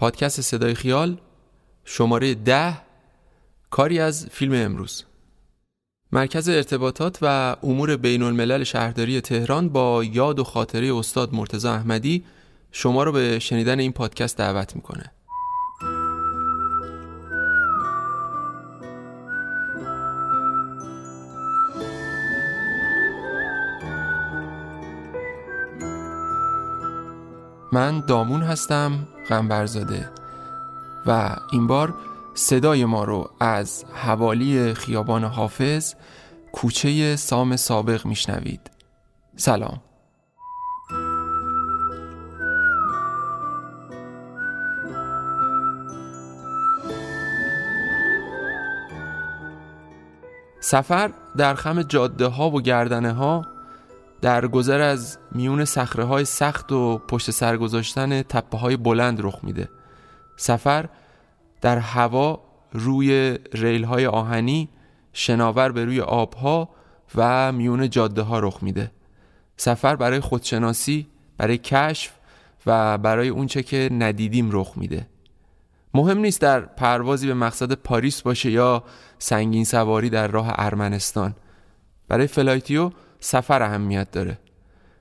پادکست صدای خیال شماره ده کاری از فیلم امروز. مرکز ارتباطات و امور بین الملل شهرداری تهران با یاد و خاطره استاد مرتزا احمدی شما رو به شنیدن این پادکست دعوت می‌کنه. من دامون هستم. غنبرزاده و این بار صدای ما رو از حوالی خیابان حافظ کوچه سام سابق میشنوید. سلام. سفر در خم جاده ها و گردنه ها در گذر از میون سخره های سخت و پشت سر گذاشتن تپه های بلند رخ میده. سفر در هوا روی ریل های آهنی شناور به روی آبها و میون جاده ها رخ میده. سفر برای خودشناسی برای کشف و برای اونچه که ندیدیم رخ میده. مهم نیست در پروازی به مقصد پاریس باشه یا سنگین سواری در راه ارمنستان. برای Flightio سفر اهمیت داره.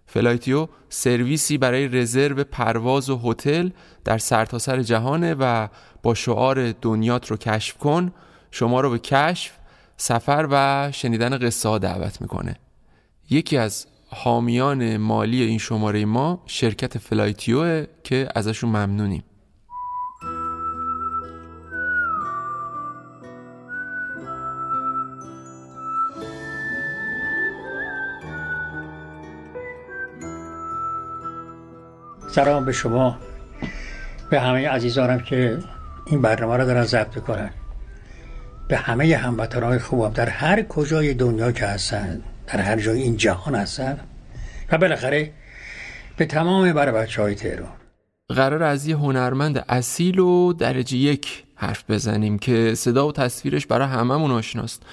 Flightio سرویسی برای رزرو پرواز و هتل در سرتاسر سر جهانه و با شعار دنیات رو کشف کن. شما رو به کشف سفر و شنیدن قصه ها دعوت می‌کنه. یکی از حامیان مالی این شماره ما شرکت Flightio ه که ازشون ممنونیم. سلام به شما. به همه عزیزانم که این برنامه رو دارن ضبط کنن به همه هموطنهای خوبم. در هر کجای دنیا که هستن در هر جای این جهان هستن. و بالاخره به تمام بر بچه های تهران. قرار از یه هنرمند اصیل و درجه یک حرف بزنیم که صدا و تصویرش برای هممون آشناست.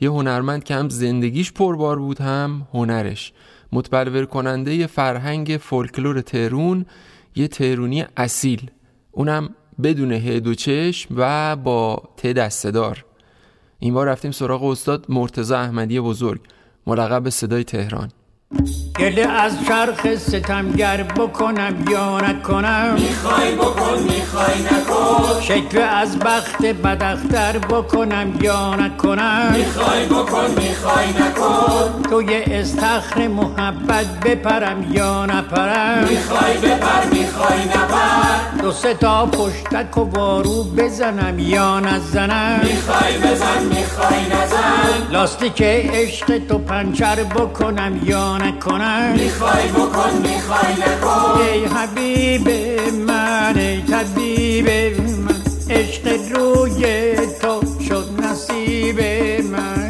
یه هنرمند که هم زندگیش پربار بود هم هنرش. متبلور کننده فرهنگ فولکلور تهرون یه تهرونی اصیل. اونم بدون هد و چشم و با ت دستدار این بار رفتیم سراغ استاد مرتزا احمدی بزرگ ملقب به صدای تهران. گله از چرخ ستمگر بکنم یا نکنم؟ می‌خوای بکن می‌خوای نکن. شکل از بخت بدختر بکنم یا نکنم؟ می‌خوای بکن می‌خوای نکن. تو یه استخر محبت بپرم یا نپرم؟ می‌خوای بپر می‌خوای نپر. دو سه تا پشتک و وارو بزنم یا نزنم. می‌خوای بزن می‌خوای نزن. لاستیک عشق تو پنچر بکنم یا نکنم. می‌خوای بکن می‌خوای نکن. ای حبیب من ای طبیب من عشق روی تو شد نصیب من.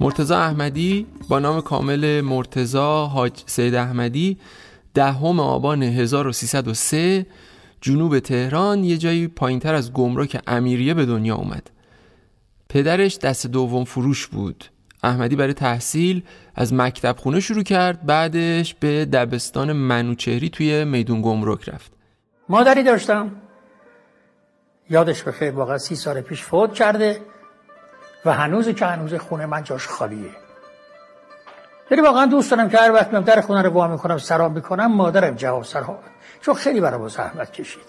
مرتزا احمدی با نام کامل مرتزا حاج سید احمدی دهم آبان 1303 جنوب تهران یه جایی پایینتر از گمرک امیریه به دنیا اومد. پدرش دست دوم فروش بود. احمدی برای تحصیل از مکتب خونه شروع کرد بعدش به دبستان منوچهری توی میدون گمرک رفت. مادری داشتم. یادش بخیر واقعا سی سال پیش فوت کرده و هنوز که هنوز خونه من جاش خالیه. یعنی واقعا دوست دارم که هر وقت میام در خونه رو وا می‌کنم سلام می‌کنم مادرم جواب سلام چون خیلی برای زحمت کشید.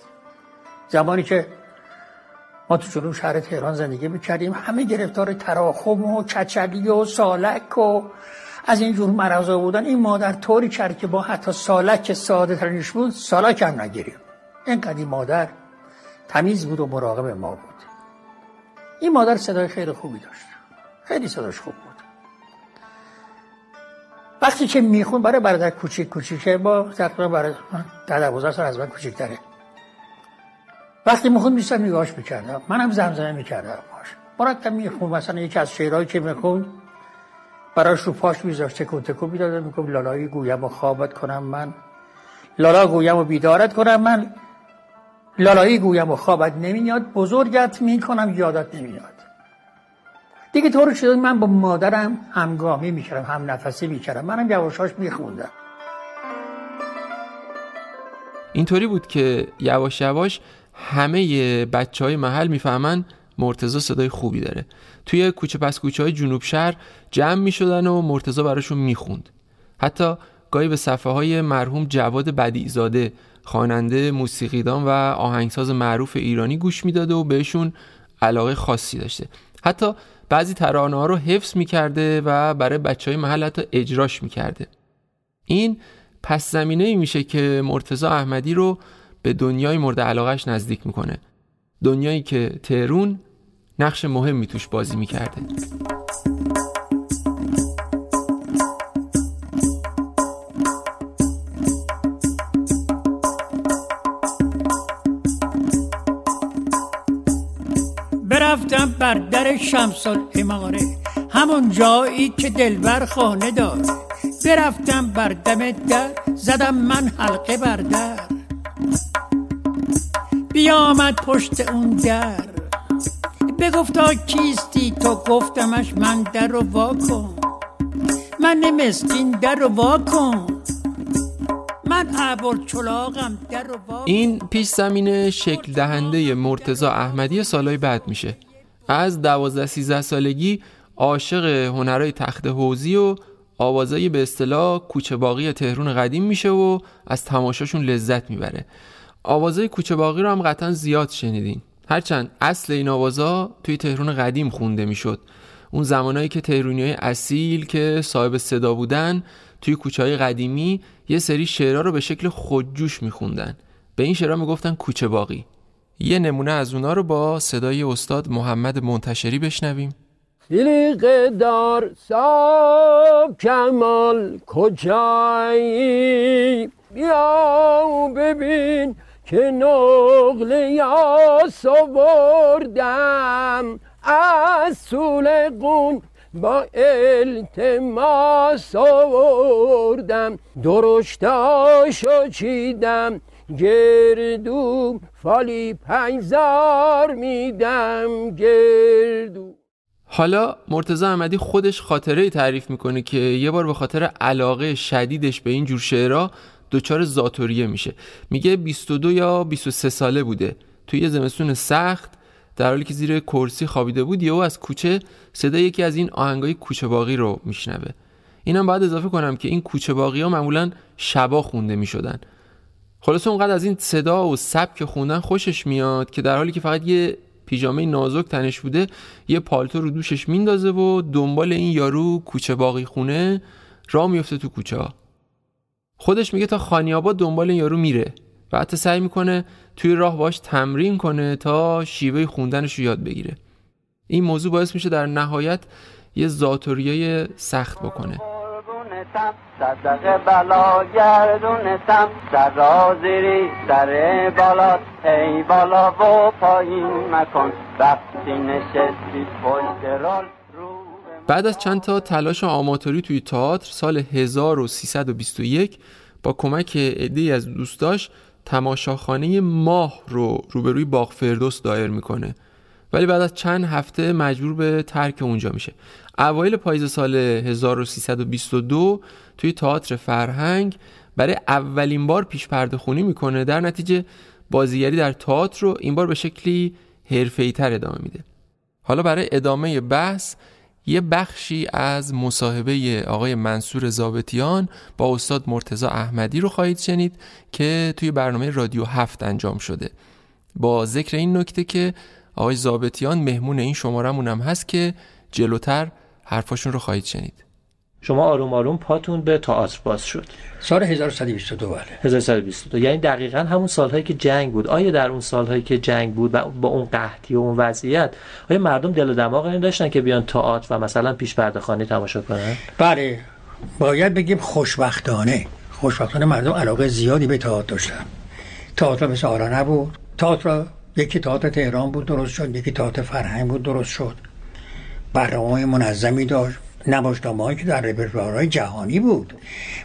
زمانی که ما تو جنوب شهر تهران زندگی می‌کردیم همه گرفتار تراخم و کچلی و سالک و از این جور مرضا بودن. این مادر طوری کرد که با حتی سالک ساده ترینش بود سالک هم نگیریم. اینقدر این مادر تمیز بود و مراقب ما بود. این مادر صدای خیلی خوبی داشت. خیلی صداش خوب بود. وقتی که میخون برای برادر کوچیک کوچیکه با تقریبا برای در دوازده سال از من کوچیکتره. وقتی میخون میستم نگاهش می‌کردم. منم زمزمه می‌کردم باش مرتب میخون مثلا یکی از شعرهایی که میخون براش رو پاش میذاشت تکون تکون می‌دادم میگم لالایی گویم و خوابت کنم من. لالا گویم و بیدارت کنم من. لالایی گویم و خوابت نمیاد بزرگت می‌کنم یادت نمیاد دیگه طور شده من با مادرم همگامی می‌کردم هم نفسی می‌کردم. منم یواشاش میخوندم. اینطوری بود که یواش یواش همه بچه های محل می‌فهمن مرتزا صدای خوبی داره. توی کوچه پس کوچه های جنوب شهر جمع می شدن و مرتزا براشون می‌خوند. حتی گاهی به صفحه های مرحوم جواد بدیزاده خواننده موسیقیدان و آهنگساز معروف ایرانی گوش می‌داده و بهشون علاقه خاصی داشته. حتی بعضی ترانه ها رو حفظ می‌کرده و برای بچه های محل حتی اجراش می‌کرده. این پس زمینه ای میشه که مرتزا احمدی رو به دنیای مورد علاقهش نزدیک می‌کنه. دنیایی که تهرون نقش مهمی توش بازی می‌کرده. برفتم بر در شمس اماره همون جایی که دلبر خانه داره. برفتم بر دم در زدم من حلقه بر در. بیامد پشت اون در. بگفتا کیستی تو؟ گفتمش من در رو واکن من مسکین در رو واکن این پیش زمینه شکل دهنده مرتزا احمدی سالهای بعد میشه. از دوازده سیزده سالگی عاشق هنرهای تخت حوزی و آوازایی به اصطلاح کوچه باقی تهرون قدیم میشه و از تماشاشون لذت می‌بره. آوازای کوچه باقی رو هم قطعا زیاد شنیدین. هرچند اصل این آوازا توی تهرون قدیم خونده می‌شد. اون زمانایی که تهرونی های اصیل که صاحب صدا بودن توی کوچه های قدیمی یه سری شعرها رو به شکل خودجوش میخوندن. به این شعرها می‌گفتن کوچه باقی. یه نمونه از اونا رو با صدای استاد محمد منتشری بشنویم. سلیق دار صاحب کمال کجایی؟ بیا ببین که نقل یاس آوردم. از سول قون با التماس آوردم درشتاشو چیدم گردو فالی پنزار میدم گردو حالا مرتضی احمدی خودش خاطره تعریف می‌کنه که یه بار به خاطر علاقه شدیدش به این جور شعرها دچار زاتوریه میشه. میگه 22 یا 23 ساله بوده. توی یه زمستون سخت در حالی که زیر کرسی خوابیده بود یهو از کوچه صدای یکی از این آهنگای کوچه باقی رو میشنوه. اینم باید اضافه کنم که این کوچه باقی ها معمولا شبا خونده می‌شدن. خلاصه اونقدر از این صدا و سبک خوندن خوشش میاد که در حالی که فقط یه پیژامه نازک تنش بوده یه پالتو رو دوشش میندازه و دنبال این یارو کوچه باقی خونه راه میفته تو کوچه خودش میگه تا خانیاباد دنبال این یارو میره. و حتی سعی می‌کنه توی راه باش تمرین کنه تا شیوه خوندنش رو یاد بگیره. این موضوع باعث میشه در نهایت یه زاتوریه سخت بکنه. صدق بلا گردونتم سر زیری سر بالات. ای بالا و پایین مکن وقتی نشستی پشت رال بعد از چند تا تلاش آماتوری توی تئاتر سال 1321 با کمک عده‌ای از دوستاش تماشاخانه ماه رو روبروی باغ فردوس دایر می‌کنه. ولی بعد از چند هفته مجبور به ترک اونجا میشه. اوایل پاییز سال 1322 توی تئاتر فرهنگ برای اولین بار پیش پرده خونی می‌کنه. در نتیجه بازیگری در تئاتر رو این بار به شکلی حرفه‌ای‌تر ادامه میده. حالا برای ادامه بحث یه بخشی از مصاحبه آقای منصور زابتیان با استاد مرتزا احمدی رو خواهید شنید که توی برنامه رادیو هفت انجام شده. با ذکر این نکته که آقای زابتیان مهمون این شمارمون هم هست که جلوتر حرفاشون رو خواهید شنید. شما آروم آروم پاتون به تئاتر باز شد. سال 1122 بله. 1122 یعنی دقیقا همون سالهایی که جنگ بود. آیا در اون سالهایی که جنگ بود و با اون قحطی و اون وضعیت آیا مردم دل و دماغ این داشتن که بیان تئاتر و مثلا پیش پرده خانه تماشا کنن؟ بله. باید بگیم خوشبختانه. خوشبختانه مردم علاقه زیادی به تئاتر داشتن. تئاتر مثل آرا نبود. تئاتر یکی تئاتر تهران بود درست شد. یکی تئاتر فرهنگ بود درست شد. برنامه منظمی داشت. نمایشنامه که در رپرتوارهای جهانی بود.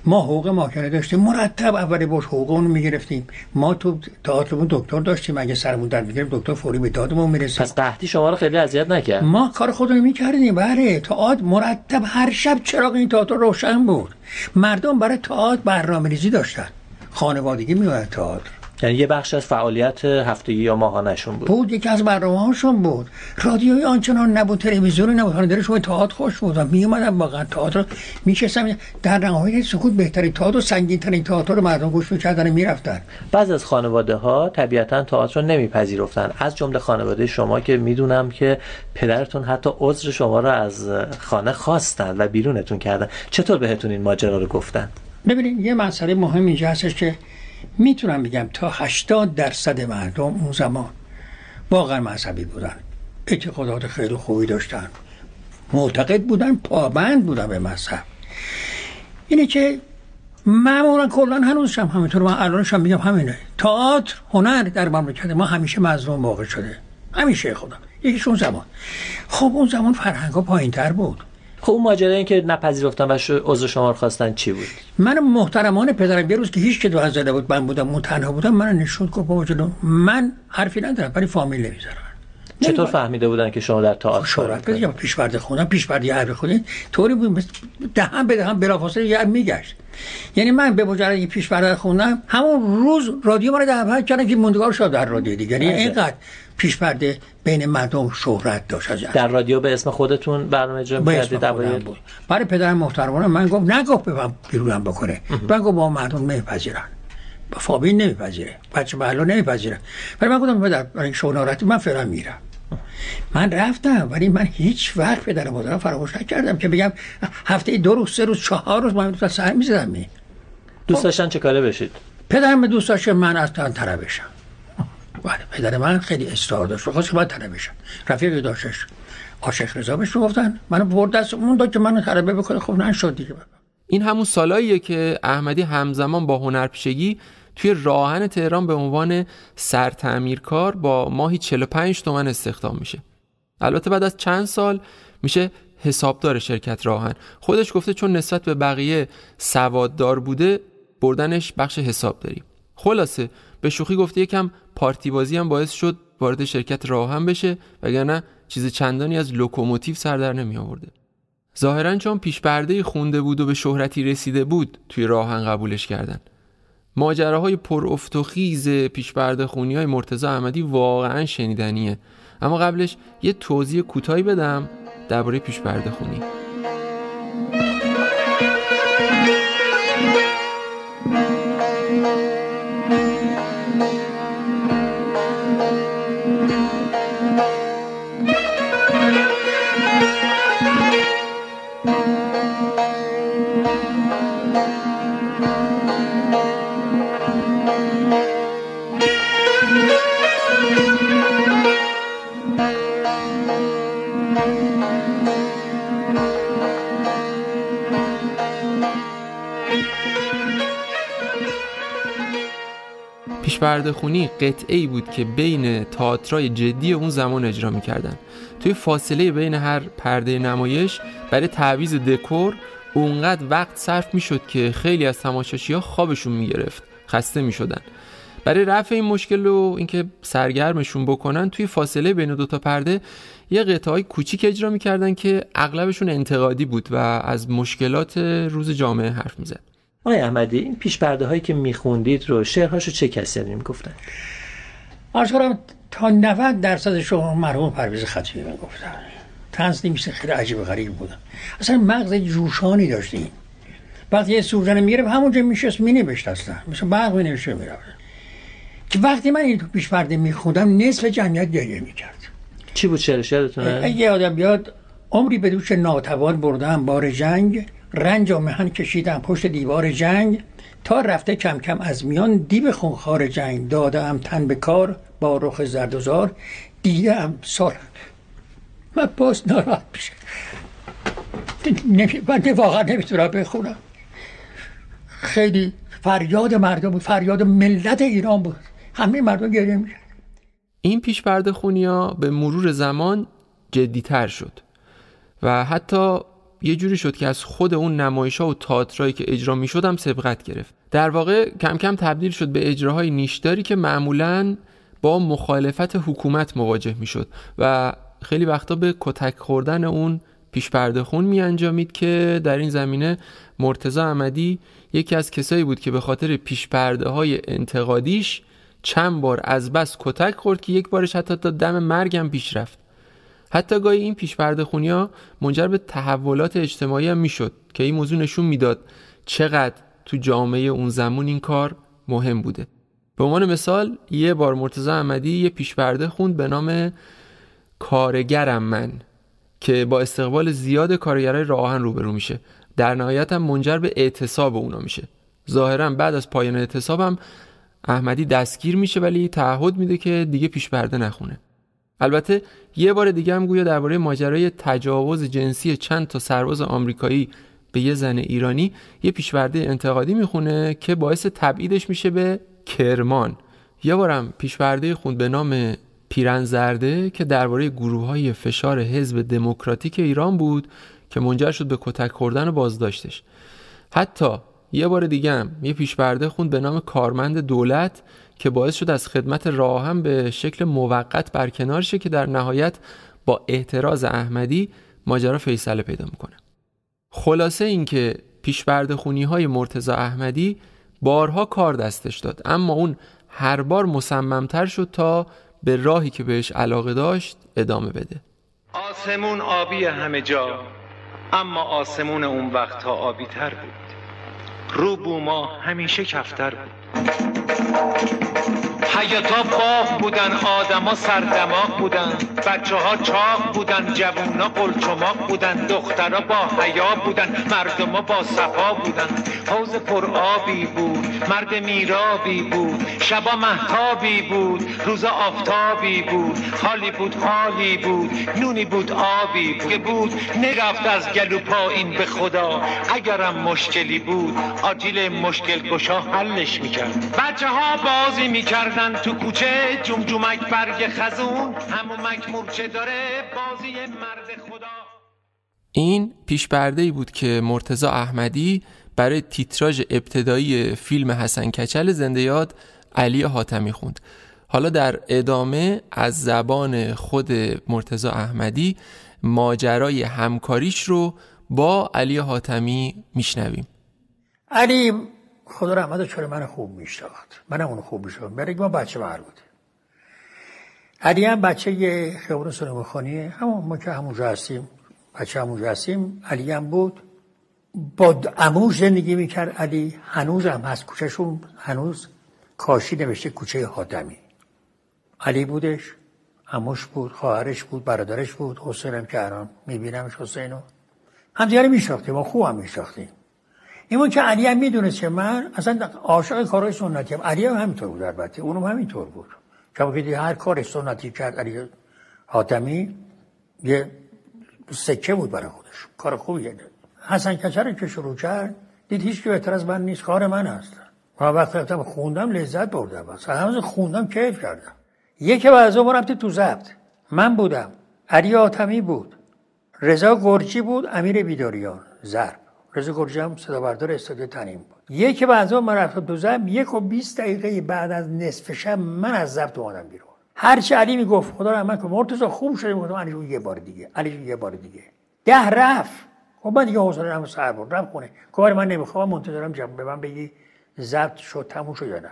ما حقوق ماکره داشتیم مرتب اول باش حقوق اون می‌گرفتیم. ما تو تئاترمون دکتر داشتیم. اگه سرمون در می‌گرفت دکتر فوری به دادمون می‌رسید. پس قحطی شما رو خیلی اذیت نکرد؟ ما کار خودمون می‌کردیم. بله تئاتر مرتب هر شب چراغ این تئاتر روشن بود. مردم برای تئاتر برنامه‌ریزی داشتن. خانوادگی میومد تئاتر. یعنی یه بخش از فعالیت هفتگی یا ماهانشون بود. بود یکی از برنامه هاشون بود. رادیوی آنچنان نبود تلویزیونی نبود حالا دلشون تئاتر خوش بود و می اومدن واقعا. تئاتر میشستم در نهایت سکوت بهترین تئاتر و سنگین ترین تئاتر رو مردم گوش می‌کردن می‌رفتن. بعض از خانواده ها طبیعتا تئاتر رو نمیپذیرفتن. از جمله خانواده شما که می‌دونم که پدرتون حتی عذر شما رو از خانه خواستن و بیرونتون کردن. چطور بهتون این ماجرا رو گفتن؟ ببینید یه مسئله مهم اینجا هستش که می‌تونم بگم تا 80 درصد مردم اون زمان واقعا مذهبی بودن. اعتقادات خیلی خوبی داشتن. معتقد بودن پابند بودن به مذهب. اینه که معمولا کلا هنوز هم همینطور. من الانش هم میگم همینه. تئاتر هنر در مملکت ما همیشه مظلوم واقع شده. همیشه خدا. یکیشون زمان. خب اون زمان فرهنگ ها پایین تر بود. خب اون ماجرا این که نپذیرفتن و ش- عذر شما رو خواستن چی بود؟ من محترمان پدرم یه روز که هیچ که دو زده بود من بودم اون تنها بودم من نشون گفت بابا من حرفی ندارم ولی فامیل نمی‌ذارم چطور فهمیده بودن که شما در تئاتر کار شهرت می‌کنید؟ بده پیش پرده خوندم پیش پرده یه حرف خودی طوری بود مثل دهن به دهن بلافاصله یه میگشت. یعنی من به مجرد یه پیش پرده خوندم همون روز رادیو من دعوت کردن که موندگار شد در رادیو دیگه. یعنی اینقدر پیش پرده بین مردم شهرت داشت. از در رادیو به اسم خودتون برنامه اجرا خودم بود. برای پدرم محترمانه من گفت نگفت به من بیرونم بکنه من گفت با مردم نمیپذیرن با فامیل نمیپذیره. بچه محلا نمیپذیره. ولی من گفتم پدر برای این شونارتی من فعلا میرم. من رفتم ولی من هیچ وقت پدر مادرم فراموش نکردم که بگم هفته دو روز سه روز چهار روز من تا سر می‌زدم. می دوست داشتن چه کاره بشید؟ پدرم دوست داشت که من از تن طرف بشم. بله پدر من خیلی اصرار داشت. خواست که من طرف بشم. رفیقی داشتش. عاشق رضا بهش گفتن منو برد دست اون داد که منو طلبه بکنه. خب نشد دیگه. این همون سالاییه که احمدی همزمان با هنرپیشگی توی راهن تهران به عنوان سرتعمیرکار با ماهی 45 تومن استخدام میشه. البته بعد از چند سال میشه حسابدار شرکت راهن. خودش گفته چون نسبت به بقیه سواددار بوده بردنش بخش حساب داریم خلاصه به شوخی گفته یکم پارتی بازی هم باعث شد وارد شرکت راهن بشه وگرنه چیز چندانی از لوکوموتیو سر در نمی آورده. ظاهرا چون پیش خونده بود و به شهرتی رسیده بود توی راهن قبولش کردن. ماجراهای پر افت و خیز پیش پرده خونی های مرتضی احمدی واقعا شنیدنیه. اما قبلش یه توضیح کوتاهی بدم درباره پیش پرده خونی. پرده خونی قطعه ای بود که بین تئاترای جدی اون زمان اجرا می‌کردن. توی فاصله بین هر پرده نمایش برای تعویض دکور اونقدر وقت صرف می‌شد که خیلی از تماشاشی ها خوابشون می‌گرفت خسته می‌شدن. برای رفع این مشکل و اینکه سرگرمشون بکنن توی فاصله بین دو تا پرده یه قطعه های کوچیک اجرا می‌کردن که اغلبشون انتقادی بود و از مشکلات روز جامعه حرف می‌زد. آقای احمدی این پیش پرده هایی که میخوندید رو شعرهاشو چه کسی می‌گفتن عرض کنم تا 90 درصد شما مرحوم پرویز خطیبی من گفتن. تنز نمیشه خیلی عجیب غریب بودم اصلا مغز جوشانی داشتیم. وقتی یه سوزن می‌گرفت همونجا میشست مینوشت اصلا. مثل برق مینوشته می‌رفت. که وقتی من این تو پیش پرده میخوندم نصف جمعیت گریه می‌کرد. چی بود شعر؟ شعرتونه اگه آدم بیاد عمری به دوش ناتوان بردم بار جنگ. رنج و مهن کشیدم پشت دیوار جنگ. تا رفته کم کم از میان دیو خونخوار جنگ. دادم تن به کار با رخ زرد و زار. دیدم سال من باز ناراحت میشه. نمی... من واقعا نمی‌تونم بخونم. خیلی فریاد مردم بود. فریاد ملت ایران بود. همه مردم گریه می‌کرد این پیش پرده خونیا به مرور زمان جدیتر شد. و حتی یه جوری شد که از خود اون نمایش ها و تئاترایی که اجرا می هم سبقت گرفت. در واقع کم کم تبدیل شد به اجراهای نیشداری که معمولا با مخالفت حکومت مواجه می شد و خیلی وقتا به کتک خوردن اون پیش پرده خون می انجامید که در این زمینه مرتزا احمدی یکی از کسایی بود که به خاطر پیش پرده های انتقادیش چند بار از بس کتک خورد که یک بارش حتی تا دم مرگم پیش رفت. حتی گاهی این پیش پرده ها منجر به تحولات اجتماعی هم می‌شد که این موضوع نشون می‌داد چقدر تو جامعه اون زمان این کار مهم بوده. به عنوان مثال یه بار مرتضی احمدی یه پیش پرده خوند به نام کارگرم من که با استقبال زیاد کارگرای راهن روبرو میشه. در نهایت هم منجر به اعتصاب اونا میشه. ظاهرا بعد از پایان اعتصاب هم احمدی دستگیر میشه ولی تعهد میده که دیگه پیش پرده نخونه. البته یه بار دیگه هم گویا درباره ماجرای تجاوز جنسی چند تا سرباز آمریکایی به یه زن ایرانی یه پیشورده انتقادی می‌خونه که باعث تبعیدش میشه به کرمان. یه بارم پیشورده خوند به نام پیرن زرده که درباره گروه های فشار حزب دموکراتیک ایران بود که منجر شد به کتک خوردن و بازداشتش. حتی یه بار دیگه هم یه پیشبرده خوند به نام کارمند دولت که باعث شد از خدمت راهم به شکل موقت برکنار شه که در نهایت با اعتراض احمدی ماجرا فیصله پیدا می‌کنه. خلاصه اینکه پیشبرده خونی های مرتزا احمدی بارها کار دستش داد اما اون هر بار مصممتر شد تا به راهی که بهش علاقه داشت ادامه بده. آسمون آبی همه جا اما آسمون اون وقتها آبی تر بود. رو بوما همیشه کفتر بود. Thank you. حیاتا باغ بودن آدما سردماغ بودن. بچه ها چاق بودن جوونا قلچماق بودن. دخترها با حیا بودن مردما با صفا بودن. حوز پر آبی بود مرد میرابی بود. شبا محتابی بود روز آفتابی بود. حالی بود حالی بود نونی بود آبی بود. که بود نرفت از گلو پایین به خدا. اگرم مشکلی بود آجیل مشکل گشا حلش می‌کرد. بچه ها بازی می‌کردن تو کوچه جمجمک برگ خزون. همومک مورچه داره بازی مرد خدا. این پیش ای بود که مرتزا احمدی برای تیتراژ ابتدایی فیلم حسن کچل زنده یاد علی حاتمی خوند. حالا در ادامه از زبان خود مرتزا احمدی ماجرای همکاریش رو با علی حاتمی میشنویم. علی خدا رحمت چرا من خوب میشناخت منم اون خوب میشناخت برای ما بچه بر بود. علی هم بچه یه خیابون سنو بخانیه همون ما که همونجا هستیم. بچه همونجا هستیم. علی هم بود. با اموش زندگی می‌کرد علی. هنوز هم هست. کوچهشون هنوز کاشی نوشته کوچه حاتمی علی بودش. اموش بود. خواهرش بود. برادرش بود. حسینم که الان میبینمش حسینو. همدیگه میشناختیم. ما خوب هم میشناختیم. این که علی هم می‌دونست که من؟ اصلا عاشق کارهای سنتی هم. علی هم همینطور بود البته. اونم همینطور بود. که هر کار سنتی کرد علی حاتمی یه سکه بود برای خودش. کار خوبیه حسن کچر که شروع کرد دید هیچ که بهتر از من نیست. کار من هست و وقتی رفتم خوندم لذت بردم. بس همز خوندم کیف کردم. یکی بعضا ما رفتی تو زبط من بودم. علی حاتمی بود. رضا گرچی بود. امیر بیداریان. زرب رضا گرجی هم صدا بردار استادیو تنیم بود. یکی بعد من رفتم تو زم یک و 20 دقیقه بعد از نصف شب من از ضبط اومدم بیرون. هر چی علی می‌گفت خدا رحمت کنه. مرتضی خوب شده گفتم علی یه بار دیگه علی یه بار دیگه. ده رفت. خب من دیگه حوصله نمو سر بود رفت خونه. کار من نمی‌خوام. منتظرم جب به من بگی ضبط شد تموم شد یا نه.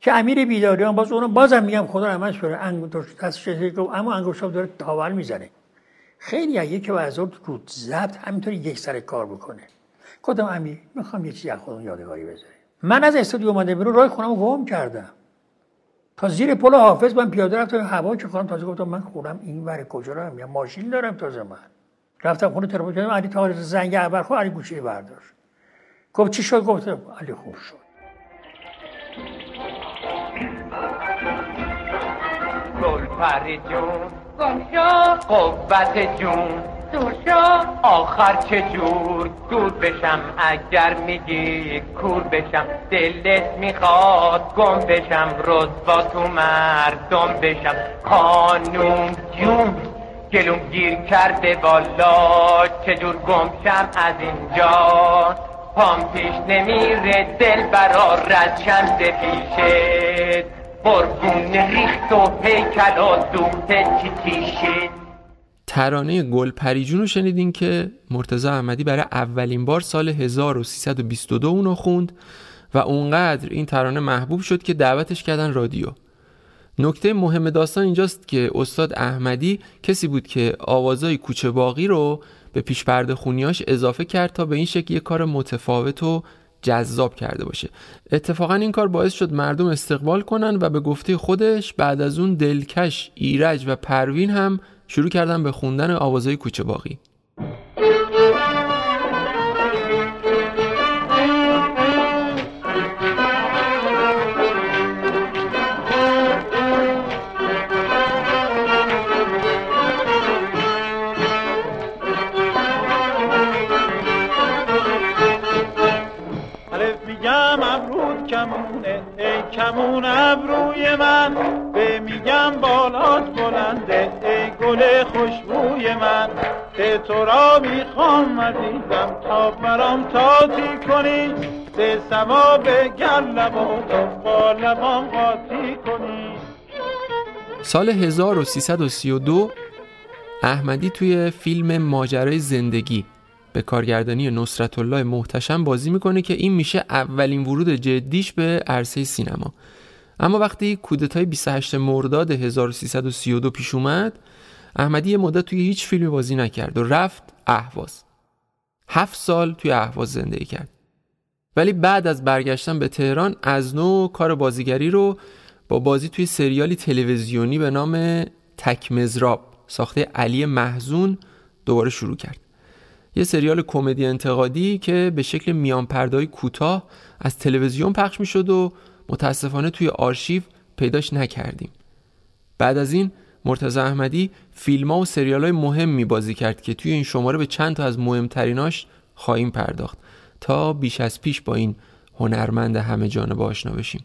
که امیر بیداریان باز اونم بازم میگم خدا رحمتش کنه. انگشت دستش اما انگشت داره تاول می‌زنه. خیلی یکی از اون تو ضبط همینطوری یک سر کار بکنه. گفتم امی می‌خوام یه چیزی از خودم یادگاری بذاریم من از استودیو اومده بیرون راه خونم گم کردم. تا زیر پل حافظ من پیاده رفتم هوا که خودم تازه گفتم من خونم این ور کجا رو هم ماشین دارم تازه من. رفتم خونه تلفن کردم علی تا زنگ اول خود علی گوشه برداشت. گفت چی شد؟ گفتم علی خوب شد. گل پری جون قوت جون. دور آخر چه جور دور بشم اگر میگی کور بشم. دلت می‌خواد گم بشم. رسوا تو مردم بشم. قانون جون گلوم گیر کرده بالا چجور گم شم از اینجا. پام پیش نمیره. دل برا رد پیشه. قربون ریخت و پیکل و دوخت چی تیشه ترانه گل پریجون رو شنیدین که مرتزا احمدی برای اولین بار سال 1322 اونو خوند و اونقدر این ترانه محبوب شد که دعوتش کردن رادیو. نکته مهم داستان اینجاست که استاد احمدی کسی بود که آوازای کوچه باقی رو به پیش پرده خونیاش اضافه کرد تا به این شکل یه کار متفاوت و جذاب کرده باشه. اتفاقا این کار باعث شد مردم استقبال کنن و به گفته خودش بعد از اون دلکش ایرج و پروین هم شروع کردن به خوندن آوازهای کوچه باقی. کمون ابروی من. به میگم بالات بلنده گل خوشبوی من به تو را می‌خوام عزیزم. تا برام تاتی کنی به به گر لباتو با لبام قاطی کنی. سال 1332 احمدی توی فیلم ماجرای زندگی به کارگردانی نصرت الله محتشم بازی می‌کنه که این میشه اولین ورود جدیش به عرصه سینما. اما وقتی کودتای 28 مرداد 1332 پیش اومد احمدی مدت توی هیچ فیلمی بازی نکرد و رفت اهواز. هفت سال توی اهواز زندگی کرد. ولی بعد از برگشتن به تهران از نو کار بازیگری رو با بازی توی سریالی تلویزیونی به نام تک مزراب ساخته علی محزون دوباره شروع کرد. یه سریال کمدی انتقادی که به شکل میان پردای کوتاه از تلویزیون پخش می‌شد و متاسفانه توی آرشیو پیداش نکردیم. بعد از این مرتضی احمدی فیلم ها و سریال های مهم بازی کرد که توی این شماره به چند تا از مهمتریناش خواهیم پرداخت. تا بیش از پیش با این هنرمند همه جانبه آشنا بشیم.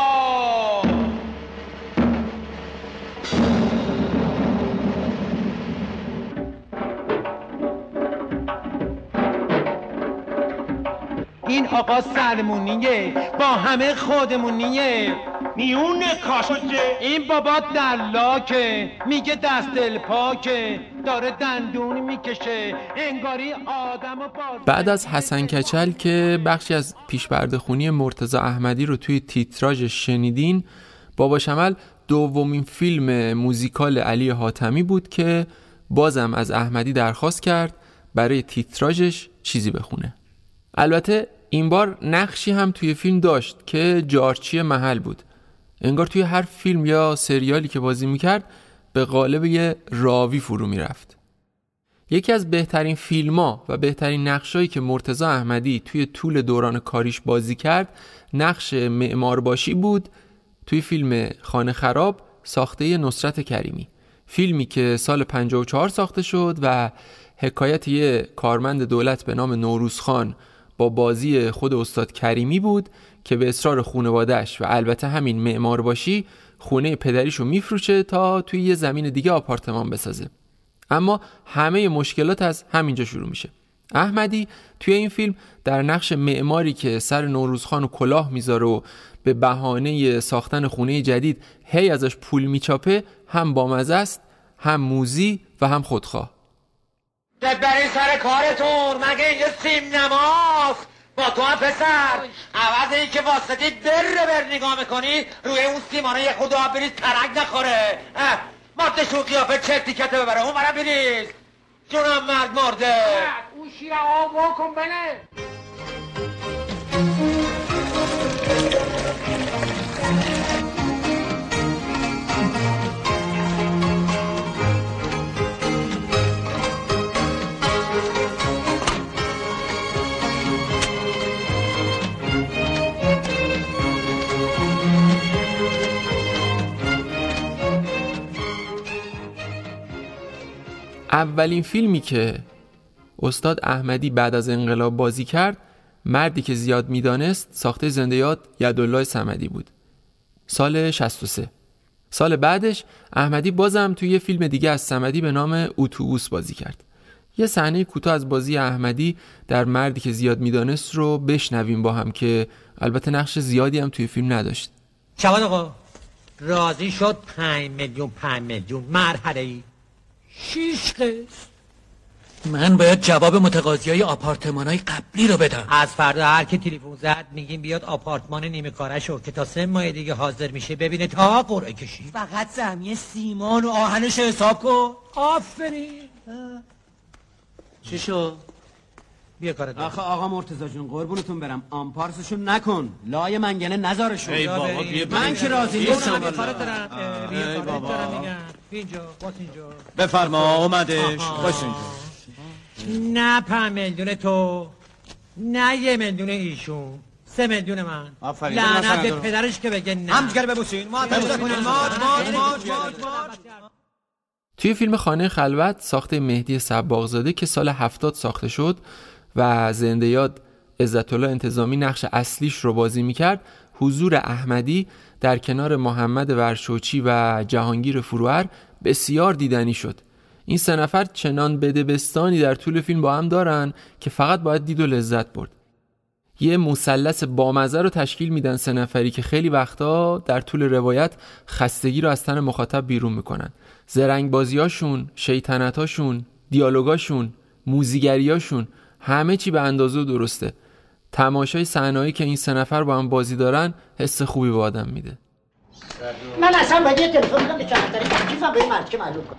آقا سلمونیه با همه خودمونیه میون کاشوچه این بابا دلاکه میگه دست دل پاکه داره دندون می‌کشه انگاری آدم و بعد از حسن کچل که بخشی از پیشبرده خونی مرتزا احمدی رو توی تیتراژ شنیدین بابا شمل دومین فیلم موزیکال علی حاتمی بود که بازم از احمدی درخواست کرد برای تیتراژش چیزی بخونه. البته این بار نقشی هم توی فیلم داشت که جارچی محل بود. انگار توی هر فیلم یا سریالی که بازی می‌کرد به قالب یه راوی فرو می‌رفت. یکی از بهترین فیلم ها و بهترین نقشایی که مرتزا احمدی توی طول دوران کاریش بازی کرد نقش معمارباشی بود توی فیلم خانه خراب ساخته نصرت کریمی. فیلمی که سال 54 ساخته شد و حکایت یه کارمند دولت به نام نوروز خان با بازی خود استاد کریمی بود که به اصرار خونوادش و البته همین معمار باشی خونه پدریشو میفروشه تا توی یه زمین دیگه آپارتمان بسازه. اما همه مشکلات از همینجا شروع میشه. احمدی توی این فیلم در نقش معماری که سر نوروزخان و کلاه می‌ذاره و به بهانه ساختن خونه جدید هی ازش پول میچاپه هم بامزه است هم موزی و هم خودخواه. برین سر کارتون مگه اینجا سیم نماست؟ با تو هم پسر. عوض این که واسطی بر بر نگاه می‌کنی روی اون سیمانه یه خود آب بریز ترک نخوره. ماده شو قیافه چه تیکته ببره. اون برم بریز. جونم مرد مرده. اون شیر آب کن بله اولین فیلمی که استاد احمدی بعد از انقلاب بازی کرد مردی که زیاد می‌دانست ساخته زنده یاد یدالله سمدی بود. سال 63 سال بعدش احمدی بازم توی یه فیلم دیگه از سمدی به نام اتوبوس بازی کرد. یه صحنه کوتاه از بازی احمدی در مردی که زیاد می‌دانست رو بشنویم با هم که البته نقش زیادی هم توی فیلم نداشت. شبان آقا راضی شد پنج میلیون پنج میلیون مرحله ای شیش قسط. من باید جواب متقاضی های آپارتمان های قبلی رو بدم. از فردا هر که تلفن زد میگیم بیاد آپارتمان نیمه کارشو که تا سه ماه دیگه حاضر میشه ببینه تا قرعه کشی. فقط زمین سیمان و آهنش حساب کن. آفرین. چی شو؟ بیا کارت آخه آقا مرتضی جون قربونتون برم. آمپارسشون نکن. لای منگنه نذارشون ای بابا بیا من که راضی نیستم بیا کارت. دارم. بیا ای کارت بابا. دارم میگم. اینجا باز اینجا. بفرما اومدش. باش اینجا. نه پنج میلیون تو نه یه میلیون ایشون. سه میلیون من. آفرین. لعنت به. پدرش که بگه نه. همدیگه رو ببوسین. ما تماشا کنیم. ماچ، ماچ، ماچ، ماچ، توی فیلم خانه خلوت ساخته مهدی سباغزاده که سال 70 ساخته شد و زنده یاد عزت الله انتظامی نقش اصلیش رو بازی می‌کرد حضور احمدی در کنار محمد ورشوچی و جهانگیر فروهر بسیار دیدنی شد. این سه نفر چنان بدبستانی در طول فیلم با هم دارن که فقط باید دید و لذت برد. یه مثلث بامزه رو تشکیل میدن سه نفری که خیلی وقتا در طول روایت خستگی رو از تن مخاطب بیرون می‌کنن. زرنگ بازیاشون، شیطنتاشون، دیالوگاشون، موزیگریاشون همه چی به اندازه و درسته. تماشای صحنه‌ای که این سه نفر با هم بازی دارن حس خوبی به آدم میده. من اصلا باید یه تلفن بدم به کلانتری کیفم به این مرد که معلوم کن.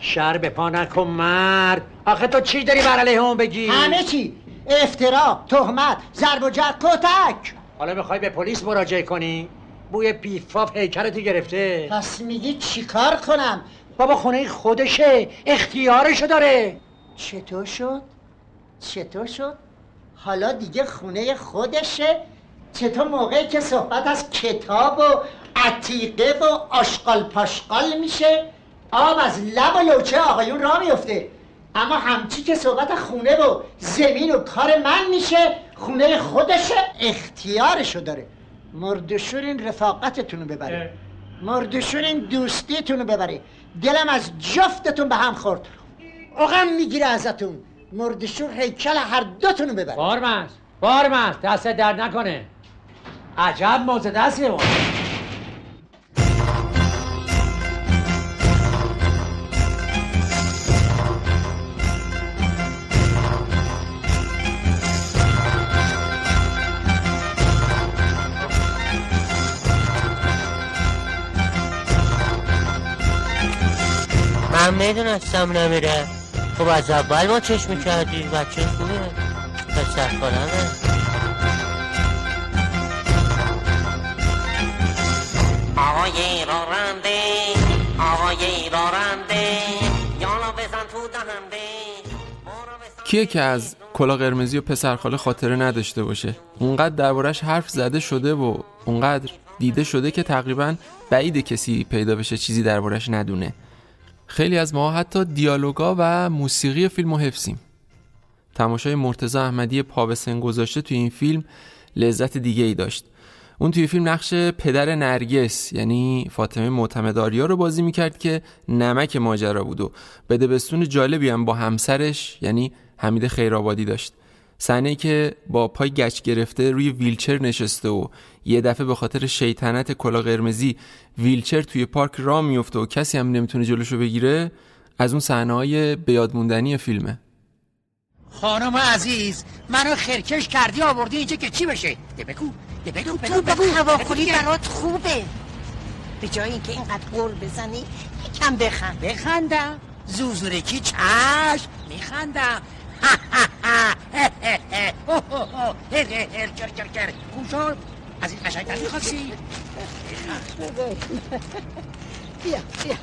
شر به پا نکن مرد. آخه تو چی داری بر علیه اون بگی؟ همه چی. افترا تهمت ضرب و جرح کتک. حالا می‌خوای به پلیس مراجعه کنی؟ بوی پیفاف هیکلتو گرفته. پس میگی چیکار کنم؟ بابا خونه خودشه اختیارشو داره. چطور شد؟ چطور شد؟ حالا دیگه خونه خودشه. چطور موقعی که صحبت از کتاب و عتیقه و آشقال پاشقال میشه آب از لب و لوچه آقایون را میفته اما همچی که صحبت خونه و زمین و کار من میشه خونه خودشه اختیارشو داره. مردشور این رفاقتتون رو ببره مردشور این دوستیتون رو ببره. دلم از جفتتون به هم خورد. اقم می‌گیره ازتون. مردشور هیکل هر دوتون رو ببره بارمز بارمز دست در نکنه. عجب موزه دستیه ما من می‌دونستم نمیره. خب از اول ما چشم کردی بچه خوبه. پسر خالمه آقای راننده آقای راننده یالا بزن تو دهنده. کیه که از کلا قرمزی و پسرخاله خاطره نداشته باشه؟ اونقدر دربارش حرف زده شده و اونقدر دیده شده که تقریبا بعید کسی پیدا بشه چیزی دربارش ندونه. خیلی از ما حتی دیالوگا و موسیقی فیلم رو حفظیم. تماشای مرتضی احمدی پا به سن گذاشته توی این فیلم لذت دیگه ای داشت. اون توی فیلم نقش پدر نرگس یعنی فاطمه معتمداریا رو بازی می‌کرد که نمک ماجرا بود و بدبستون جالبی هم با همسرش یعنی حمید خیرآبادی داشت. صحنه که با پای گچ گرفته روی ویلچر نشسته و یه دفعه به خاطر شیطنت کلا قرمزی ویلچر توی پارک را میفته و کسی هم نمی‌تونه جلوشو بگیره از اون صحنه های به یاد موندنی فیلمه. خانم عزیز منو خرکش کردی آوردی اینجا که چی بشه؟ ده بگو ده بگو بگو تو بگو. هواخوری. برات خوبه. به جای اینکه اینقدر قول بزنی یکم بخند. بخندم. زوزورکی چشم. میخندم. از این می‌خواستی بیا بیا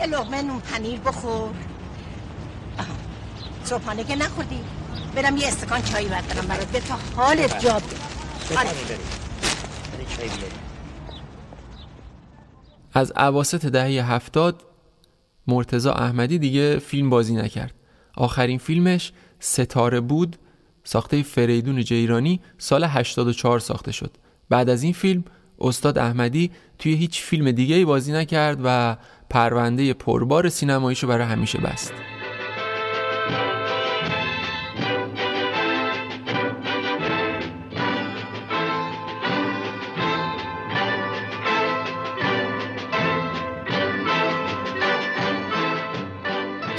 یه لغمه نون پنیر بخور. صبحانه که نخوردی برم یه استکان بردارم برات به تا حالت جا. از عواست دهه هفتاد مرتزا احمدی دیگه فیلم بازی نکرد آخرین فیلمش ستاره بود ساخته فریدون جیرانی سال 84 ساخته شد. بعد از این فیلم استاد احمدی توی هیچ فیلم دیگه بازی نکرد و پرونده پربار سینماییشو برای همیشه بست.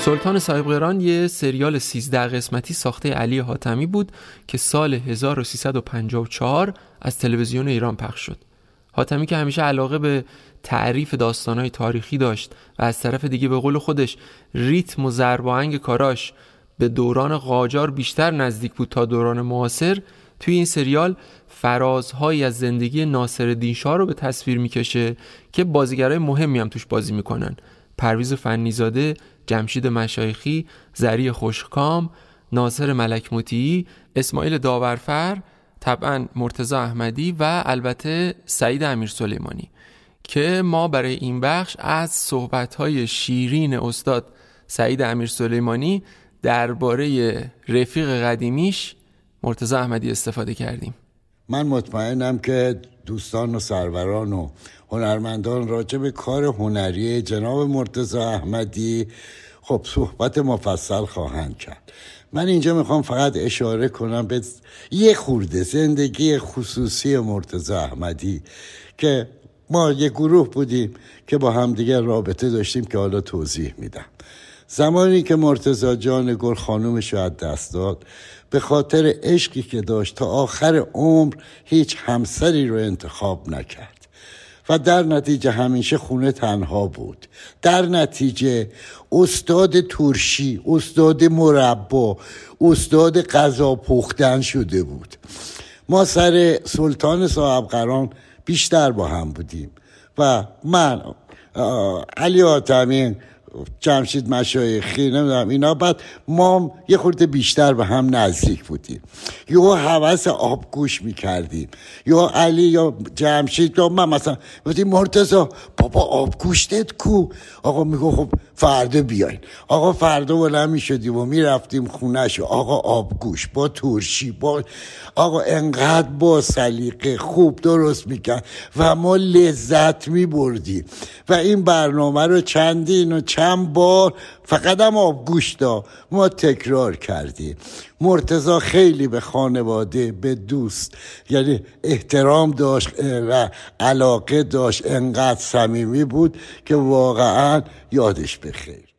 سلطان صاحب قران یه سریال 13 قسمتی ساخته علی حاتمی بود که سال 1354 از تلویزیون ایران پخش شد. حاتمی که همیشه علاقه به تعریف داستانهای تاریخی داشت و از طرف دیگه به قول خودش ریتم و ضرباهنگ کاراش به دوران قاجار بیشتر نزدیک بود تا دوران معاصر توی این سریال فرازهایی از زندگی ناصر شاه رو به تصویر می‌کشه که بازیگرای مهمی هم توش بازی می‌کنن پرویز فنیزاده، جمشید مشایخی، زری خوشکام، ناصر ملک مطیعی، اسماعیل داورفر، طبعا مرتزا احمدی و البته سعید امیر سلیمانی. که ما برای این بخش از صحبت‌های شیرین استاد سعید امیر سلیمانی درباره رفیق قدیمیش مرتزا احمدی استفاده کردیم. من مطمئنم که دوستان و سروران و هنرمندان راجع به کار هنری جناب مرتزا احمدی. خب صحبت مفصل خواهند کرد. من اینجا می‌خوام فقط اشاره کنم به یه خورده زندگی خصوصی مرتزا احمدی که ما یه گروه بودیم که با همدیگه رابطه داشتیم که حالا توضیح میدم. زمانی که مرتزا جان گل خانومش رو از دست داد به خاطر عشقی که داشت تا آخر عمر هیچ همسری رو انتخاب نکرد. و در نتیجه همیشه خونه تنها بود. در نتیجه استاد ترشی استاد مربا استاد غذا پختن شده بود. ما سر سلطان صاحب قران بیشتر با هم بودیم. و من علی آتمین جمشید مشایخی نمی‌دونم اینا. بعد ما یه خورده بیشتر به هم نزدیک بودیم. یا حوث آبگوش می‌کردیم. یا علی یا جمشید یا من مثلا گفتیم مرتزا بابا آبگوشتت کو؟ آقا میگو خب فردا بیاین. آقا فردا بلند می‌شدیم و می‌رفتیم خونش آقا آبگوش با ترشی با آقا انقدر با سلیقه خوب درست می‌کرد و ما لذت میبردیم. و این برنامه رو چندین و چند بار فقط هم آبگوش دا. ما تکرار کردیم مرتزا خیلی به خانواده به دوست یعنی احترام داشت و علاقه داشت. انقدر صمیمی بود که واقعا یادش بخیر.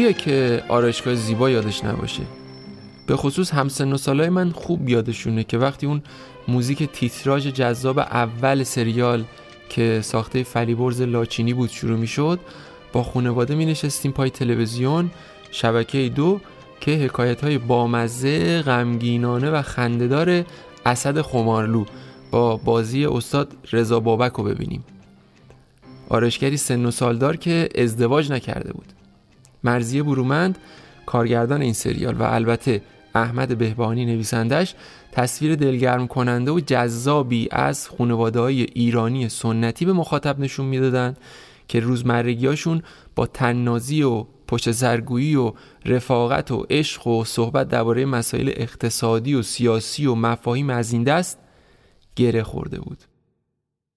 کیه که آرایشگاه زیبا یادش نباشه؟ به خصوص همسن و سالای من خوب یادشونه که وقتی اون موزیک تیتراژ جذاب اول سریال که ساخته فریبرز لاچینی بود شروع می شد با خانواده می نشستیم پای تلویزیون شبکه دو که حکایت های بامزه غمگینانه و خندهدار اسد خمارلو با بازی استاد رضا بابک رو ببینیم. آرشگری سن و سالدار که ازدواج نکرده بود. مرزی برومند کارگردان این سریال و البته احمد بهبانی نویسندش تصویر دلگرم کننده و جذابی از خانواده های ایرانی سنتی به مخاطب نشون می‌دادند که روزمرگیاشون با تننازی و پشت سرگویی و رفاقت و عشق و صحبت درباره مسائل اقتصادی و سیاسی و مفاهیم از این دست گره خورده بود.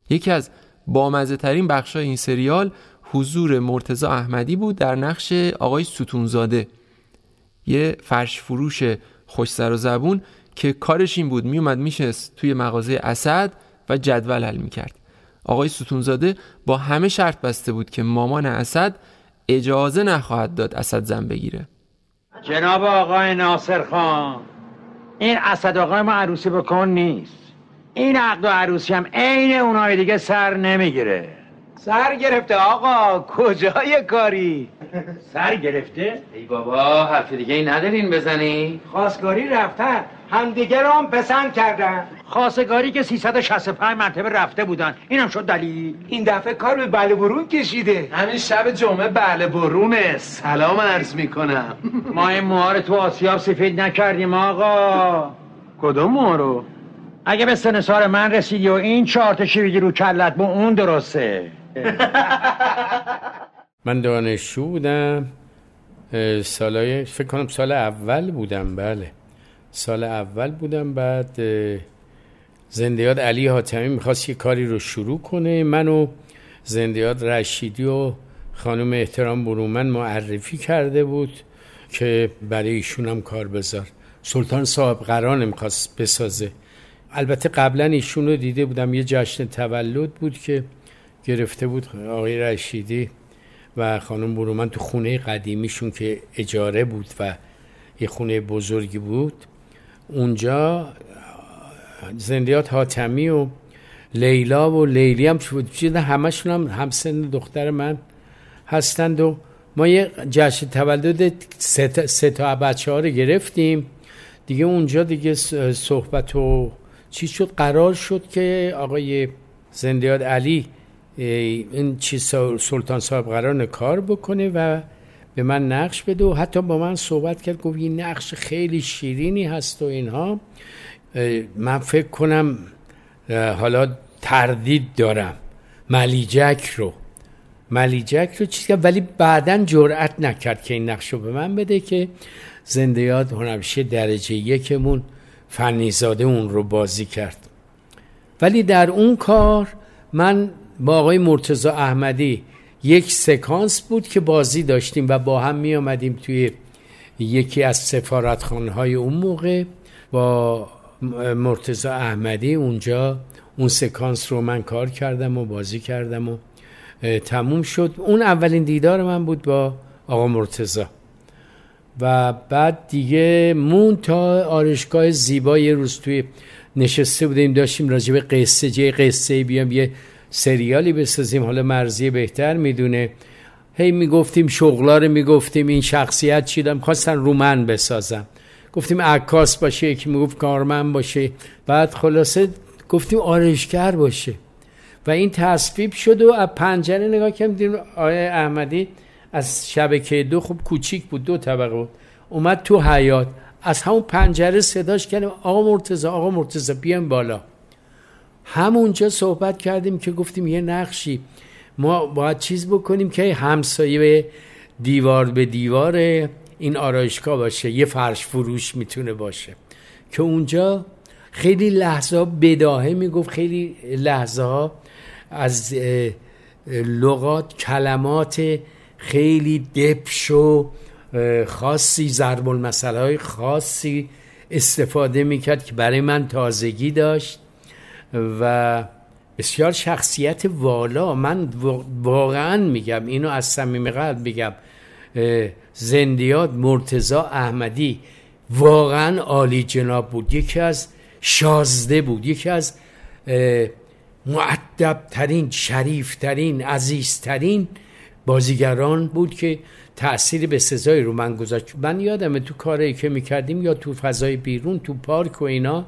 یکی از بامزه ترین بخش این سریال حضور مرتزا احمدی بود در نقش آقای ستونزاده. یه فرش فروش خوش سر و زبون که کارش این بود میومد میشست توی مغازه اسد و جدول حل می‌کرد. آقای ستونزاده با همه شرط بسته بود که مامان اسد اجازه نخواهد داد اسد زن بگیره. جناب آقای ناصر خان این اسد آقای ما عروسی بکن نیست. این عقد و عروسی هم عین اونای دیگه سر نمی‌گیره. سر گرفته آقا کجای کاری؟ سر گرفته؟ ای بابا حرف دیگه ای ندارین بزنی. خواستگاری رفتن همدیگه رو هم پسند کردن. خواستگاری که 365 مرتبه رفته بودن. اینم شد دلیل. این دفعه کار به بله برون کشیده. همین شب جمعه بله برونه. سلام عرض می‌کنم. ما این موها رو تو آسیاب سفید نکردیم آقا. کدوم موها رو؟ اگه به سن سال من رسیدی و این چهار تا رو کلت با اون درسته. من دانشجو بودم سالای فکر کنم سال اول بودم بله. سال اول بودم بعد اه، زندیات علی حاتمی می‌خواست یه کاری رو شروع کنه. منو زندیات رشیدی و خانم احترام برومن معرفی کرده بود که برای ایشون هم کار بذار. سلطان صاحب قرانه می‌خواست بسازه. البته قبلا ایشون رو دیده بودم. یه جشن تولد بود که گرفته بود آقای رشیدی و خانم برومن تو خونه قدیمیشون که اجاره بود و یه خونه بزرگی بود. اونجا زندیات حاتمی و لیلا و لیلی هم شده همشون هم همسن دختر من هستند و ما یه جشن تولد سه تا- سه تا بچه ها رو گرفتیم. دیگه اونجا دیگه صحبت و چی شد؟ قرار شد که آقای زندیات علی این چیز سلطان صاحب قرار کار بکنه و به من نقش بده و حتی با من صحبت کرد گفت این نقش خیلی شیرینی هست و اینها. من فکر کنم حالا تردید دارم. ملیجک رو. ملیجک رو چیز ولی بعدا جرأت نکرد که این نقش رو به من بده که زندیات هنرپیشه درجه یکمون فنیزاده اون رو بازی کرد. ولی در اون کار من با آقای مرتزا احمدی یک سکانس بود که بازی داشتیم و با هم می آمدیم توی یکی از سفارتخانه های اون موقع. با مرتزا احمدی اونجا اون سکانس رو من کار کردم و بازی کردم و تموم شد. اون اولین دیدار من بود با آقا مرتزا و بعد دیگه مون تا آرشگاه زیبا یه روز توی نشسته بودیم داشتیم راجع به قصه جه قصه بیام یه سریالی بسازیم حالا مرزی بهتر می‌دونه. هی می‌گفتیم شغلا رو می‌گفتیم این شخصیت چی دارم؟ خواستن رومن بسازم. گفتیم عکاس باشه یکی می‌گفت کارمن باشه. بعد خلاصه گفتیم آرشگر باشه. و این تصویب شد و از پنجره نگاه کردیم آقای احمدی از شبکه دو خوب کوچیک بود دو طبقه بود. اومد تو حیات از همون پنجره صداش کردیم آقا مرتزا آقا مرتزا بیام بالا. همونجا صحبت کردیم که گفتیم یه نقشی. ما باید چیز بکنیم که همسایه دیوار به دیوار این آرایشگاه باشه یه فرش فروش می‌تونه باشه. که اونجا خیلی لحظه بداهه می‌گفت خیلی لحظه از لغات کلمات خیلی دبش و خاصی ضرب المثل های خاصی استفاده می‌کرد که برای من تازگی داشت. و بسیار شخصیت والا. من وا- واقعا میگم اینو از صمیم قلب میگم زندیات مرتزا احمدی واقعا عالی جناب بود. یکی از شازده بود یکی از اه، معدب ترین شریف ترین عزیز ترین بازیگران بود که تأثیر به سزای رو من گذاشت. من یادمه تو کاری که می‌کردیم یا تو فضای بیرون تو پارک و اینا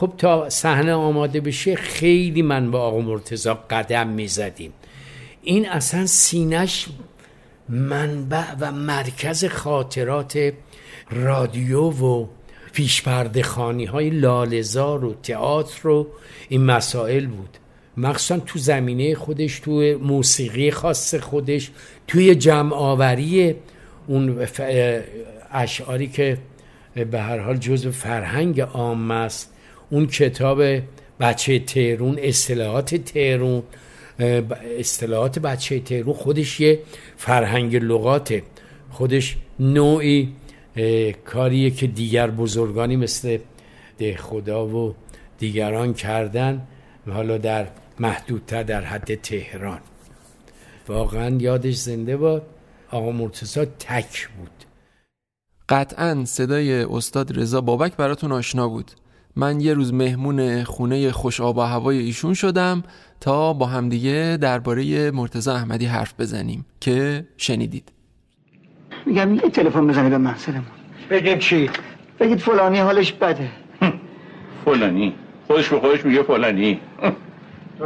خب تا صحنه آماده بشه خیلی من با آقا مرتزا قدم می‌زدیم. این اصلا سینش منبع و مرکز خاطرات رادیو و پیش پرده خانی های لالزار و تئاتر و این مسائل بود. مخصوصا تو زمینه خودش تو موسیقی خاص خودش توی جمع آوری اون اشعاری که به هر حال جزو فرهنگ عام است. اون کتاب بچه تهرون اصطلاحات تهرون اصطلاحات بچه تهرون خودش یه فرهنگ لغاته. خودش نوعی کاریه که دیگر بزرگانی مثل ده خدا و دیگران کردن حالا در محدودتر در حد تهران. واقعا یادش زنده باد آقا مرتزا تک بود. قطعا صدای استاد رضا بابک براتون آشنا بود. من یه روز مهمون خونه خوش آب و هوای ایشون شدم تا با همدیگه درباره مرتزا احمدی حرف بزنیم که شنیدید. میگم یه تلفن بزنی به منزلمون بگید چی؟ بگید فلانی حالش بده. فلانی؟ خودش به خودش میگه فلانی.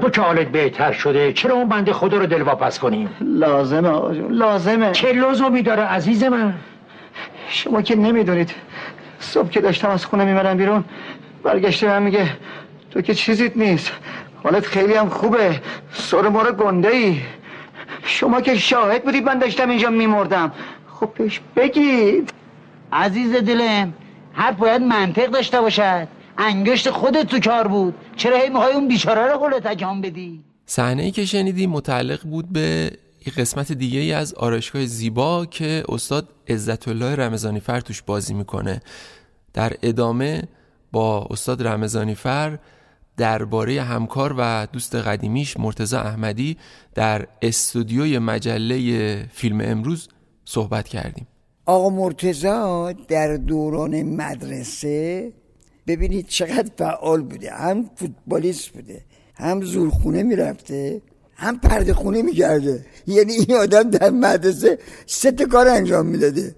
تو که حالت بهتر شده چرا اون بنده خدا رو دلواپس کنیم؟ لازمه آقا جون لازمه. چه لزومی داره عزیز من؟ شما که نمی‌دونید صبح که داشتم از خونه میمرم بیرون برگشته من میگه تو که چیزیت نیست. حالت خیلی هم خوبه. سر ما رو گنده ای شما که شاهد بودید من داشتم اینجا میمردم. خب پیش بگید. عزیز دلم حرف باید منطق داشته باشد. انگشت خودت تو کار بود. چرا هی می‌خوای اون بیچاره رو قول تکان بدی؟ صحنه ای که شنیدی متعلق بود به یه قسمت دیگه ای از آرایشگاه زیبا که استاد عزت الله رمضانی فر توش بازی می‌کنه. در ادامه با استاد رمضانی فر درباره همکار و دوست قدیمیش مرتزا احمدی در استودیوی مجله فیلم امروز صحبت کردیم. آقا مرتزا در دوران مدرسه ببینید چقدر فعال بوده. هم فوتبالیست بوده هم زورخونه می‌رفته هم پرده خونه می‌کرده. یعنی این آدم در مدرسه سه کار انجام می‌داده.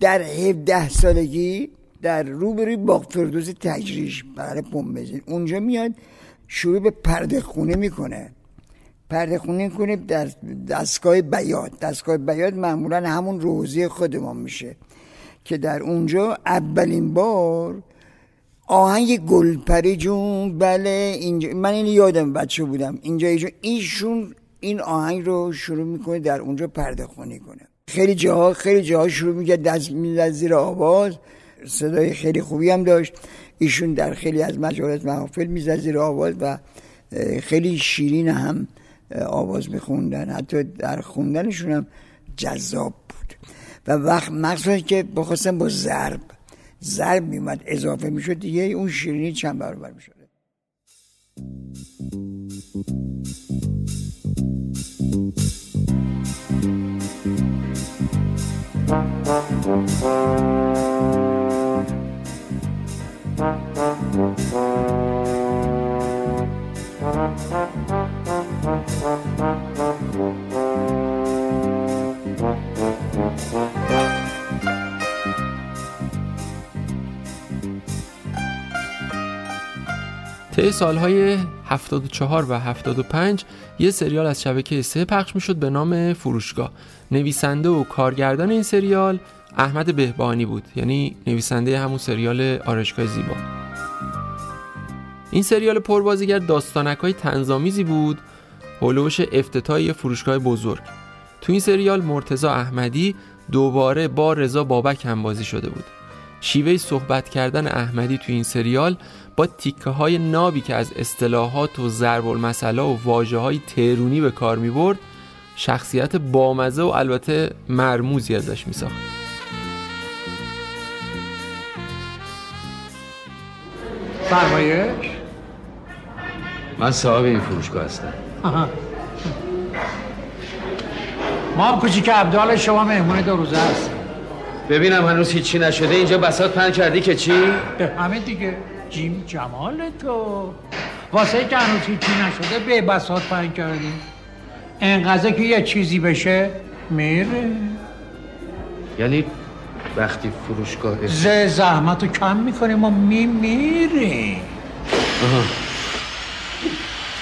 در 17 سالگی در روبروی باغ فردوس تجریش برای پمبزین اونجا میاد شروع به پرده خونه می‌کنه. پرده خونه کنه در دستگاه بیاد دستگاه بیاد معمولا همون روزی خودمان میشه که در اونجا اولین بار آهنگ گلپری جون بله اینجا من این یادم بچه بودم. اینجا اینجا ایشون این آهنگ رو شروع می‌کنه در اونجا پرده خونی کنه. خیلی جاها خیلی جاها شروع میگه دست می‌زد زیر آواز. صدای خیلی خوبی هم داشت. ایشون در خیلی از مجالس محافل می‌زد زیر آواز و خیلی شیرین هم آواز میخوندن. حتی در خوندنشون هم جذاب بود. و وقت مخصوصا که بخواستن با ضرب ضرب میومد اضافه می‌شد دیگه اون شیرینی چند برابر می‌شد؟ طی سالهای 74 و 75 یه سریال از شبکه سه پخش می‌شد به نام فروشگاه. نویسنده و کارگردان این سریال احمد بهبانی بود یعنی نویسنده همون سریال آرشگاه زیبا. این سریال پربازیگر داستانک های تنظامیزی بود هلوش افتتاحی فروشگاه بزرگ. تو این سریال مرتزا احمدی دوباره با رضا بابک هم بازی شده بود. شیوه صحبت کردن احمدی تو این سریال با تیکه های نابی که از اصطلاحات و ضرب المثله و واجه های ترونی به کار می برد شخصیت بامزه و البته مرموزی ازش می ساخت فرمایش؟ من صاحب این فروشگاه هستم. آها. ما هم کوچیک عبدال شما مهمون دو روزه هست ببینم هنوز هیچی نشده. اینجا بسات پن کردی که چی؟ همه دیگه. جیم جمال تو. واسه که هنوز هیچی نشده به بسات پن کردیم انقدر که یه چیزی بشه میره یعنی وقتی فروشگاه ز زحمت رو کم می‌کنیم و می میریم. آها.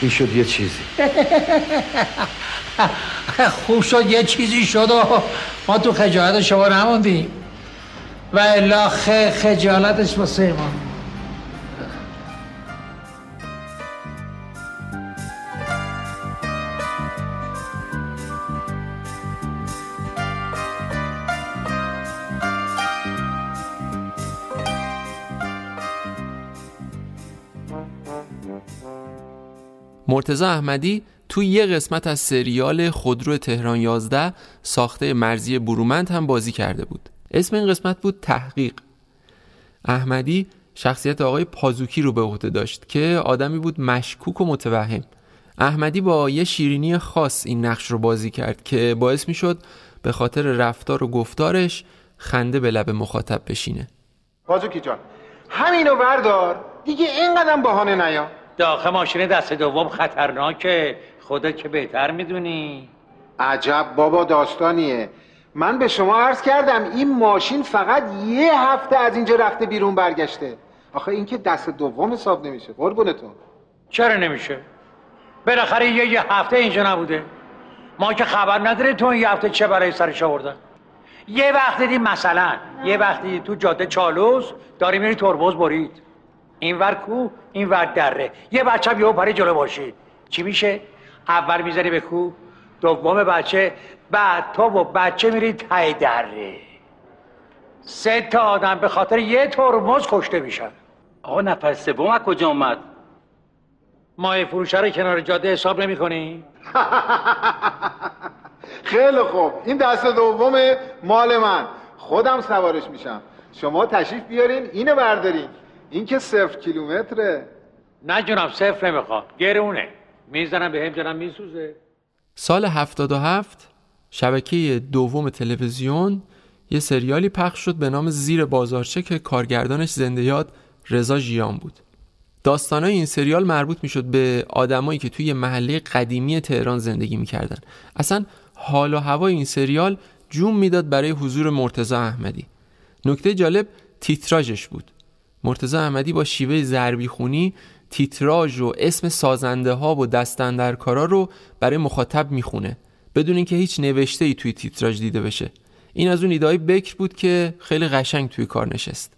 این شد یه چیزی. خوب شد یه چیزی شد و ما تو خجالت شما نموندیم. و الا خجالتش واسه ما. مرتزا احمدی توی یه قسمت از سریال خودرو تهران 11 ساخته مرزی برومند هم بازی کرده بود. اسم این قسمت بود تحقیق. احمدی شخصیت آقای پازوکی رو به عهده داشت که آدمی بود مشکوک و متوهم. احمدی با یه شیرینی خاص این نقش رو بازی کرد که باعث می شد به خاطر رفتار و گفتارش خنده به لب مخاطب بشینه. پازوکی جان همینو بردار. دیگه اینقدر بهانه نیا. داخل ماشین دست دوم خطرناکه. خودت که بهتر می‌دونی. عجب بابا داستانیه. من به شما عرض کردم این ماشین فقط یه هفته از اینجا رفته بیرون برگشته. آخه این که دست دوم حساب نمیشه. قربونتون چرا نمیشه؟ بالاخره یه, یه هفته اینجا نبوده. ما که خبر نداره تو این یه هفته چه برای سرش آوردن. یه وقت دیدی مثلا یه وقتی تو جاده چالوس داری میری ترمز برید. این ور کو این ور دره. یه بچه هم یهو پره جلو باشید چی میشه؟ اول می‌ذاری به کو. دوم بچه بعد تو و بچه میری تای دره. سه تا آدم به خاطر یه ترمز کشته میشن. آقا نفر سوم از کجا اومد؟ ماه فروشه رو کنار جاده حساب نمی کنی؟ خیلی خوب. این دست دوم مال من. خودم سوارش میشم. شما تشریف بیارین اینو بردارین. این که صفر کیلومتره. نه جناب صفر نمی‌خوام. گرونه می‌زنم به هم جنم میسوزه. سال 77 شبکه دوم تلویزیون یه سریالی پخش شد به نام زیر بازارچه که کارگردانش زنده یاد رضا ژیان بود. داستانای این سریال مربوط می‌شد به آدمایی که توی محله قدیمی تهران زندگی می‌کردن. اصلا حال و هوای این سریال جون می‌داد برای حضور مرتزا احمدی. نکته جالب تیتراژش بود. مرتزا احمدی با شیوه ضربی خونی تیتراژ و اسم سازنده ها و دستندرکارا رو برای مخاطب می‌خونه بدون اینکه هیچ نوشته ای توی تیتراژ دیده بشه. این از اون ایدهای بکر بود که خیلی قشنگ توی کار نشست.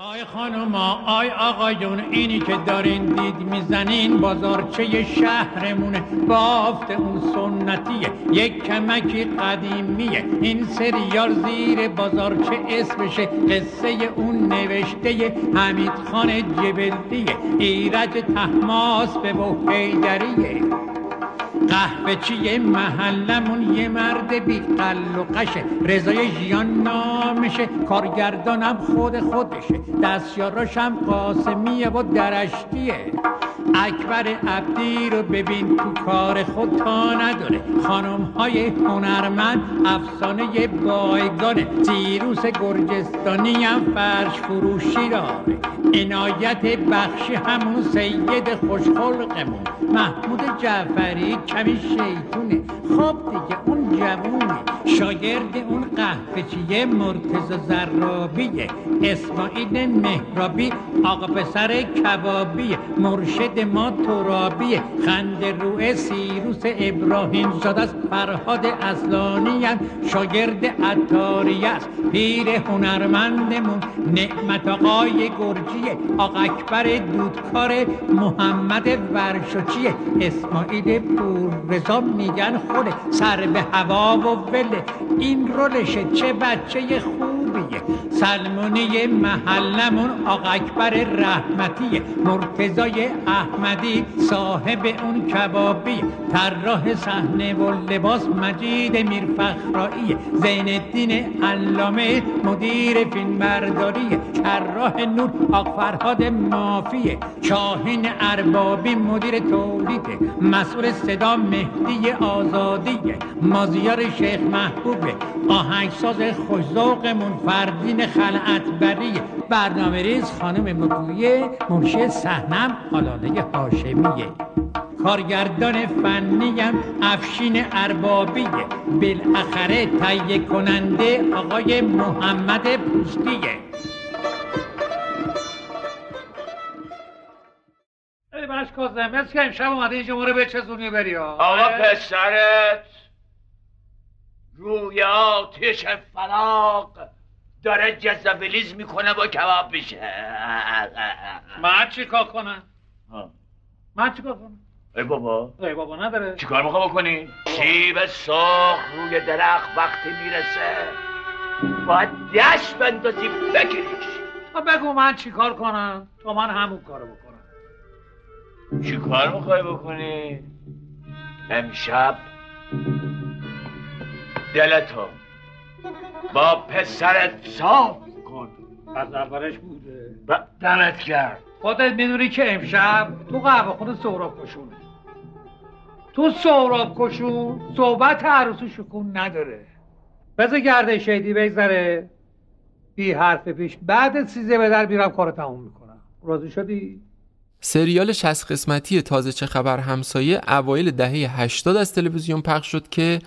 آی خانوما آی آقایون اینی که دارین دید می‌زنین بازارچه شهرمونه بافت اون سنتیه یک کمکی قدیمیه. این سریال زیر بازارچه اسمشه قصه اون نوشته حمید خان جبلدیه ایرج تحماس به و حیدریه قهوه چیه محلمون یه مرد بی قل و قشه رضای ژیان نامشه کارگردانم خود خودشه. دستیاراشم قاسمیه و درشتیه. اکبر عبدی رو ببین تو کار خود تا نداره. خانم های هنرمند افسانه بایگانه. زیروس گرجستانی هم فرش فروشی داره. عنایت بخشی همون سید خوشخلقمون. محمود جعفری کمی شیطونه. خب دیگه اون جوونه. شاگرد اون قهوه‌چیه مرتضی زرابیه. اسماعیل مهرابی آقا پسر کبابیه. مرشد ما ترابیه. خند روی سیروس ابراهیم زاده است. فرهاد اصلانی شاگرد عطاریه است. پیر هنرمندمون نعمت آقای گرجیه. آقا اکبر دودکار محمد ورشوچیه اسماعیل پور رضا میگن خوده سر به هوا و وله. این رولشه چه بچه خوبیه. سلمونی محلمون آقا اکبر رحمتیه مرتضای احمدی صاحب اون کبابی طراح صحنه و لباس مجید میرفخرایی زین الدین علامه مدیر فیلم برداری طراح نور آق فرهاد مافیه شاهین اربابی مدیر تولیده مسئول صدا مهدی آزادیه مازیار شیخ محبوبه آهنگساز خوشذوقمون فردین خلعت بریه برنامه ریز خانم مگویه مرشد صحنم حلاله هاشمیه. کارگردان فنیم افشین اربابیه. بالاخره تهیه کننده آقای محمد پوستیه. ای باش کازم مثل که امشب اومده اینجا ما رو بچزونی بری ها. آقا پسرت روی آتش فراق داره جزافلیز می‌کنه با کباب میشه. من چیکار کنم؟ من چیکار کنم؟ ای بابا. ای بابا نداره. چیکار می‌خوای بکنی؟ سیب سرخ روی درخت وقتی می‌رسه. باید دست بندازی بگیریش تو بگو من چیکار کنم؟ تو من همون کارو بکنم. چیکار می‌خوای بکنی؟ امشب دلتو. با پسرت صاف کن. از اولش بوده. ب- دمت کرد خودت می‌دونی که امشب تو قهوه خونه سهراب کشونه. تو سهراب کشون صحبت عروس و شکون نداره. بذار گرده شیدی بگذره. بی حرف پیش بعد سیزه به در میرم کارو تموم می‌کنم. راضی شدی؟ سریال 60 قسمتی تازه چه خبر همسایه اوایل دهه 80 از تلویزیون پخش شد که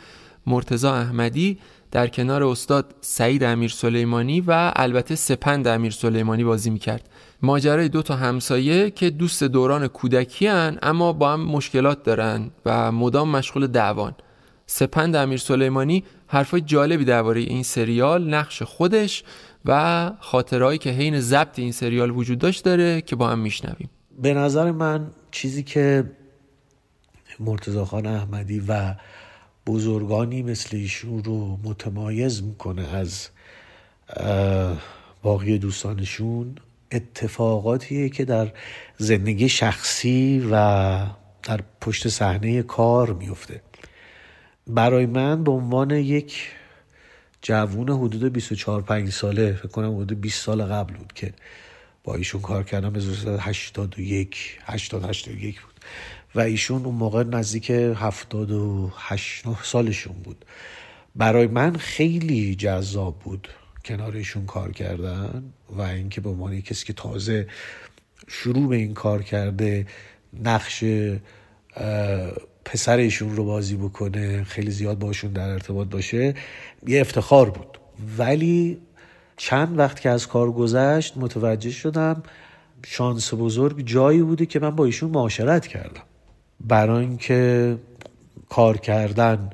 مرتزا احمدی در کنار استاد سعید امیر سلیمانی و البته سپند امیر سلیمانی بازی می‌کرد. ماجرای دو تا همسایه که دوست دوران کودکی هن اما با هم مشکلات دارن و مدام مشغول دعوان. سپند امیر سلیمانی حرفای جالبی درباره این سریال نقش خودش و خاطرهایی که حین ضبط این سریال وجود داشت داره که با هم میشنویم. به نظر من چیزی که مرتضی خان احمدی و بزرگانی مثل ایشون رو متمایز می‌کنه از باقی دوستانشون. اتفاقاتیه که در زندگی شخصی و در پشت صحنه کار میفته برای من به عنوان یک جوون حدود 24 5 ساله فکر کنم حدود 20 سال قبل بود که با ایشون کار کردم به 81 80 81 بود. و ایشون اون موقع نزدیک 78 9 سالشون بود. برای من خیلی جذاب بود کنار ایشون کار کردن و اینکه به عنوان کسی که تازه شروع به این کار کرده نقش پسر ایشون رو بازی بکنه خیلی زیاد باشون در ارتباط باشه یه افتخار بود. ولی چند وقت که از کار گذشت متوجه شدم شانس بزرگ جایی بوده که من با ایشون معاشرت کردم. برای اینکه کار کردن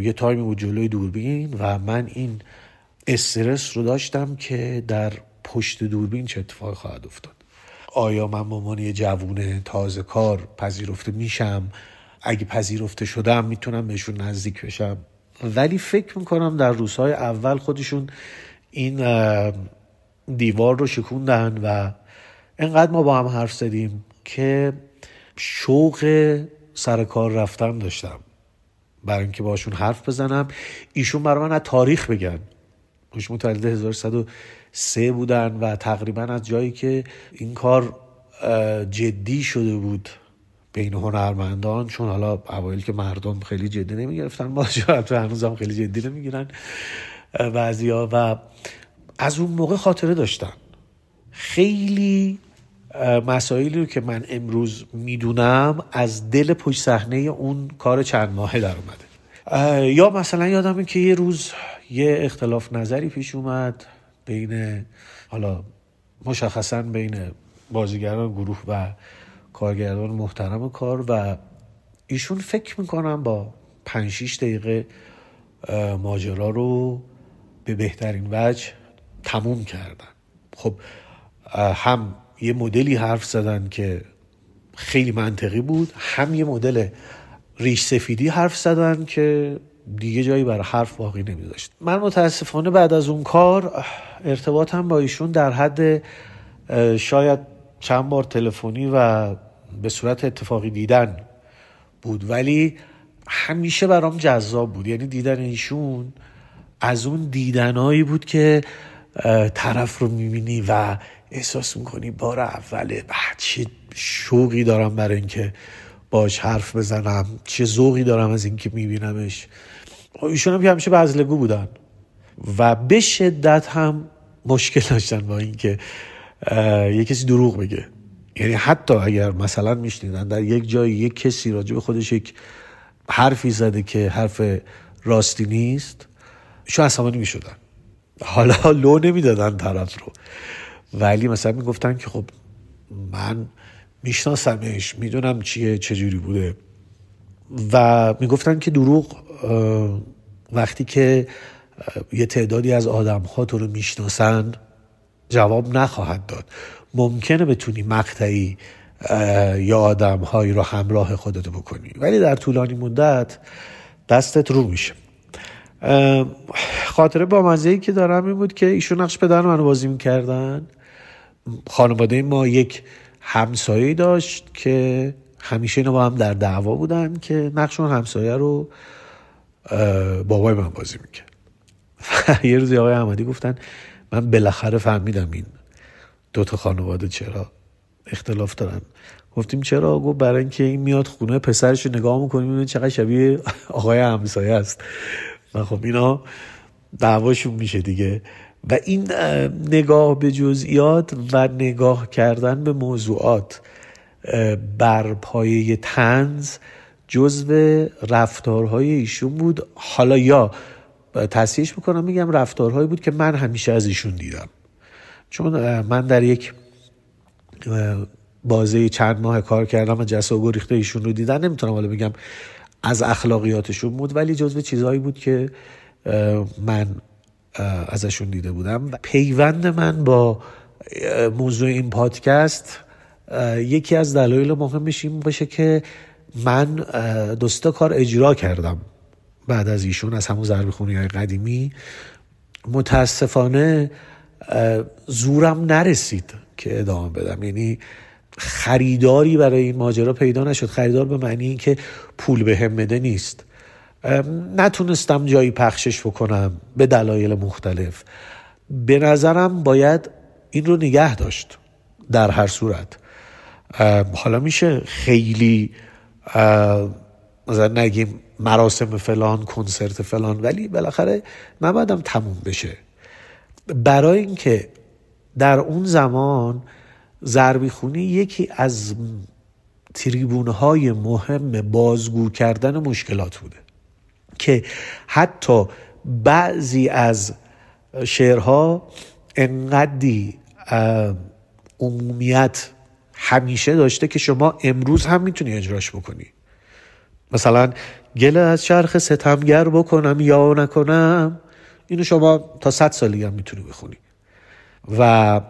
یه تایمی بود جلوی دوربین و من این استرس رو داشتم که در پشت دوربین چه اتفاقی خواهد افتاد. آیا من به عنوان یه جوون تازه کار پذیرفته میشم؟ اگه پذیرفته شدم می‌تونم بهشون نزدیک بشم؟ ولی فکر می‌کنم در روزهای اول خودشون این دیوار رو شکوندن و انقدر ما با هم حرف زدیم که شوق سر کار رفتن داشتم. برای اینکه باشون حرف بزنم. ایشون برای من از تاریخ بگن. ایشون متولد 1103 بودن و تقریبا از جایی که این کار جدی شده بود بین هنرمندان چون حالا اوایل که مردم خیلی جدی نمی‌گرفتن ما البته هنوز هم خیلی جدی نمی‌گیرن بعضیا. و از اون موقع خاطره داشتن. خیلی مسائلی رو که من امروز می‌دونم از دل پشت صحنه اون کار چند ماهه در اومده. یا مثلا یادمه که یه روز یه اختلاف نظری پیش اومد بین حالا مشخصا بین بازیگران گروه و کارگردان محترم کار و ایشون فکر می‌کنم با پنج شیش دقیقه اه، ماجرا رو به بهترین وجه تموم کردن. خب هم یه مدلی حرف زدن که خیلی منطقی بود. هم یه مدل ریش سفیدی حرف زدن که دیگه جایی برای حرف باقی نمیذاشت. من متاسفانه بعد از اون کار ارتباطم با ایشون در حد شاید چند بار تلفنی و به صورت اتفاقی دیدن بود. ولی همیشه برام جذاب بود. یعنی دیدن ایشون از اون دیدنهایی بود که طرف رو می‌بینی و احساس می‌کنی بار اوله چه شوقی دارم برای اینکه باش حرف بزنم چه ذوقی دارم از اینکه میبینمش. ایشون هم که همیشه بزلگو بودن. و به شدت هم مشکل داشتن با اینکه یه کسی دروغ بگه. یعنی حتی اگر مثلا میشنیدن در یک جای یک کسی راجع به خودش یک حرفی زده که حرف راستی نیست شو عصبانی می‌شدن. حالا لو نمی‌دادن طرف رو. ولی مثلا می‌گفتن که خب من میشناسمش می‌دونم چیه چجوری بوده. و می‌گفتن که دروغ وقتی که یه تعدادی از آدم ها تو رو می‌شناسن جواب نخواهد داد. ممکنه بتونی مقطعی یا آدم هایی رو همراه خودت بکنی. ولی در طولانی مدت دستت رو میشه. خاطره با مزه که دارم این بود که ایشون نقش پدر منو بازی می‌کردن. خانواده ما یک همسایه داشت که همیشه اینا با هم در دعوا بودن که نقش اون همسایه رو بابای من بازی می‌کرد. یه روزی آقای احمدی گفتن من بالاخره فهمیدم این دو تا خانواده چرا اختلاف دارن. گفتیم چرا؟ گفت برای اینکه این میاد خونه پسرش رو نگاه می‌کنیم می‌بینیم چقدر شبیه آقای همسایه است. و خب اینا دعواشون میشه دیگه. و این نگاه به جزئیات و نگاه کردن به موضوعات بر پایه تنز جزو رفتارهای ایشون بود. حالا یا تصحیحش می‌کنم میگم رفتارهایی بود که من همیشه از ایشون دیدم. چون من در یک بازه چند ماه کار کردم و جسا گریخته ایشون رو دیدن نمی‌تونم حالا بگم از اخلاقیاتشون بود ولی جزو چیزهایی بود که من ازشون دیده بودم. پیوند من با موضوع این پادکست یکی از دلایل مهمش این باشه که من دوستا کار اجرا کردم بعد از ایشون از همون ضرب خونی های قدیمی. متاسفانه زورم نرسید که ادامه بدم. یعنی خریداری برای این ماجرا پیدا نشد. خریدار به معنی اینکه پول به هم بده نیست. نتونستم جایی پخشش بکنم به دلایل مختلف. به نظرم باید این رو نگه داشت در هر صورت. حالا میشه خیلی مثلا نگیم مراسم فلان کنسرت فلان ولی بالاخره نبایدم تموم بشه. برای اینکه در اون زمان ضربی خونی یکی از تریبون های مهم بازگو کردن مشکلات بوده. که حتی بعضی از شعرها انقدی عمومیت همیشه داشته که شما امروز هم می‌تونی اجراش بکنی. مثلا گله از چرخ ستمگر بکنم یا نکنم اینو شما تا صد سالی هم می‌تونی بخونی. و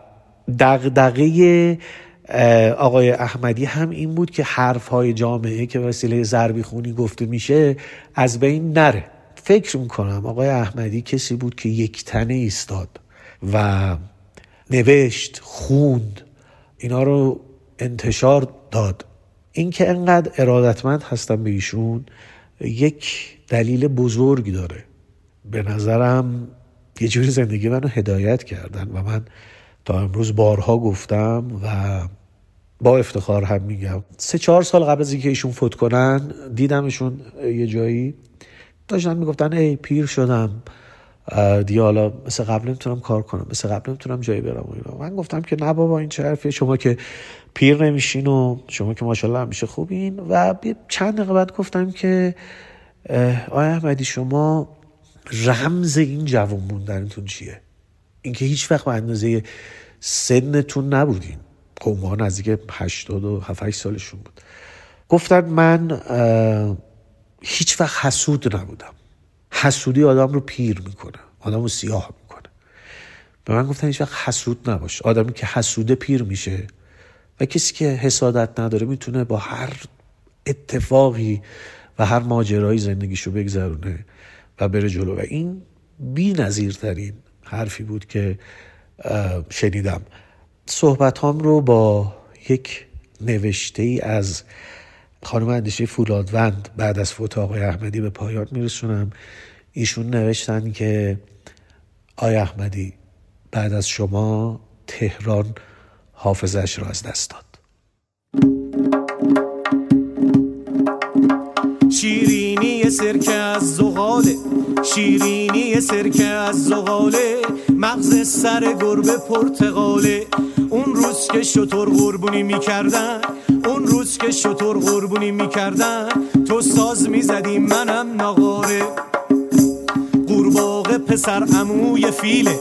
دغدغه آقای احمدی هم این بود که حرف های جامعه که وسیله ضربی خونی گفته میشه از بین نره. فکر می‌کنم آقای احمدی کسی بود که یک تنه ایستاد و نوشت خوند. اینا رو انتشار داد. اینکه انقدر ارادتمند هستم به ایشون یک دلیل بزرگی داره. به نظرم یه جوری زندگی منو هدایت کردن و من تا امروز بارها گفتم و با افتخار هم میگم. سه چهار سال قبل از اینکه ایشون فوت کنن دیدمشون یه جایی. داشتن می‌گفتن ای پیر شدم. دیگه حالا مثل قبل نمی‌تونم کار کنم مثل قبل نمی‌تونم جایی برم و من گفتم که نه بابا این چه حرفیه؟ شما که پیر نمیشین و شما که ماشاءالله همیشه خوبین. و چند دقیقه بعد گفتم که آیا احمدی شما رمز این جوان موندنتون چیه؟ اینکه هیچ وقت به اندازه سنتون نبودین. قومها نزدیک 80 و 7 سالشون بود. گفتن من هیچ وقت حسود نبودم. حسودی آدم رو پیر می‌کنه آدم رو سیاه می‌کنه. به من گفتن هیچ وقت حسود نباش. آدمی که حسوده پیر میشه و کسی که حسادت نداره می‌تونه با هر اتفاقی و هر ماجرایی زندگیشو بگذرونه و بره جلو. و این بی نظیرترین حرفی بود که شنیدم. صحبت هم رو با یک نوشته ای از خانم اندیشه فولادوند بعد از فوت آقای احمدی به پایان میرسونم. ایشون نوشتن که آقای احمدی بعد از شما تهران حافظش را از دست داد. سرکه از زغاله شیرینی سرکه از زغاله. مغز سر گربه پرتقاله. اون روز که شطور قربونی می‌کردن اون روز که شطور قربونی می‌کردن تو ساز می‌زدی منم ناغاره. قورباغه پسر اموی فیله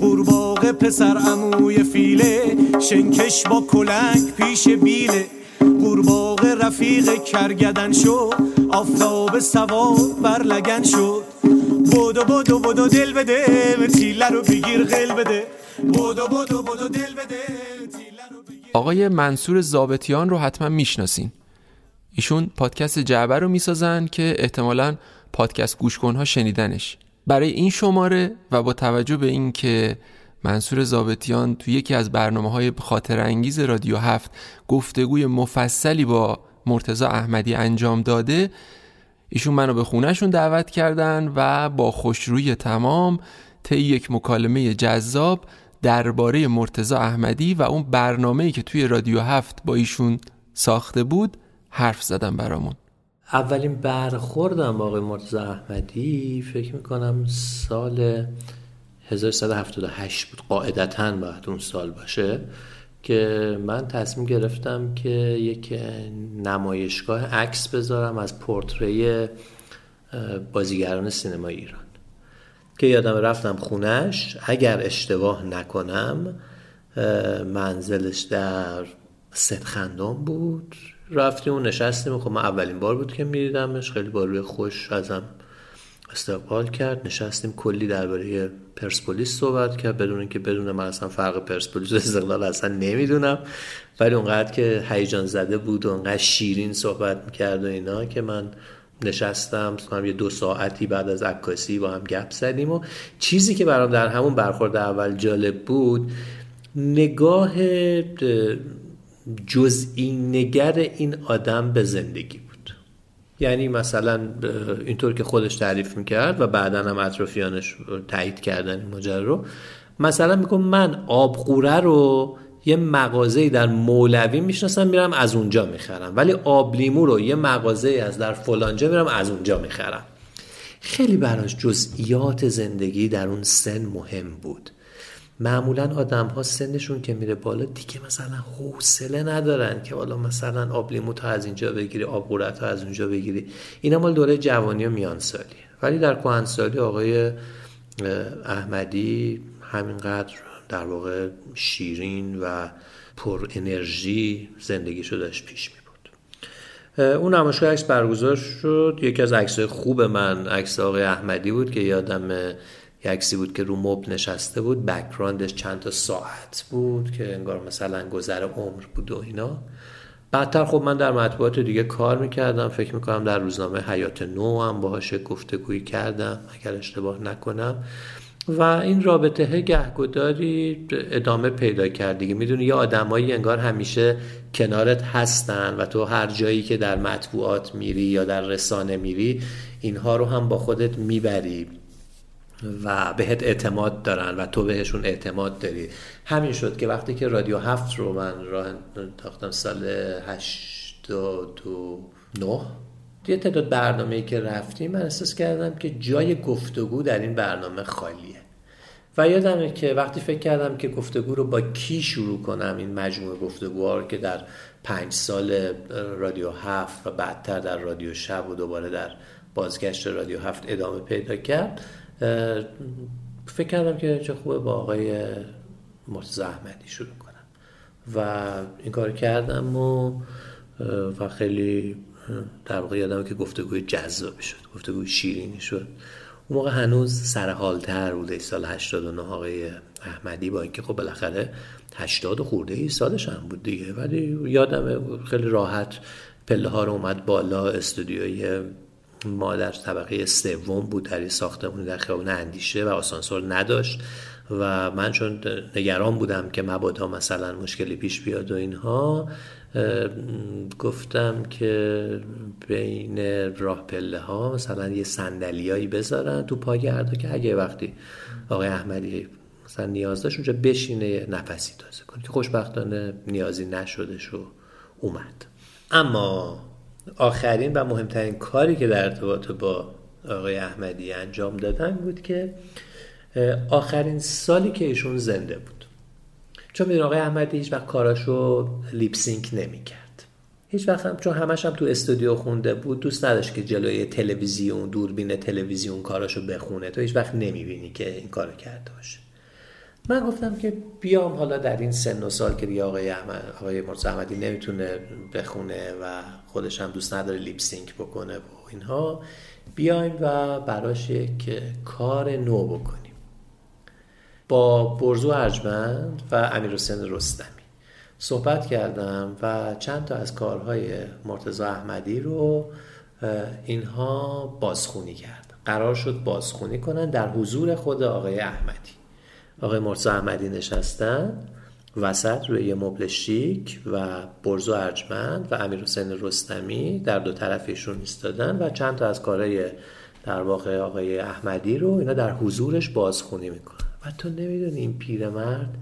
قورباغه پسر اموی فیله. شنکش با کلنگ پیش بیله قورباغه رفیق کرگدن شد. آفتاب سوار بر لگن شد. بودو بودو بودو دل بده تیله رو بگیر قل بده. بودو بودو بودو دل بده آقای منصور زابطیان رو حتما می‌شناسین. ایشون پادکست جعبه رو می‌سازن که احتمالا پادکست گوش ها شنیدنش. برای این شماره و با توجه به اینکه منصور زابطیان تو یکی از برنامه های خاطر انگیز رادیو هفت گفتگوی مفصلی با مرتزا احمدی انجام داده ایشون منو به خونهشون دعوت کردن و با خوشروی تمام طی یک مکالمه جذاب درباره مرتزا احمدی و اون برنامه‌ای که توی رادیو هفت با ایشون ساخته بود حرف زدن برامون. اولین برخوردم با آقای مرتضی احمدی فکر می‌کنم سال 1178 بود. قاعدتا باید اون سال باشه. که من تصمیم گرفتم که یک نمایشگاه عکس بذارم از پورتری بازیگران سینما ایران. که یادم رفتم خونش اگر اشتباه نکنم منزلش در ستخندان بود. رفتیم و نشستیم خب من اولین بار بود که میدیدمش خیلی با روی خوش ازم استقبال کرد. نشستیم کلی درباره پرسپولیس صحبت کرد. بدون اینکه بدون من اصلا فرق پرسپولیس و استقلال اصلا نمی‌دونم. ولی اونقدر که هیجان زده بود و اونقدر شیرین صحبت می‌کرد و اینا که من نشستم. کنم یه دو ساعتی بعد از عکاسی با هم گپ زدیم و چیزی که برام در همون برخورد اول جالب بود نگاه جزئی نگر این آدم به زندگی بود. یعنی مثلا اینطور که خودش تعریف می‌کرد و بعدا هم اطرافیانش تایید کردن این ماجرا رو مثلا میگم من آبقوره رو یه مغازه در مولوی می‌شناسم میرم از اونجا می‌خرم. ولی آب لیمو رو یه مغازه از در فلانجا میرم از اونجا می‌خرم. خیلی براش جزئیات زندگی در اون سن مهم بود. معمولا آدم ها سنشون که میره بالا دیگه مثلا حوصله ندارن که حالا مثلا آب لیمو تا از اینجا بگیری آب قورت از اونجا بگیری. اینا مال دوره جوانی و میان سالی ولی در کهنسالی آقای احمدی همینقدر در واقع شیرین و پر انرژی زندگی شدهش پیش می بود اون نمایشگاه عکس برگزار شد. یکی از عکس‌های خوب من عکس آقای احمدی بود که یادم عکسی بود که رو مب نشسته بود بکراندش چند تا ساعت بود که انگار مثلا گذر عمر بود و اینا. بعدتر خب من در مطبوعات دیگه کار می‌کردم. فکر می‌کنم در روزنامه حیات نو هم باهاش گفتگویی کردم اگر اشتباه نکنم. و این رابطه گهگداری ادامه پیدا کرد دیگه. می‌دونی یه آدمایی انگار همیشه کنارت هستن و تو هر جایی که در مطبوعات میری یا در رسانه میری اینها رو هم با خودت می‌بری. و بهت اعتماد دارن و تو بهشون اعتماد داری. همین شد که وقتی که رادیو هفت رو من راه انداختم سال 89 یه تعداد برنامه که رفتیم من احساس کردم که جای گفتگو در این برنامه خالیه. و یادمه که وقتی فکر کردم که گفتگو رو با کی شروع کنم این مجموعه گفتگوها رو که در پنج سال رادیو هفت و بعدتر در رادیو شب و دوباره در بازگشت رادیو هفت ادامه پیدا کرد فکر کردم که چه خوبه با آقای مرتضی شروع کنم. و این کار کردم و و خیلی در واقع یادم که گفتگوی جذابی شد گفتگوی شیرینی شد. اون موقع هنوز سرحالتر بوده سال 89 آقای احمدی با اینکه خب بالاخره 80 خورده ای سالش هم بود دیگه. ولی یادم خیلی راحت پله ها رو اومد بالا استودیوی ما در طبقه سوم بود در ساختمون در خیابون اندیشه و آسانسور نداشت و من چون نگران بودم که مبادا مثلا مشکلی پیش بیاد و اینها گفتم که بین راه پله ها مثلا یه صندلیایی بذارن تو پاگردا که اگه وقتی آقای احمدی مثلا نیاز داشت اونجا بشینه نفسی تازه کنه. که خوشبختانه نیازی نشدش و اومد. اما آخرین و مهمترین کاری که در ارتباط با آقای احمدی انجام دادن بود که آخرین سالی که ایشون زنده بود. چون میدون آقای احمدی هیچ وقت کاراشو لیپسینک نمی‌کرد. هیچ وقت هم چون همش هم تو استودیو خونده بود دوست نداشت که جلوی تلویزیون دوربین تلویزیون کاراشو بخونه. تو هیچ وقت نمی‌بینی که این کارو کرده باشه. من گفتم که بیام حالا در این سن و سال که دیگه آقای احمد آقای مرزا احمدی نمی‌تونه بخونه و خودش هم دوست نداره لیپسینک بکنه و اینها بیایم و براش یک کار نو بکنیم. با برزو ارجمند و امیر حسین رستمی صحبت کردم و چند تا از کارهای مرتزا احمدی رو اینها بازخونی کرد قرار شد بازخونی کنن در حضور خود آقای احمدی. آقای مرتزا احمدی نشستن وسط روی یه مبل شیک و برزو ارجمند و امیر حسین رستمی در دو طرفشون ایستادن و چند تا از کارهای در واقع آقای احمدی رو اینا در حضورش بازخونی می‌کنن. و تو نمی‌دونی این پیرمرد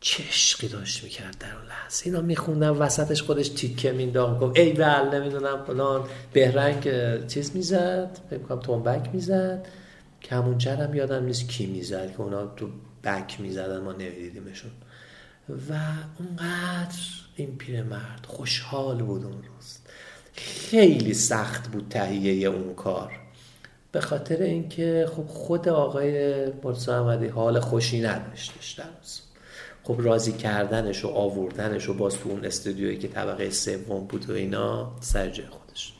چه عشقی داشت می‌کرد در اون لحظه. اینا میخوندن وسطش خودش تیکه مینداخت گفت ای ول نمی‌دونم فلان. بهرنگ چیز می‌زد فکر کنم تنبک می‌زد. کمونچر هم یادم نیست کی می‌زد که اونا تو بک می‌زدن ما نمیدیدیمشون. و اونقدر این پیرمرد خوشحال بود اون روز. خیلی سخت بود تهیه اون کار. به خاطر اینکه خب خود آقای مرتضی احمدی حال خوشی نداشتش در روز خب راضی کردنش و آوردنش و باز تو اون استودیویی که طبقه سوم بود و اینا سر جای خودش.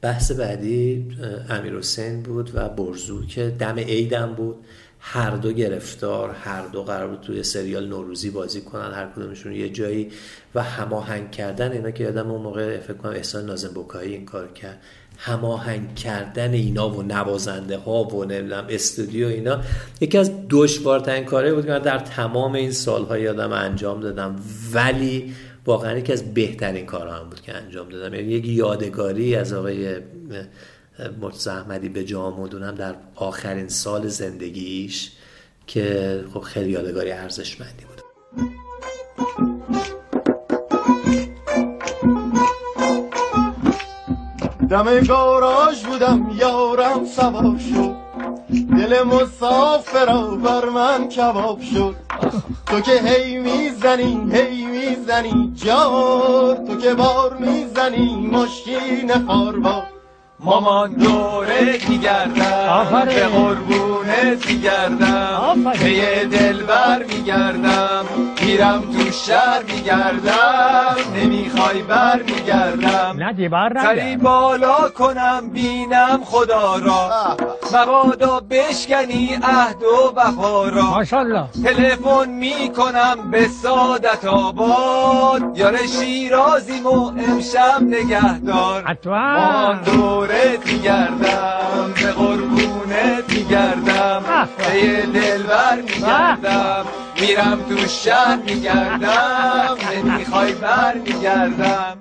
بحث بعدی امیر حسین بود و برزو که دم عیدم بود. هر دو گرفتار هر دو قرار بود توی سریال نوروزی بازی کنن هر کدومشون یه جایی و هماهنگ کردن اینا که یادم اون موقع فکر کنم احسان نازم بکایی این کار کرد. هماهنگ کردن اینا و نوازنده ها و نمی‌دونم استودیو اینا. یکی از دشوارترین کاره بود که من در تمام این سالها یادم انجام دادم. ولی واقعا یکی از بهترین کارها هم بود که انجام دادم. یعنی یک یادگاری از آقای مرتضی احمدی به جا مدونم در آخرین سال زندگیش که خب خیلی یادگاری ارزشمندی بود. دم گاراژ بودم یارم سوار شد. دل مسافرا بر من کباب شد. تو که هی می‌زنی هی می‌زنی جار تو که بار می‌زنی مشکین خاربار مامان دوره میگردم به قربونت میگردم به دلبر میگردم. میرم تو شهر میگردم نمی‌خوای بر میگردم ندی بر سری بالا کنم بینم خدا را. مبادا بشکنی عهد و وفا را. ماشالله تلفن می‌کنم به سادت آباد. یار شیرازیم و امشب نگهدار. مامان دورت میگردم به قربونت میگردم. به دلبر میگردم. میرم تو شهر میگردم نمی‌خوای بر میگردم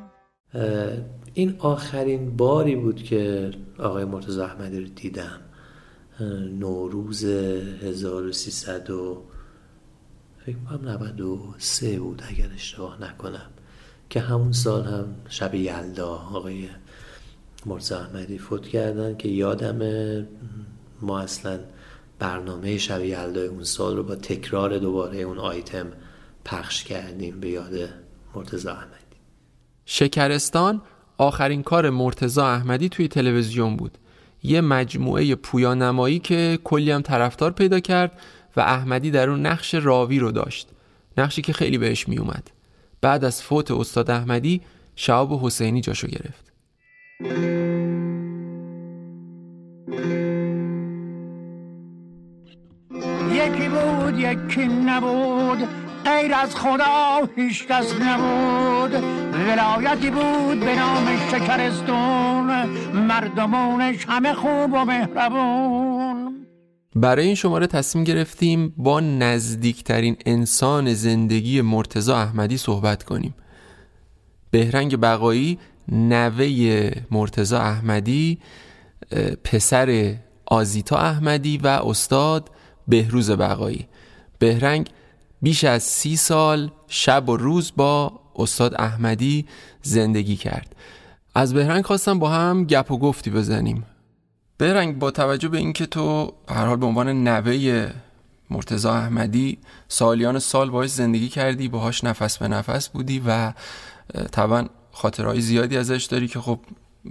این آخرین باری بود که آقای مرتضی احمدی رو دیدم. نوروز 1300 و فکر کنم 93 بود اگر اشتباه نکنم. که همون سال هم شب یلدا آقای مرتضی احمدی فوت کردن که یادم ما اصلا برنامه شب یلدای اون سال رو با تکرار دوباره اون آیتم پخش کردیم به یاد مرتضی احمدی. شکرستان آخرین کار مرتزا احمدی توی تلویزیون بود. یه مجموعه پویانمایی که کلی هم طرفدار پیدا کرد و احمدی در اون نقش راوی رو داشت. نقشی که خیلی بهش می اومد بعد از فوت استاد احمدی شعب حسینی جاشو گرفت. بود یکی نبود غیر از خدا هیچ کس نبود. ولایتی بود به نام شکرستون مردمونش همه خوب و مهربون. برای این شماره تصمیم گرفتیم با نزدیکترین انسان زندگی مرتزا احمدی صحبت کنیم. بهرنگ بقایی نوه مرتزا احمدی پسر آزیتا احمدی و استاد بهروز بقایی. بهرنگ بیش از سی سال شب و روز با استاد احمدی زندگی کرد. از بهرنگ خواستم با هم گپ و گفتی بزنیم. بهرنگ با توجه به اینکه تو هر حال به عنوان نوه مرتزا احمدی سالیان سال باش زندگی کردی باهاش نفس به نفس بودی و طبعا خاطرهای زیادی ازش داری که خب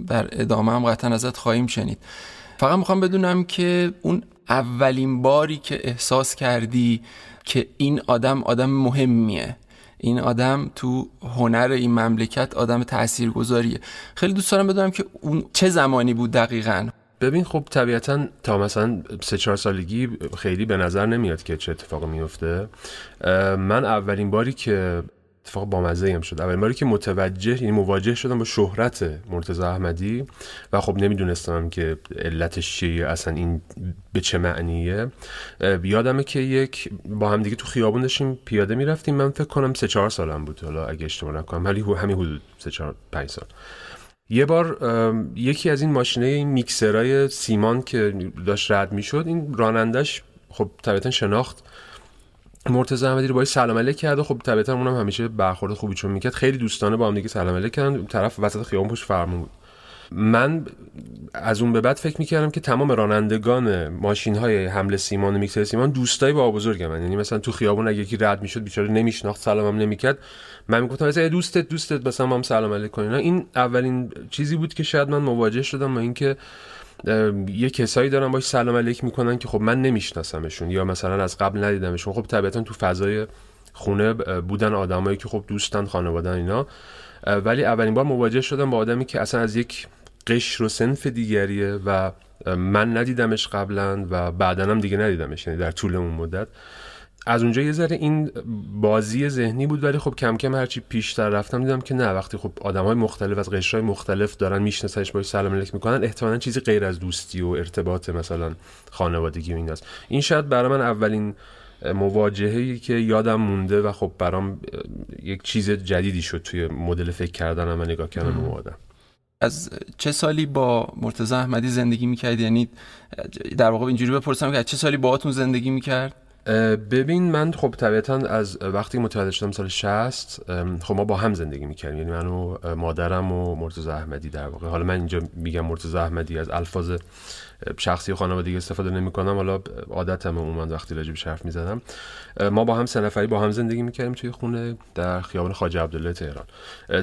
در ادامه هم قطعا ازت خواهیم شنید. فقط می‌خوام بدونم که اون اولین باری که احساس کردی که این آدم آدم مهمیه. این آدم تو هنر این مملکت آدم تاثیرگذاریه خیلی دوست دارم بدونم که اون چه زمانی بود دقیقا؟ ببین خب طبیعتا تا مثلا سه چهار سالگی خیلی به نظر نمیاد که چه اتفاقی میفته. من اولین باری که اتفاق بامزه هم شد. اولین باری که متوجه یعنی مواجه شدم با شهرت مرتضی احمدی و خب نمی‌دونستم که علتش چیه اصلا این به چه معنیه. یادمه که یک با هم دیگه تو خیابون داشتیم پیاده می‌رفتیم. من فکر کنم سه چهار سالم بود. حالا اگه اشتباه نکنم ولی همین حدود سه چهار پنج سال. یه بار یکی از این ماشینه این میکسرای سیمان که داشت رد می‌شد این رانندش خب طبیعتا شناخت. مرتضی احمدی رو باید سلام علیک کرد و خب طبیعتا اونم همیشه برخورد خوبی چون می‌کرد. خیلی دوستانه با هم دیگه سلام علیک کردن. طرف وسط خیابون پشت فرمون بود. من از اون به بعد فکر می‌کردم که تمام رانندگان ماشین های حمل سیمان و میکسر سیمان دوستای با بزرگم. یعنی مثلا تو خیابون اگه یکی رد می‌شد بیچاره نمیشناخت سلامم نمی‌کرد. من می‌گفتم مثلا دوستت دوستت مثلا هم سلام علیک کنین این اولین چیزی بود که شاید من مواجه شدم با اینکه یه کسایی دارن باش سلام علیک می‌کنن که خب من نمیشناسمشون یا مثلا از قبل ندیدمشون. خب طبیعتا تو فضای خونه بودن آدمایی که خب دوستن خانوادن اینا. ولی اولین بار مواجه شدم با آدمی که اصلا از یک قشر و سنف دیگریه و من ندیدمش قبلا و بعدا هم دیگه ندیدمش یعنی در طول اون مدت. از اونجا یه ذره این بازی ذهنی بود ولی خب کم کم هرچی پیشتر رفتم دیدم که نه وقتی خب آدم های مختلف از قشرهای مختلف دارن میشناسنش باید سلام علیک می‌کنن احتمالا چیزی غیر از دوستی و ارتباط مثلا خانوادگی و این است. این شاید برای من اولین مواجهه که یادم مونده و خب برام یک چیز جدیدی شد توی مدل فکر کردنم و نگاه کردن اون آدم. از چه سالی با مرتضی احمدی زندگی می‌کرد یعنی در واقع اینجوری بپرسم که از چه سالی باهاتون زندگی می‌کرد؟ ببین من خب طبیعتا از وقتی متولد شدم سال 60 خب ما با هم زندگی می‌کردیم. یعنی من و مادرم و مرتضی احمدی در واقع. حالا من اینجا میگم مرتضی احمدی از الفاظ شخصی خانوادگی استفاده نمی کنم حالا عادتم عموما وقتی راجع به حرف می‌زدم. ما با هم سه نفری با هم زندگی می‌کردیم توی خونه در خیابان خواجه عبدالله تهران.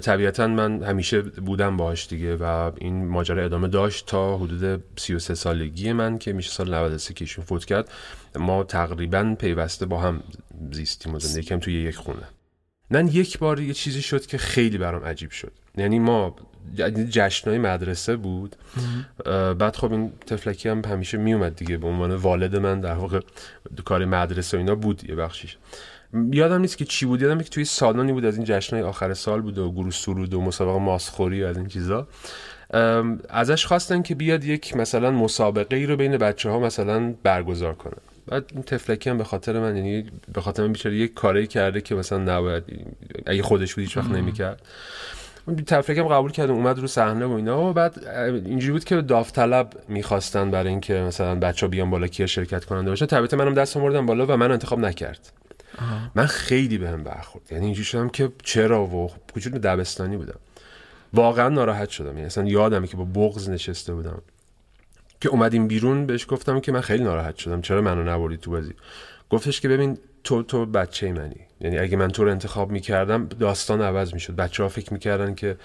طبیعتا من همیشه بودم باهاش دیگه و این ماجرا ادامه داشت تا حدود 33 سالگی من که میشه سال 93 که ایشون فوت کرد. ما تقریبا پیوسته با هم زیستیم و زندگی کردیم توی یک خونه. من یک بار یه چیزی شد که خیلی برام عجیب شد. یعنی ما جشنهای مدرسه بود. بعد خب این تفلکی هم همیشه میومد دیگه به عنوان والد من در واقع کار مدرسه و اینا بود یه بخشیش. یادم نیست که چی بود یادم که توی سالانی بود از این جشنهای آخر سال بود و گروه سرود و مسابقه ماسخوری و از این چیزا. ازش خواستن که بیاد یک مثلا مسابقه ای رو بین بچه ها مثلا برگزار کنه. بعد این تفلکی هم به خاطر من یعنی به خاطر من بیچاره یک کاری کرده که مثلا نباید اگه خودش بود هیچ وقت نمی‌کرد. تفریکم قبول کردم اومد رو صحنه و اینا. و بعد اینجوری بود که داوطلب می‌خواستن برای اینکه مثلا بچه بیان بالا کیا شرکت کننده باشه طبیعتا منم دستم بردم بالا و من انتخاب نکرد. من خیلی بهم به برخورد. یعنی اینجوری شدم که چرا و به دبستانی بودم. واقعا ناراحت شدم. یعنی اصلا یادمه که با بغض نشسته بودم. که اومدیم بیرون بهش گفتم که من خیلی ناراحت شدم. چرا منو نبردی تو بازی؟ گفتش که ببین تو تو بچه منی. یعنی اگه من تو رو انتخاب می‌کردم داستان عوض می‌شد. بچه ها فکر می‌کردن که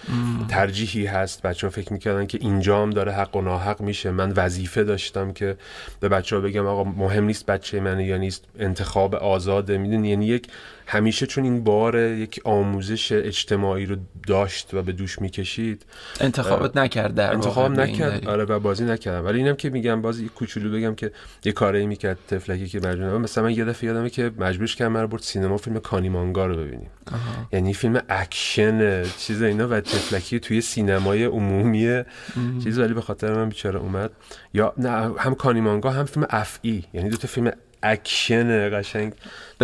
ترجیحی هست. بچه ها فکر می‌کردن که اینجام داره حق و ناحق میشه. من وظیفه داشتم که به بچه ها بگم آقا مهم نیست بچه منه یا نیست. انتخاب آزاده. می‌دونی؟ یعنی یک همیشه چون این بار یک آموزش اجتماعی رو داشت و به دوش می‌کشید انتخابت نکرد در انتخاب نکرد. آره و بازی نکردم. ولی اینم که میگم بازی کوچولو بگم که یه کاری می‌کرد طفلکی که مجبور مثلا من یه دفعه یادمه که مجبورش کردم منو برد سینما فیلم کانیمانگا رو ببینیم. یعنی فیلم اکشن چیز اینا و طفلکی توی سینمای عمومی چیز. ولی به خاطر من بیچاره اومد. یا نه هم کانیمانگا هم فیلم افعی یعنی دو تا فیلم اکشن قشنگ.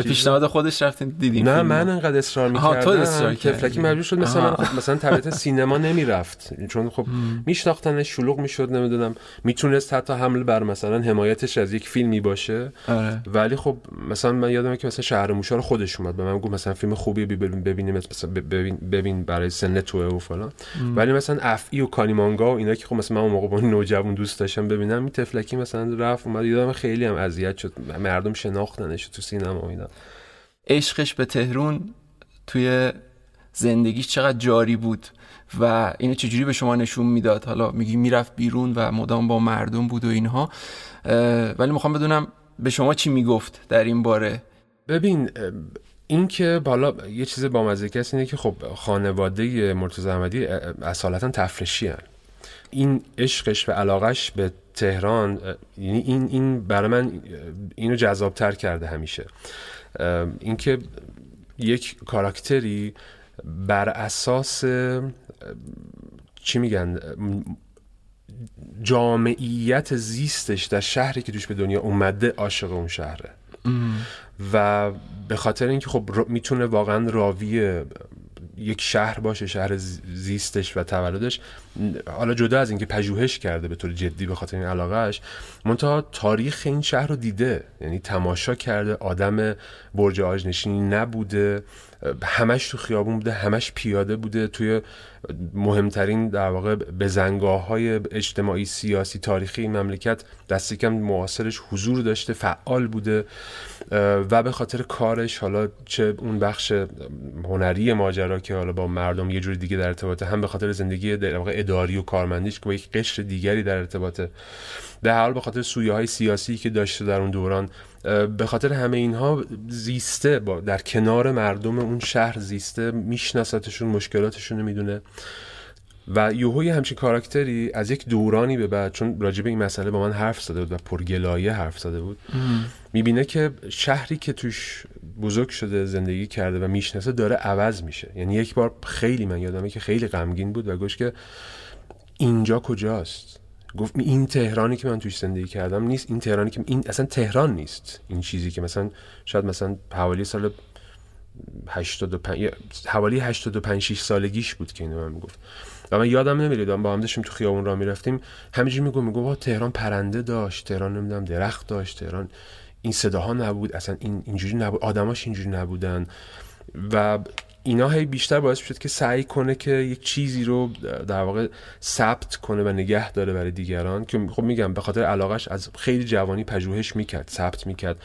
به پیشنهاد خودش رفتین دیدیم نه من انقدر اصرار می‌کردم تو اصرار طفلکی مجبور شد مثلا خب مثلا طبیعت سینما نمی‌رفت. چون خب میشناختن شلوغ می‌شد نمی‌دونم. می‌تونست حتی حمل بر مثلا حمایتش از یک فیلمی باشه. آره. ولی خب مثلا من یادمه که مثلا شهر موشا رو خودش اومد به من گفت مثلا فیلم خوبی ببینیم مثلا ببین ببین برای سن توه و فلان. ولی مثلا افعی و کانیمانگا و اینا که خب مثلا من اون موقع با نوجوان دوست داشتم ببینم این تفلکی مثلا رفت اومد. یادم خیلی هم اذیت شد. مردم شناختنش تو سینما اینا. عشقش به تهرون توی زندگیش چقدر جاری بود و اینو چجوری به شما نشون می‌داد؟ حالا میگی می‌رفت بیرون و مدام با مردم بود و اینها. ولی می‌خوام بدونم به شما چی می‌گفت در این باره؟ ببین این که بالا یه چیز با مزه اینه که خب خانواده مرتضی احمدی اصالتا تفرشی هن. این عشقش و علاقش به تهران یعنی این این برای من اینو جذابتر کرده همیشه. اینکه یک کاراکتری بر اساس چی میگن؟ جامعیت زیستش در شهری که توش به دنیا اومده عاشق اون شهره. و به خاطر اینکه خب می‌تونه واقعا راوی یک شهر باشه شهر زیستش و تولدش. حالا جدا از اینکه پژوهش کرده به طور جدی به خاطر این علاقهش منتها تاریخ این شهر رو دیده. یعنی تماشا کرده آدم برج آجنشینی نبوده همش تو خیابون بوده همش پیاده بوده. توی مهمترین در واقع بزنگاه های اجتماعی سیاسی تاریخی مملکت دستی کم معاصرش حضور داشته فعال بوده. و به خاطر کارش حالا چه اون بخش هنری ماجرا که حالا با مردم یه جوری دیگه در ارتباطه هم به خاطر زندگی در واقع اداری و کارمندیش که با یک قشر دیگری در ارتباطه. به حال به خاطر سویه های سیاسی که داشته در اون دوران به خاطر همه اینها زیسته با در کنار مردم اون شهر زیسته میشناستشون مشکلاتشون رو می‌دونه. و یوهوی همچین کاراکتری از یک دورانی به بعد چون راجب این مسئله با من حرف زده بود و پرگلایه حرف زده بود می‌بینه که شهری که توش بزرگ شده زندگی کرده و می‌شناسه داره عوض میشه. یعنی یک بار خیلی من یادمه که خیلی غمگین بود و گوش که اینجا کجاست؟ گفت این تهرانی که من توش زندگی کردم نیست این تهرانی که این اصلا تهران نیست. این چیزی که مثلا شاید مثلا حوالی سال 85 حوالی 85 6 سالگیش بود که اینو من می‌گفت و من یادم نمیاد با هم داشتیم تو خیابون را می‌رفتیم. همینجوری میگم میگم تهران پرنده داشت تهران نمی‌دونم درخت داشت تهران. این صداها نبود اصلا این اینجوری نبود آدماش اینجوری نبودن. و اینا هی بیشتر باعث شد که سعی کنه که یک چیزی رو در واقع ثبت کنه و نگه داره برای دیگران. که خب میگم به خاطر علاقش از خیلی جوانی پژوهش می‌کرد ثبت می‌کرد.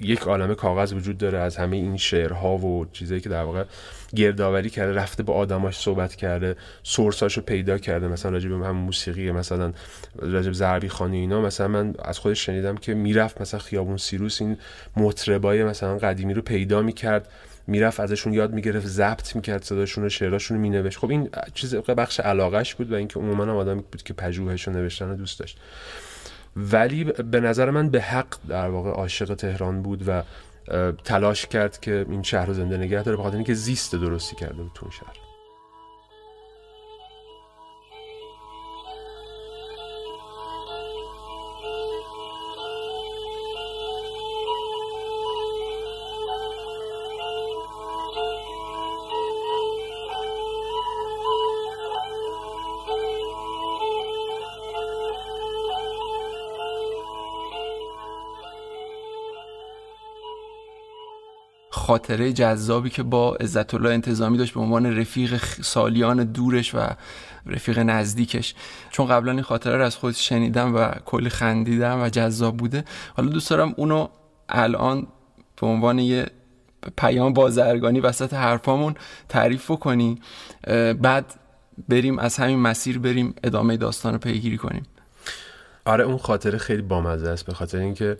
یک عالم کاغذ وجود داره از همه این شعرها و چیزایی که در واقع گردآوری کرده رفته با آدماش صحبت کرده سورساشو پیدا کرده. مثلا راجع به هم موسیقی مثلا راجع زربی خانی اینا مثلا من از خودش شنیدم که می‌رفت مثلا خیابون سیروس این مطربای مثلا قدیمی رو پیدا می‌کرد می‌رفت ازشون یاد می‌گرفت ضبط می‌کرد صداشون و شعراشون رو مینوشت. خب این چیز بخش علاقش بود و اینکه عموما هم آدمی بود که پژوهش و نوشتن رو دوست داشت. ولی به نظر من به حق در واقع عاشق تهران بود و تلاش کرد که این شهر رو زنده نگه داره بخاطر اینکه زیست درستی کرده بود تو شهر. خاطره جذابی که با عزت الله انتظامی داشت به عنوان رفیق سالیان دورش و رفیق نزدیکش. چون قبلا این خاطره رو از خود شنیدم و کلی خندیدم و جذاب بوده. حالا دوست دارم اونو الان به عنوان یه پیام بازرگانی وسط حرفامون تعریف کنی بعد بریم از همین مسیر بریم ادامه داستان رو پیگیری کنیم. آره اون خاطره خیلی بامزه است. به خاطر اینکه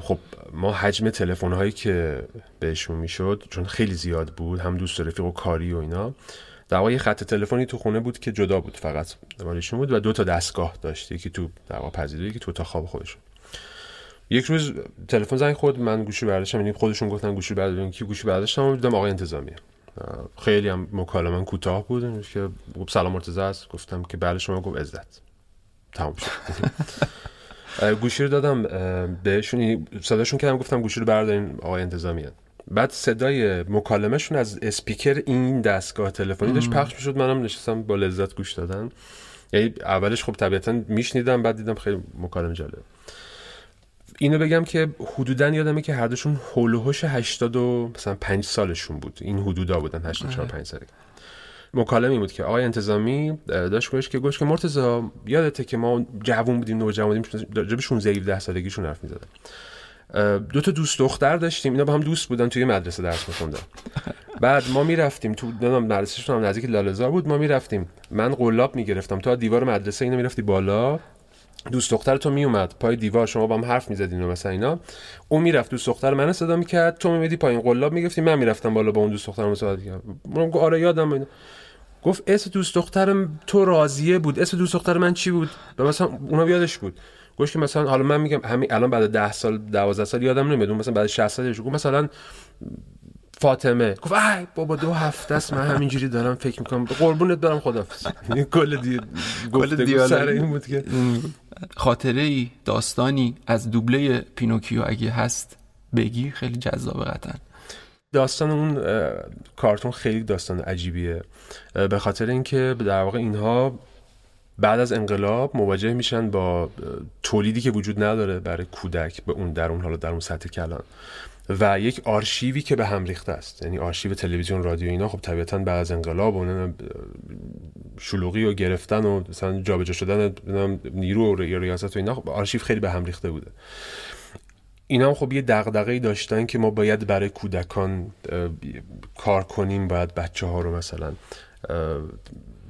خب ما حجم تلفن هایی که بهشون می‌شد چون خیلی زیاد بود هم دوست رفیق و کاری و اینا در واقع خط تلفنی تو خونه بود که جدا بود فقط مالشون بود و دو تا دستگاه داشت. یکی تو در واقع پذیرایی یکی تو اتاق خواب خودشون. یک روز تلفن زنگ خود من گوشی برداشتم یعنی خودشون گفتن گوشی برداشتم. کی گوشی برداشتم؟ و دیدم آقای انتظامیه. خیلی هم مکالمه کوتاه بود که سلام مرتضی است گفتم که بله شما گفت عزت. تمام شد. گوشی رو دادم بهشون صداشون کردم گفتم گوشی رو بردارین آقای انتظامی بعد صدای مکالمهشون از اسپیکر این دستگاه تلفنی داشت پخش می‌شد منم نشستم با لذت گوش دادن. یعنی اولش خب طبیعتا میشنیدم بعد دیدم خیلی مکالمه جالب اینو بگم که حدودا یادمه که هر دوشون هول و مثلا 5 سالشون بود. این حدودا بودن 84 5 سالگی. مکالمه بود که آقای انتظامی داشت گوش که گوش که مرتضی یادته که ما جوون بودیم نوجوان بودیم راجع به 16 17 سالگیشون حرف می‌زدن دو تا دوست دختر داشتیم اینا با هم دوست بودن توی مدرسه درس می‌خوندن. بعد ما می‌رفتیم تو نمی‌دونم مدرسهشون هم نزدیک لاله‌زار بود ما می‌رفتیم. من قلاب می‌گرفتم تا دیوار مدرسه اینا می‌رفتی بالا دوست دختر تو میومد پای دیوار شما با هم حرف می‌زدین و مثلا اینا. اون می‌رفت دوست دختر من صدا می‌کرد تو میمدی پایین قلاب می‌گفتی من می‌رفتم بالا با اون دوست دخترم صحبت کردم آره یادم. گفت اسم دوست دخترم تو راضیه بود. اسم دوست دختر من چی بود؟ و مثلا اونا یادش بود. گفت که مثلا حالا من میگم همین الان بعد 10 سال 12 سال یادم نمیاد. مثلا بعد 60 سالش گفت مثلا فاطمه. گفت ای بابا دو هفته است من همینجوری دارم فکر می‌کنم. قربونت برم خدافظ کل دی گفته سر این بود که. خاطره ای داستانی از دوبله پینوکیو اگه هست بگی خیلی جذابه قطعا. داستان اون کارتون خیلی داستان عجیبیه. به خاطر اینکه در واقع اینها بعد از انقلاب مواجه میشن با تولیدی که وجود نداره برای کودک به اون در اون حالا در اون سطح کلان و یک آرشیوی که به هم ریخته است. یعنی آرشیو تلویزیون رادیو اینا خب طبیعتا بعد از انقلاب و شلوغی و گرفتن و مثلا جابجا شدن نیرو و ریاست و اینا خب آرشیو خیلی به هم ریخته بوده. اینا هم خب یه دغدغه‌ای داشتن که ما باید برای کودکان کار کنیم باید بچه ها رو مثلا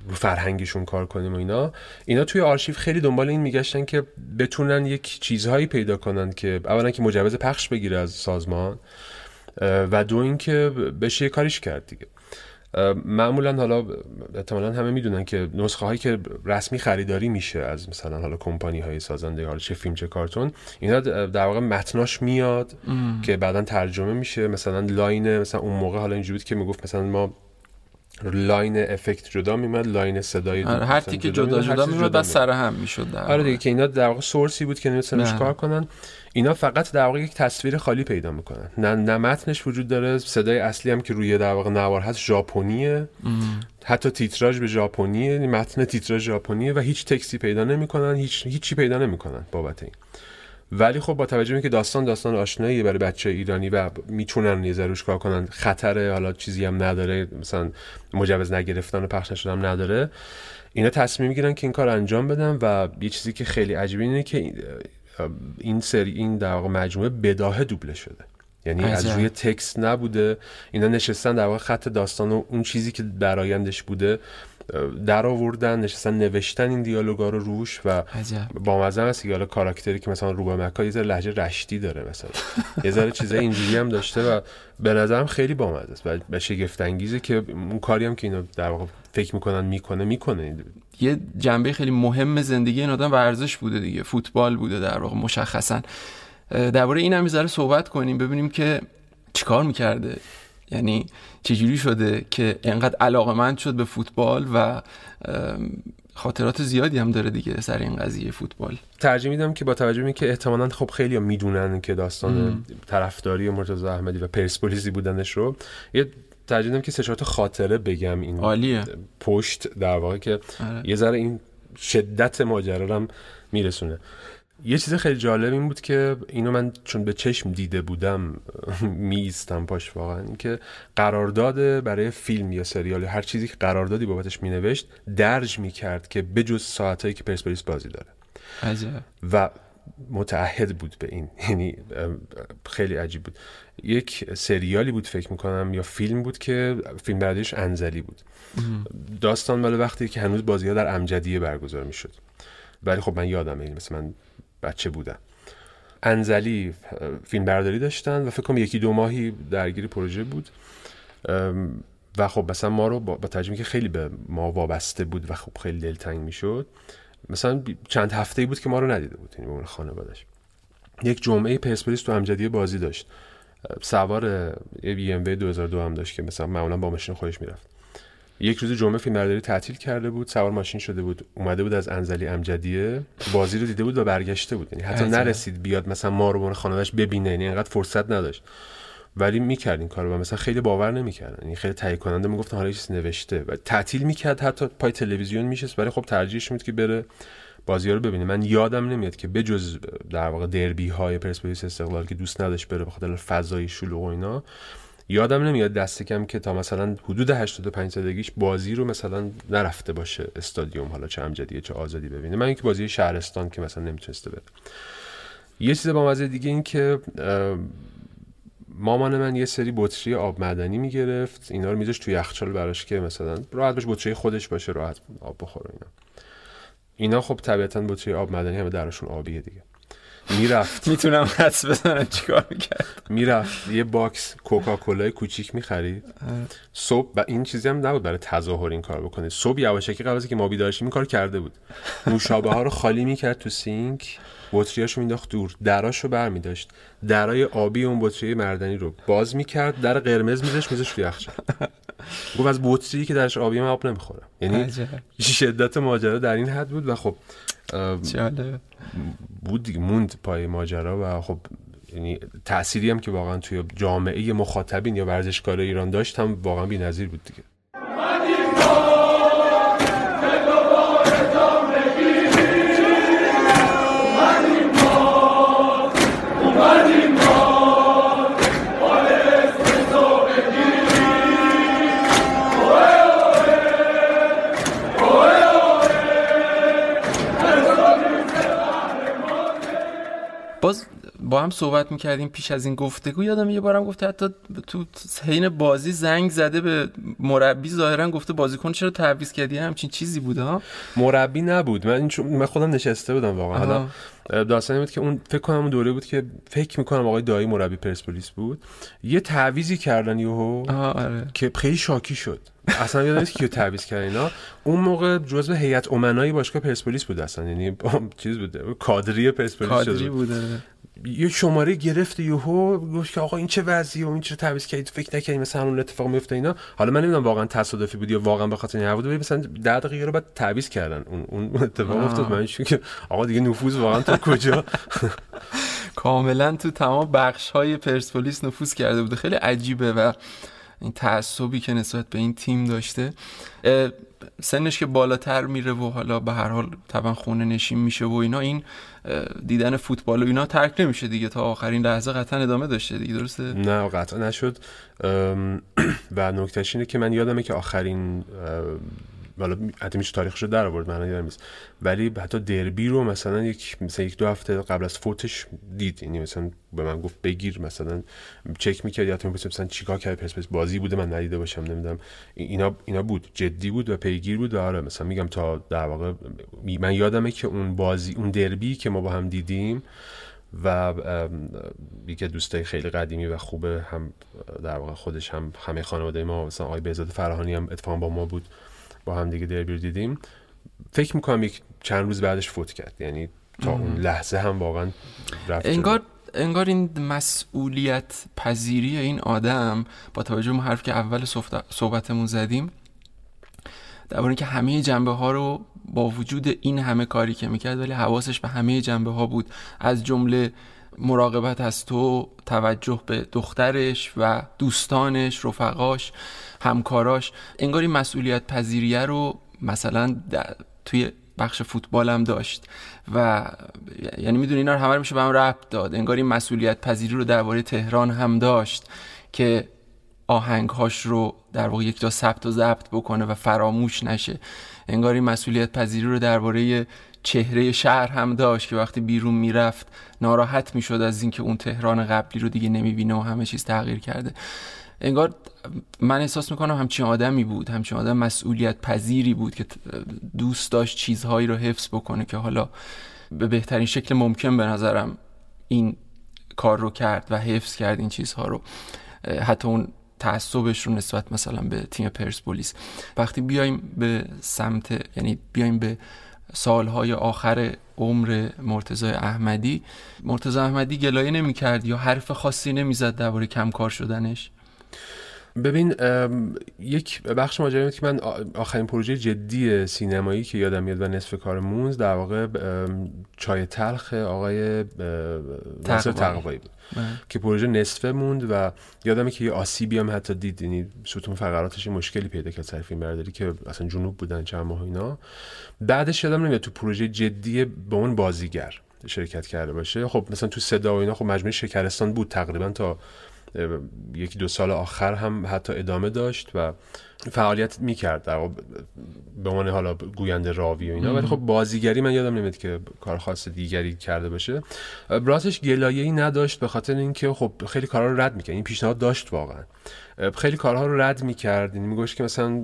فرهنگشون کار کنیم و اینا. اینا توی آرشیو خیلی دنبال این میگشتن که بتونن یک چیزهایی پیدا کنن که اولا که مجوز پخش بگیره از سازمان و دو اینکه بشه یه کاریش کرد دیگه. معمولا حالا احتمالا همه می‌دونن که نسخه هایی که رسمی خریداری میشه از مثلا حالا کمپانی های سازنده حالا چه فیلم چه کارتون اینا در واقع متناش میاد که بعدا ترجمه میشه. مثلا line مثلا اون موقع حالا اینجوری بود که می‌گفت مثلا ما line effect جدا میومد line صدای آره هر که جدا جدا, میومد بعد سر هم می‌شد آره دیگه که اینا در واقع source ی بود که نمی‌تونن کار کنن؟ اینا فقط در واقع یک تصویر خالی پیدا می‌کنن. نه نه متنش وجود داره صدای اصلی هم که روی در واقع نوار هست ژاپنیه. حتی تیتراژ به ژاپنیه متن تیتراژ ژاپنیه و هیچ تکسی پیدا نمی‌کنن هیچ هیچی پیدا نمی‌کنن بابت این. ولی خب با توجه به که داستان داستان آشنایی برای بچه ایرانی و می‌تونن یه روش کار کنن خطر حالا چیزی هم نداره مثلا مجوز نگرفتن و پخش نشدن نداره اینا تصمیم می‌گیرن که این کار انجام بدن و یه چیزی که خیلی عجیبه اینه که این سری این در واقع مجموعه بداهه دوبله شده. یعنی از روی تکست نبوده اینا نشستن در واقع خط داستان و اون چیزی که برایندش بوده در آوردن نشستن نوشتن این دیالوگا رو روش و با مزه هست که حالا کاراکتری که مثلا روبا مکا یه لحجه رشتی داره مثلا. یه ذره چیزای اینجوری هم داشته و به نظرم خیلی بامزه است و شگفت انگیزه که اون کاری هم که اینو در واقع فکر می‌کنن می‌کنه می‌کنه. یه جنبه خیلی مهم زندگی این آدم ورزش بوده دیگه. فوتبال بوده در واقع مشخصا. درباره این هم ذره صحبت کنیم ببینیم که چیکار می‌کرده. یعنی چجوری شده که انقدر علاقه شد به فوتبال و خاطرات زیادی هم داره دیگه سر این قضیه فوتبال ترجیح میدم که با توجه به که احتمالاً خب خیلی می‌دونن که داستان ام. طرفداری مرتضی احمدی و پرسپولیسی بودنش رو یه ترجیح میدم که سه خاطره بگم این عالیه. پشت در واقع که آره. یه ذره این شدت ماجرا هم میرسونه یه چیز خیلی جالب این بود که اینو من چون به چشم دیده بودم میستم پاش واقعا. اینکه قرارداد برای فیلم یا سریال هر چیزی که قراردادی بابتش مینوشت درج می‌کرد که بجز ساعتهایی که پرسپولیس بازی داره. عجب. و متعهد بود به این. یعنی خیلی عجیب بود. یک سریالی بود فکر می‌کنم یا فیلم بود که فیلم بردیش انزلی بود. داستان مال وقتی که هنوز بازی ها در امجدیه برگزار می‌شد. ولی خب من یادم این مثل من بچه بودم انزلی فیلم برداری داشتن و فکر کنم یکی دو ماهی درگیری پروژه بود. و خب مثلا ما رو با, ترجمه که خیلی به ما وابسته بود و خب خیلی دلتنگ می‌شد. مثلا چند هفته بود که ما رو ندیده بود یعنی به خانوادش یک جمعه پرسپولیس تو امجدیه بازی داشت. سوار یه بی ام 2002 هم داشت که مثلا معمولا با ماشین خودش می‌رفت. یک روز جمعه فیلم برداری تعطیل کرده بود سوار ماشین شده بود اومده بود از انزلی امجدیه بازی رو دیده بود و برگشته بود. یعنی حتی نرسید بیاد مثلا ما رو خانواده‌اش ببینه یعنی اینقدر فرصت نداشت. ولی می‌کرد این کارو و مثلا خیلی باور نمی‌کردن. یعنی خیلی تهیه کننده می‌گفتن حالا چیز نوشته و تعطیل می‌کرد حتی پای تلویزیون میشست ولی خب ترجیحش می‌داد که بره بازی رو ببینه. من یادم نمیاد که بجز در واقع دربی های پرسپولیس استقلال که دوست نداشت بره بخاطر فضای شلوغ و اینا یادم نمیاد دست کم که تا مثلا حدود 85 سالگیش بازی رو مثلا نرفته باشه استادیوم حالا چه امجدیه چه آزادی ببینه. من اینکه بازی شهرستان که مثلا نمی‌تونسته بره. یه چیز با مزه دیگه این که مامان من یه سری بطری آب معدنی می‌گرفت. اینا رو میذاشت توی یخچال براش که مثلا راحت باشه بطری خودش باشه راحت آب بخوره اینا. اینا خب طبیعتا بطری آب معدنی همه درشون آبیه دیگه. می‌رفت. می‌تونم حدس بزنم چیکار می‌کرد. می‌رفت. یه box کوکاکولای کوچیک می‌خرید. صبح و این چیزی هم نبود برای تظاهر این کار بکنه صبح یواشکی قبل از که ما بیدارشیم این کار کرده بود. نوشابه ها رو خالی می‌کرد تو سینک. بطریاشو مینداخت دور. دراشو برمیداشت. درای آبی اون بطری مردنی رو باز می‌کرد. در قرمز میذاشت میذاشت رو یخچال. گفت از بطری که درش آبی من آب نمی‌خورم یعنی عجب. شدت ماجرا در این حد بود و خب جالب. بود دیگه موند پای ماجرا و خب یعنی تأثیری هم که واقعا توی جامعه مخاطبین یا ورزشکار ایران داشت هم واقعا بی‌نظیر بود دیگه با هم صحبت می‌کردیم پیش از این گفتگو. یادم یه بارم گفته حتی تو حین بازی زنگ زده به مربی ظاهرا گفته بازیکن چرا تعویض کردی؟ همچین چیزی بود ها مربی نبود. من چون من خودم نشسته بودم واقعا. حالا داستانی بود که اون فکر کنم اون دوره بود که فکر می‌کنم آقای دایی مربی پرسپولیس بود. یه تعویزی کردن یهو آره. که خیلی شاکی شد. اصلا یادم نیست که کیو تعویض کردن اینا. اون موقع جزو هیئت امنای باشگاه پرسپولیس بود اصلا. یعنی چیز بود کادری پرسپولیس شده بود. بوده یه شماره گرفت یهو گفت که آقا این چه وضعیه و این چرا تعویض کردید فکر نکردید مثلا اون اتفاق میفته اینا؟ حالا من نمی‌دونم واقعا تصادفی بود یا واقعا به خاطر این بود مثلا 10 دقیقه رو بعد تعویض کردن. اون اون اتفاق. افتاد. من چون که آقا دیگه نفوذ واقعا تا کجا؟ کاملا تو تمام بخش های پرسپولیس نفوذ کرده بوده. خیلی عجیبه و این تعصبی که نسبت به این تیم داشته. سنش که بالاتر میره و حالا به هر حال طبعا خونه نشین میشه و اینا این دیدن فوتبال و اینا ترک نمیشه دیگه. تا آخرین لحظه قطعا ادامه داشته دیگه درسته؟ نه قطعا نشد. و نکتهش اینه که من یادمه که آخرین حالا حتی میشه تاریخش رو در آورد من یادم نیست. ولی حتی دربی رو مثلا یک مثلا یک دو هفته قبل از فوتش دید. یعنی مثلا به من گفت بگیر مثلا چک می‌کرد. یا مثلا چیکار کرد؟ پرسپولیس بازی بوده من ندیده باشم نمی‌دونم. اینا اینا بود. جدی بود و پیگیر بود و آره مثلا میگم تا در واقع من یادمه که اون بازی اون دربی که ما با هم دیدیم و یکی دوستای خیلی قدیمی و خوبه هم در واقع خودش هم همه خانواده ما مثلا آقای بهزاد فرهانی هم اتفاقا با ما بود. با هم دیگه دربی رو دیدیم فکر می‌کنم یک چند روز بعدش فوت کرد یعنی تا. اون لحظه هم واقعا رفت. انگار انگار این مسئولیت پذیری این آدم با توجه به حرف که اول صحبت- صحبتمون زدیم درباره اینکه همه جنبه ها رو با وجود این همه کاری که می‌کرد ولی حواسش به همه جنبه ها بود از جمله مراقبت از تو توجه به دخترش و دوستانش رفقاش همکاراش انگار این مسئولیت پذیریه رو مثلا توی بخش فوتبال هم داشت و یعنی می‌دونی اینا رو همه میشه به هم ربط داد. انگار این مسئولیت پذیری رو درباره تهران هم داشت که آهنگهاش رو در واقع یک تا ثبت و ضبط بکنه و فراموش نشه. انگار این مسئولیت پذیری رو درباره چهره شهر هم داشت که وقتی بیرون می‌رفت ناراحت می‌شد از اینکه اون تهران قبلی رو دیگه نمی‌بینه و همه چیز تغییر کرده. انگار من احساس می‌کنم همچین آدمی بود همچین آدم مسئولیت پذیری بود که دوست داشت چیزهایی رو حفظ بکنه که حالا به بهترین شکل ممکن به نظرم این کار رو کرد و حفظ کرد این چیزها رو. حتی اون تعصبش رو نسبت مثلا به تیم پرسپولیس. وقتی بیایم به سمت یعنی بیایم به سالهای آخر عمر مرتضی احمدی مرتضی احمدی گلایه نمی کرد یا حرف خاصی نمی‌زد درباره کم کار شدنش؟ ببین یک بخش ماجرا که من آخرین پروژه جدی سینمایی که یادم میاد و نصف کار مونز در واقع چای تلخ آقای ناصر تقوایی. بود بله. که پروژه نصفه موند و یادمه که یه آسیبی هم حتی دید یعنی ستون فقراتش مشکلی پیدا کرد سر فیلم برداری که اصلا جنوب بودن چند ماه اینا بعدش یادم نمیاد تو پروژه جدی به اون بازیگر شرکت کرده باشه خب مثلا تو صدا و اینا خب مجموعه شکرستان بود تقریبا تا یکی دو سال آخر هم حتی ادامه داشت و فعالیت می‌کرد در به عنوان حالا گوینده راوی و اینا. ولی خب بازیگری من یادم نمیاد که کار خاص دیگری کرده باشه. راستش گلایه ای نداشت به خاطر اینکه خب خیلی کارها رو رد می‌کرد. این پیشنهاد داشت واقعا. خیلی کارها رو رد می‌کرد. یعنی میگوش که مثلا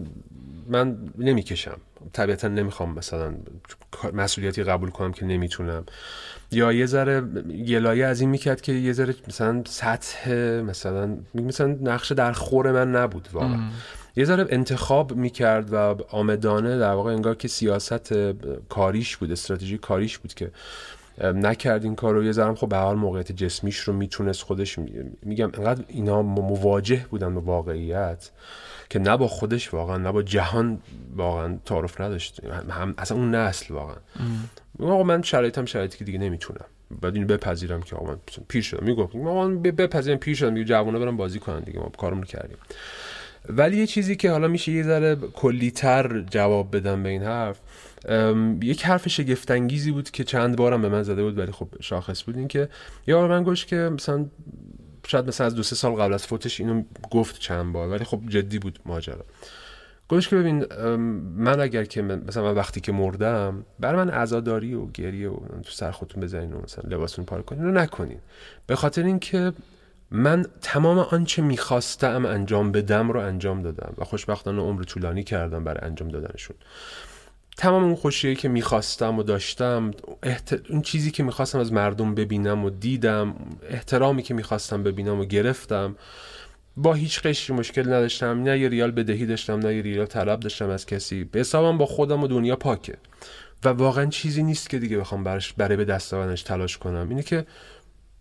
من نمی‌کشم. طبیعتا نمی‌خوام مثلا مسئولیتی قبول کنم که نمی‌تونم. یا یه ذره گلایه از این می‌کرد که یه ذره مثلا سطح مثلا مثلا نقش در خور من نبود واقعا. یه ذره انتخاب می‌کرد و آمدانه در واقع انگار که سیاست کاریش بود استراتژی کاریش بود که نکرد این کار رو یه ذره خب به حال موقعیت جسمیش رو می‌تونست خودش میگم انقدر اینا مواجه بودن به واقعیت که نه با خودش واقعا نه با جهان واقعا تعارف نداشت. هم اصلا اون نسل واقعا. آقا من شرایطم شرایطی که دیگه نمی‌تونم. بعد اینو بپذیرم که آقا من پیر شدم. می‌گفت ما بپذیرم پیر شدم. میگه جوونا برم بازی کنن دیگه. ما کارمون کردیم. ولی یه چیزی که حالا میشه یه ذره کلیتر جواب بدم به این حرف یک حرف شگفتانگیزی بود که چند بارم به من زده بود ولی خب شاخص بود. این که یا من گوش که مثلا شاید مثلا از دو سه سال قبل از فوتش اینو گفت چند بار ولی خب جدی بود ماجرا. گوش که ببین من اگر که مثلا من وقتی که مردم بر من عزاداری و گریه و تو سر خودتون بزنین و مثلا لباسون پاره کنین رو نکنین. به خاطر اینکه من تمام آنچه می‌خواستم انجام بدم رو انجام دادم و خوشبختانه عمر طولانی کردم برای انجام دادنشون. تمام اون خوشیه که می‌خواستم و داشتم احت... اون چیزی که می‌خواستم از مردم ببینم و دیدم احترامی که می‌خواستم ببینم و گرفتم با هیچ قشری مشکل نداشتم. نه یه ریال بدهی داشتم نه یه ریال طلب داشتم از کسی. به حسابم با خودم و دنیا پاکه. و واقعا چیزی نیست که دیگه بخوام برش برای به دست آوردنش تلاش کنم. اینه که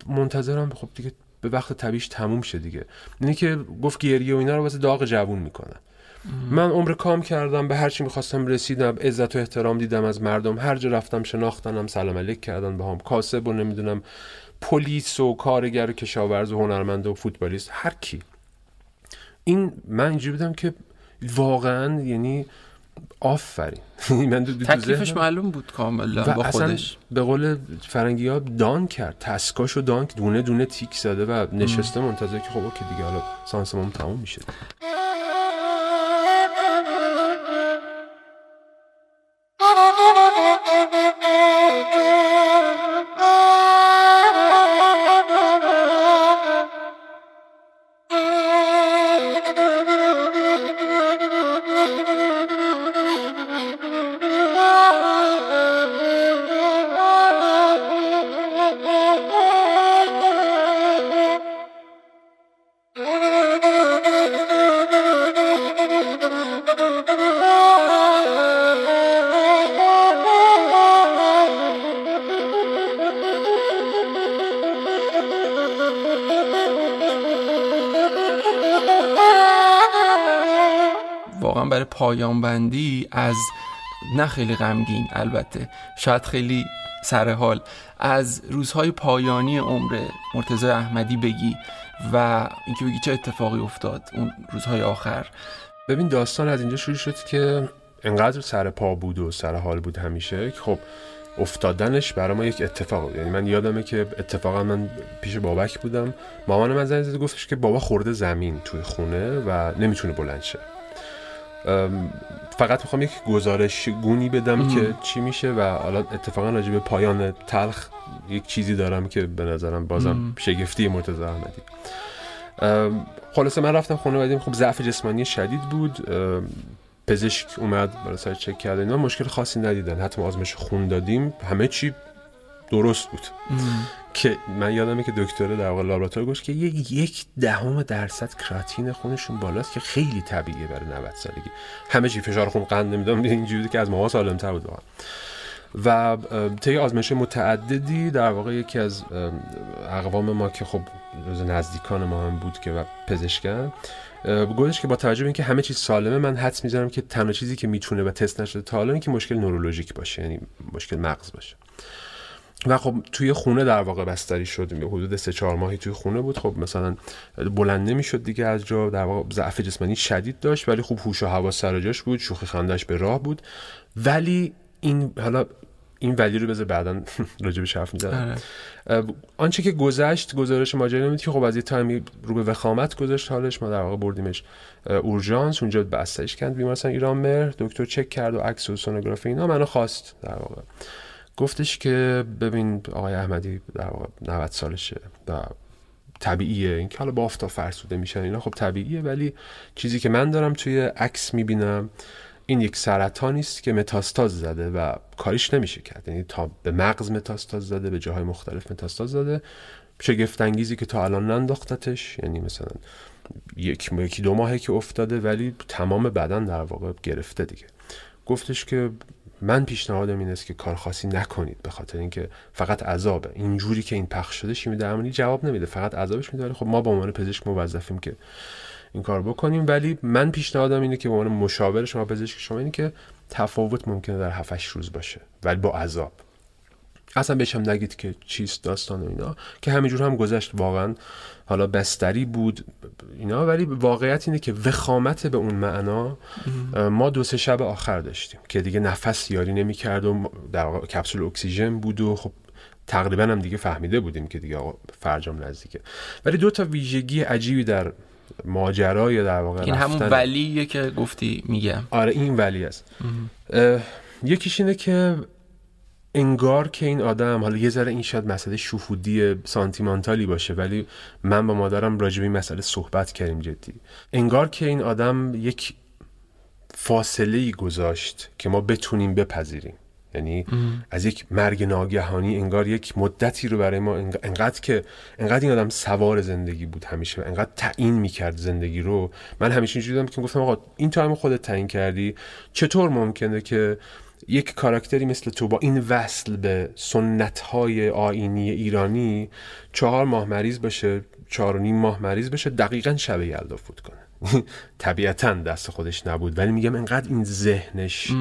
منتظرم خب دیگه به وقت طبیعش تموم شه دیگه. اینه که گفت گریه و اینا رو واسه داغ جوون می‌کنن من عمر کام کردم به هر چی می‌خواستم رسیدم عزت و احترام دیدم از مردم. هر جا رفتم شناختنم سلام علیک کردن به هم کاسب و نمی‌دونم پلیس و کارگر و کشاورز و هنرمند و فوتبالیست هر کی. این من اینجوری بودم که واقعا یعنی آفرین. من دو دو تکلیفش معلوم بود کاملا با خودش. به قول فرنگی ها دان کرد تسکاشو دان دونه دونه تیک زده و نشسته منتظر که خب که دیگه حالا سانسمون تموم میشه. پایان بندی از نه خیلی غمگین البته. شاید خیلی سر حال از روزهای پایانی عمر مرتضی احمدی بگی و اینکه بگی چه اتفاقی افتاد اون روزهای آخر. ببین داستان از اینجا شروع شد که انقدر سر پا بود و سر حال بود همیشه خب افتادنش برای ما یک اتفاق یعنی من یادمه که اتفاقا من پیش بابک بودم. مامان من زنگ گفتش که بابا خورده زمین توی خونه و نمی‌تونه بلند شه. فقط می‌خوام یک گزارش گونی بدم که چی میشه و حالا اتفاقا راجع به پایان تلخ یک چیزی دارم که به نظرم بازم شگفتی مرتضی احمدی. خلاصه من رفتم خونه بدیم خب ضعف جسمانی شدید بود. پزشک اومد برای سر چک کرده اینا. مشکل خاصی ندیدن. حتی آزمایش خون دادیم. همه چی درست بود. که من یادمه که دکتر در واقع لابراتوار گفت که یک یک دهم درصد کراتین خونشون بالاست که خیلی طبیعیه برای 90 سالگی. همه چی فشار خون قند نمی‌دونم اینجوری که از ماها سالمتر بود واقعا. و طی آزمایش متعددی در واقع یکی از اقوام ما که خب روز نزدیکان ما هم بود که و پزشکن گفتش که با توجه به اینکه همه چیز سالمه من حدس می‌زنم که تنها چیزی که می‌تونه و تست نشده تا حالا که مشکل نورولوژیک باشه یعنی مشکل مغز باشه. و خب توی خونه در واقع بستری شد حدود سه چهار ماهی توی خونه بود. خب مثلا بلند نمی‌شد دیگه از جا. در واقع ضعف جسمانی شدید داشت ولی خوب هوش و حواس سر جاش بود. شوخی خندش به راه بود. ولی این حالا این ولی رو بذار بعدا راجبش حرف می‌زنم. آره. آنچه که گذشت گزارش ماجرا بود که خب از یه تایمی رو به وخامت گذاشت حالش. ما در واقع بردیمش اورژانس. اونجا بستریش کند بیمارستان ایران مهر. دکتر چک کرد و عکس و سونوگرافی اینا منو خواست در واقع. گفتش که ببین آقای احمدی در واقع 90 سالشه و طبیعیه. این که حالا بافتا فرسوده میشن اینا. خب طبیعیه ولی چیزی که من دارم توی عکس می‌بینم این یک سرطانی است که متاستاز زده و کاریش نمیشه کرد. یعنی تا به مغز متاستاز زده به جاهای مختلف متاستاز زده. شگفت انگیزی که تا الان ننداختتش یعنی مثلا یک یکی دو ماهه که افتاده ولی تمام بدن در واقع گرفته دیگه. گفتش که من پیشنهادم این است که کار خاصی نکنید به خاطر اینکه فقط عذابه. اینجوری که این پخش شده شیمی درمانی جواب نمیده. فقط عذابش میده. خب ما به عنوان پزشک موظفیم که این کار بکنیم. ولی من پیشنهادم اینه که به عنوان مشاور شما پزشک شما اینه که تفاوت ممکنه در 7 روز باشه. ولی با عذاب. اصلا بهشم نگید که چیست داستان و اینا. که همینجور هم گذشت. واقعا حالا بستری بود اینا ولی واقعیت اینه که وخامت به اون معنا ما دو سه شب آخر داشتیم که دیگه نفس یاری نمی‌کرد و در کپسول اکسیژن بود و خب تقریبا هم دیگه فهمیده بودیم که دیگه فرجام نزدیکه. ولی دو تا ویژگی عجیبی در ماجرا یا در واقع این همون ولیه که گفتی میگم. آره این ولی است. یکیش اینه که انگار که این آدم حالا یه ذره این شاید مسئله شفودی سانتیمانتالی باشه ولی من با مادرم راجع به این مسئله صحبت کردیم جدی. انگار که این آدم یک فاصله ای گذاشت که ما بتونیم بپذیریم. یعنی از یک مرگ ناگهانی انگار یک مدتی رو برای ما انقدر که انقدر این آدم سوار زندگی بود همیشه انقدر تعیین می‌کرد زندگی رو. من همیشه اینجوری که گفتم آقا این تایم خودت تعیین کردی. چطور ممکنه که یک کاراکتری مثل تو با این وصل به سنت های آینی ایرانی چهار ماه مریض باشه چهار و نیم ماه مریض بشه دقیقا شب یلدا فوت کنه. طبیعتا دست خودش نبود ولی میگم انقدر این ذهنش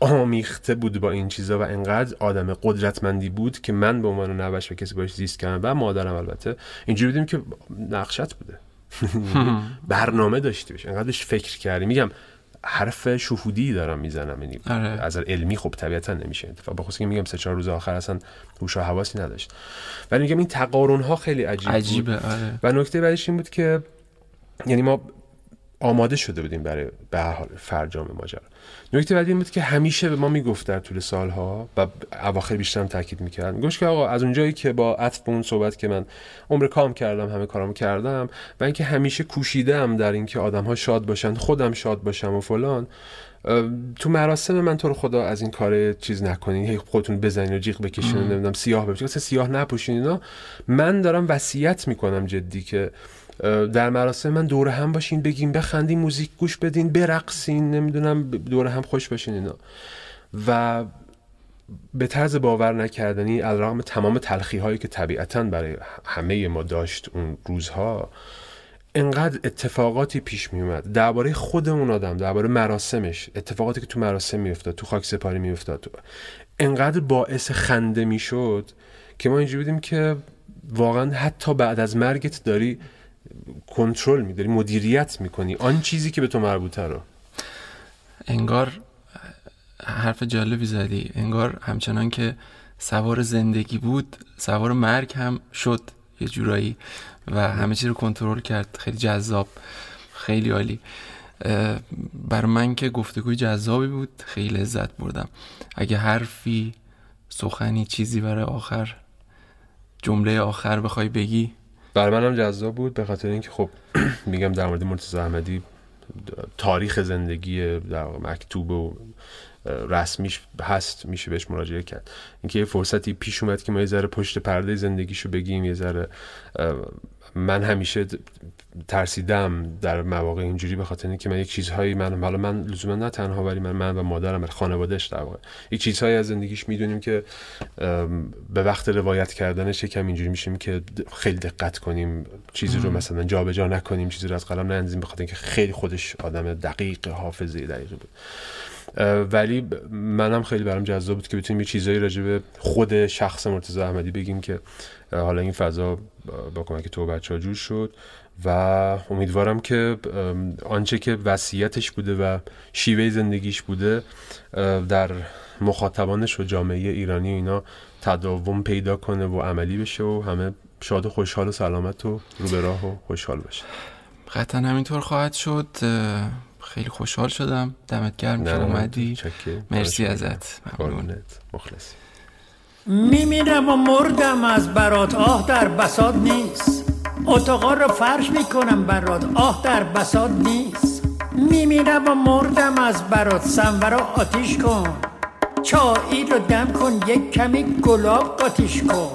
آمیخته بود با این چیزا و انقدر آدم قدرتمندی بود که من به عنوان نوش و کسی باش زیست کردم و مادرم البته اینجوری بودیم که نقشت بوده. برنامه داشتی بشه انقدرش فکر کردی. میگم حرف شهودی دارم می‌زنم یعنی آره. از علمی خب طبیعتا نمیشه اتفاق بخصوص که میگم سه چهار روز آخر اصلا هوش و حواسی نداشت ولی میگم این تقارن ها خیلی عجیب عجیبه بود. آره. و نکته بعدش این بود که یعنی ما آماده شده بودیم برای به هر حال فرجام ماجرا. نکته بعدی این بود که همیشه به ما می‌گفت در طول سالها و اواخر بیشتر هم تاکید می‌کرد می‌گفت که آقا از اونجایی که با عطف به اون صحبت که من عمر کام کردم همه کارامو کردم و اینکه همیشه کوشیدم در اینکه آدم ها شاد باشن خودم شاد باشم و فلان تو مراسم من تو رو خدا از این کار چیز نکنین. هی خودتون بزنین و جیغ بکشین نمی‌دونم سیاه بپوشین. سیاه نپوشین اینا. من دارم وصیت می‌کنم جدی که در مراسم من دور هم باشین بگیم بخندین موزیک گوش بدین برقصین نمی‌دونم دور هم خوش باشین اینا. و به طرز باور نکردنی الرغم تمام تلخی هایی که طبیعتا برای همه ما داشت اون روزها انقدر اتفاقاتی پیش می اومد درباره خود اون آدم درباره مراسمش اتفاقاتی که تو مراسم میافتاد تو خاک سپاری میافتاد تو انقدر باعث خنده می‌شد که ما اینجوری بودیم که واقعا حتی بعد از مرگت داری کنترل میداری مدیریت می‌کنی. آن چیزی که به تو مربوطه رو. انگار حرف جالبی زدی. انگار همچنان که سوار زندگی بود سوار مرگ هم شد یه جورایی و همه چی رو کنترل کرد. خیلی جذاب خیلی عالی. بر من که گفتگوی جذابی بود خیلی لذت بردم. اگه حرفی سخنی چیزی برای آخر جمله آخر بخوای بگی برای منم جذاب بود به خاطر اینکه خب میگم در مورد مرتضی احمدی تاریخ زندگی در مکتوب و رسمیش هست میشه بهش مراجعه کرد. اینکه یه فرصتی پیش اومد که ما یه ذره پشت پرده زندگیشو بگیم یه ذره من همیشه ترسیدم در مواقع اینجوری به خاطر اینکه من یک چیزهایی من حالا من لزوما نه تنها ولی من من و مادرم خانوادهش در واقع. یک چیزهایی از زندگیش می‌دونیم که به وقت روایت کردنش یکم اینجوری میشیم که خیلی دقت کنیم چیزی رو مثلا جابجا جا نکنیم چیزی رو از قلم ننزیم به خاطر اینکه خیلی خودش آدم دقیق حافظه دقیقی بود. ولی منم خیلی برام جذاب بود که بتونیم یه چیزایی راجع به خود شخص مرتضی احمدی بگیم که حالا این فضا با کمک تو بچه ها جور شد و امیدوارم که آنچه که وصیتش بوده و شیوه زندگیش بوده در مخاطبانش و جامعه ایرانی اینا تداوم پیدا کنه و عملی بشه و همه شاد و خوشحال و سلامت و رو به راه و خوشحال باشه. قطعا همینطور خواهد شد. خیلی خوشحال شدم. دمت گرم که اومدی. مرسی ازت. مخلصی. میمیرم و مردم از برات آه در بساد نیست. اتاقا رو فرش می‌کنم برات آه در بساد نیست. میمیرم و مردم از برات سنبر رو آتیش کن. چایی رو دم کن یک کمی گلاب قاتیش کن.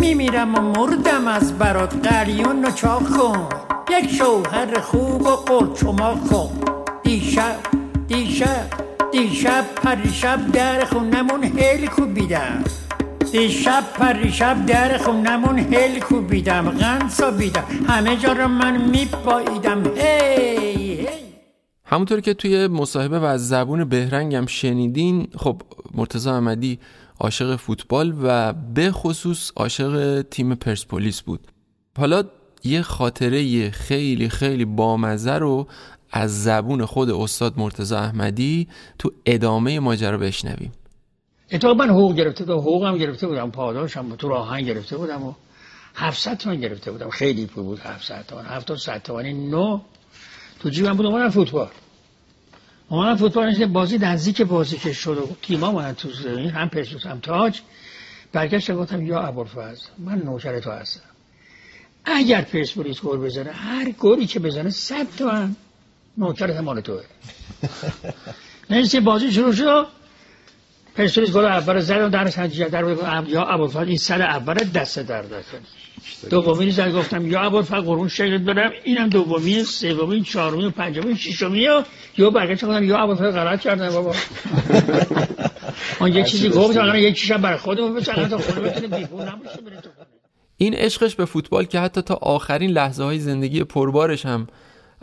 میمیرم و مردم از برات قریون رو چاک کن. یک شوهر خوب و قرچما کن. دیشب دیشب دیشب پریشب در خونمون هیل کوبیدم. دیشب پریشب در خونمون هیل کوبیدم غنسا بیدم همه جا رو من میپاییدم. هی همونطور که توی مصاحبه و از زبون بهرنگم شنیدین خب مرتضی احمدی عاشق فوتبال و به خصوص عاشق تیم پرسپولیس بود. حالا یه خاطره خیلی خیلی بامزه رو از زبون خود استاد مرتضی احمدی تو ادامه ماجرا بشنویم. اتفاقا من حقوق گرفته بودم حقوقم گرفته بودم پاداشم تو راهن گرفته بودم و 700 تومن گرفته بودم. خیلی پول بود 700 تومن 700 تومانی نو تو جیبم بود اومدم فوتبال. اومدم فوتبال نشده بازی نزدیک بازی که شد و تیما اومدن تو زمین هم پرسپولیس هم تاج. برگشت گفتم یا ابوالفضل من نوکر تو هستم. اگر پرسپولیس گل بزنه هر گلی که بزنه 100 تومن نوکر مال توه نشسته بازی شروع شد. پرسپولیس گل اول زد در سنجیه در یا ابوالفضل این سر اول دست در نکنه دومی زد گفتم یا ابوالفضل قرون شکل دارم اینم دومی سومی چهارمی پنجمی ششمی و یا برگشت گفتم یا ابوالفضل غلط کردم بابا. اون یه چیزی گفت حالا یک چیزم برای خودمون بچنه تا خود بتونه بیپول نباشه بره تو این عشقش به فوتبال که حتی تا آخرین لحظه های زندگی پربارش هم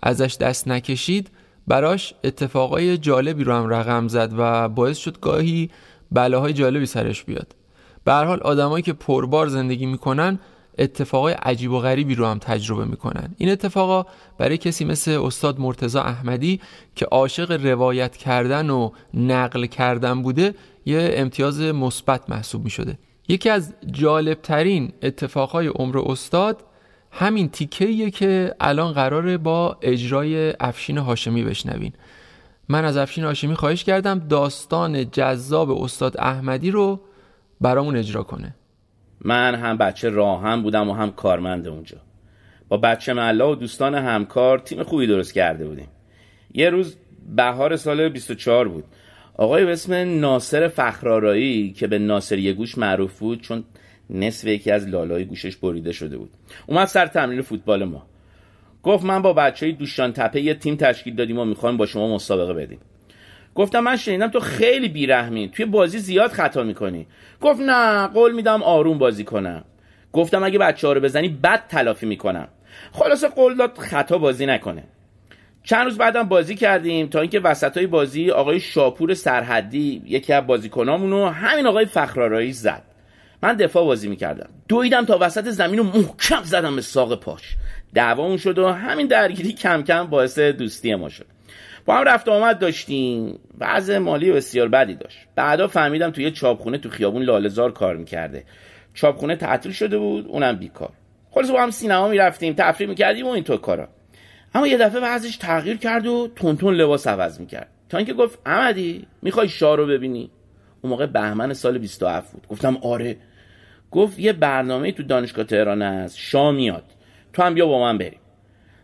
ازش دست نکشید براش اتفاقای جالبی رو هم رقم زد و باعث شد گاهی بلاهای جالبی سرش بیاد. به حال آدمایی که پربار زندگی می‌کنن اتفاقای عجیب و غریبی رو هم تجربه می‌کنن. این اتفاقا برای کسی مثل استاد مرتزا احمدی که عاشق روایت کردن و نقل کردن بوده یه امتیاز مثبت محسوب می‌شده. یکی از جالبترین اتفاقهای عمر استاد همین تیکهیه که الان قراره با اجرای افشین هاشمی بشنوین. من از افشین هاشمی خواهش کردم داستان جذاب استاد احمدی رو برامون اجرا کنه. من هم بچه راهم بودم و هم کارمند اونجا. با بچه ملا و دوستان همکار تیم خوبی درست کرده بودیم. یه روز بهار سال 24 بود. آقای به اسم ناصر فخرارایی که به ناصر گوش معروف بود چون نصف یکی از لالای گوشش بریده شده بود. اومد سر تمرین فوتبال ما. گفت من با بچه های دوشان تپه یه تیم تشکیل دادیم و می‌خوایم با شما مسابقه بدیم. گفتم من شنیدم تو خیلی بیرحمی توی بازی زیاد خطا می‌کنی. گفت نه قول میدم آروم بازی کنم. گفتم اگه بچه ها رو بزنی بد تلافی می‌کنم. خلاصه قول داد خطا بازی نکنه. چند روز بعدم بازی کردیم تا اینکه وسط های بازی آقای شاپور سرحدی یکی از بازیکنامونو همین آقای فخرارایی زد. من دفاع بازی می‌کردم. دویدم تا وسط زمین و محکم زدم به ساق پاش. دعوامون شد و همین درگیری کم کم باعث دوستی ما شد. با هم رفت آمد داشتیم. وضع مالی بسیار بدی داشت. بعدا فهمیدم توی چاپخونه تو خیابون لالزار کار می‌کرده. چاپخونه تعطیل شده بود اونم بیکار. خلاص با هم سینما می‌رفتیم تفریح می‌کردیم و اینطور کارا. اما یه دفعه وضعش تغییر کرد و تونتون لباس عوض می‌کرد. تا اینکه گفت احمدی می‌خوای شاه رو ببینی؟ اون موقع بهمن سال 27 بود. گفتم آره. گفت یه برنامه تو دانشگاه تهران هست شاه میاد. تو هم بیا با من بریم.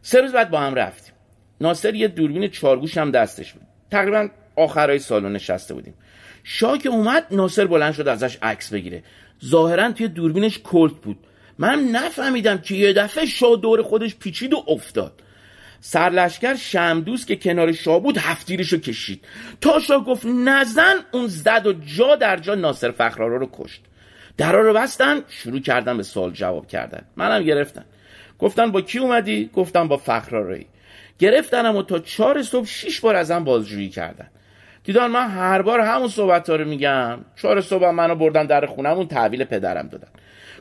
سه روز بعد با هم رفتیم. ناصر یه دوربین چارگوش هم دستش بود. تقریبا آخرای سالن نشسته بودیم. شاه که اومد ناصر بلند شد ازش عکس بگیره. ظاهرا توی دوربینش کلت بود. من نفهمیدم که یه دفعه شاه دور خودش پیچید و افتاد. سرلشکر شمدوس که کنار شاه بود هفتیرشو کشید. تا شاه گفت نزن اون زد و جا در جا ناصر فخرارا رو کشت. درا رو بستن شروع کردن به سوال جواب کردن. منم گرفتن گفتن با کی اومدی؟ گفتم با فخرارایی گرفتنم و تا چهار صبح شیش بار ازم بازجویی کردن. دیدان من هر بار همون صحبت ها رو میگم. چهار صبح منو بردن در خونمون تحویل پدرم دادن.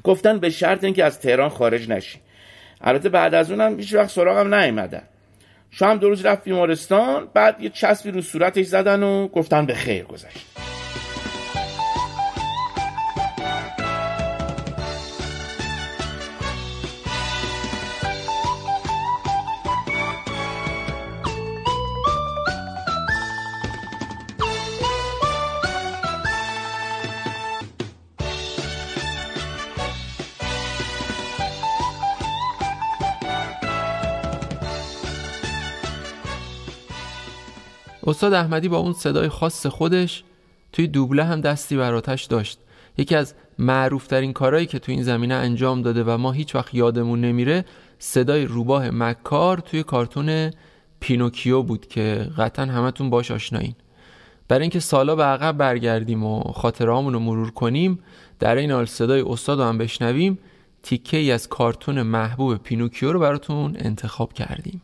گفتن به شرط اینکه از تهران خارج نشی. البته بعد از اونم هیچ وقت سراغم نیومدن. شام دو روز رفت بیمارستان بعد یه چسبی رو صورتش زدن و گفتن به خیر گذشت. استاد احمدی با اون صدای خاص خودش توی دوبله هم دستی بر آتش داشت. یکی از معروفترین کارهایی که توی این زمینه انجام داده و ما هیچ وقت یادمون نمیره صدای روباه مکار توی کارتون پینوکیو بود که قطعا همتون باش آشنایین. برای اینکه سالا به عقب برگردیم و خاطرهامون رو مرور کنیم در این حال صدای استاد رو هم بشنویم تیکه ای از کارتون محبوب پینوکیو رو براتون انتخاب کردیم.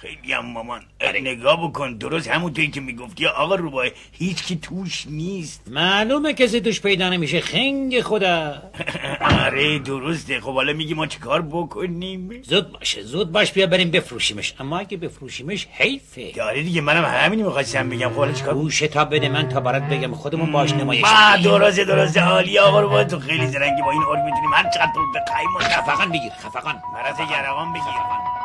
خیلی هم مامان. نگاه بکن. درست همونطوری که می‌گفتی آقا روباه هیچ کی توش نیست. معلومه کسی توش پیدا نمیشه. خنگ خدا. آره درسته. خب حالا میگی ما چیکار بکنیم؟ زود باشه. زود باش بیا بریم بفروشیمش. اما اگه بفروشیمش حیفه. آره دیگه منم همینی می‌خواستم بگم. خب حالا چیکار؟ گوشه تا بده من تا برات بگم. خودمون باش نمایش درسته درسته. عالی آقا روباه تو خیلی زرنگی با این اور می‌تونیم هر چقدر تو بخوایم خفقان بگیر خفقان. مرز گرقان بگیر.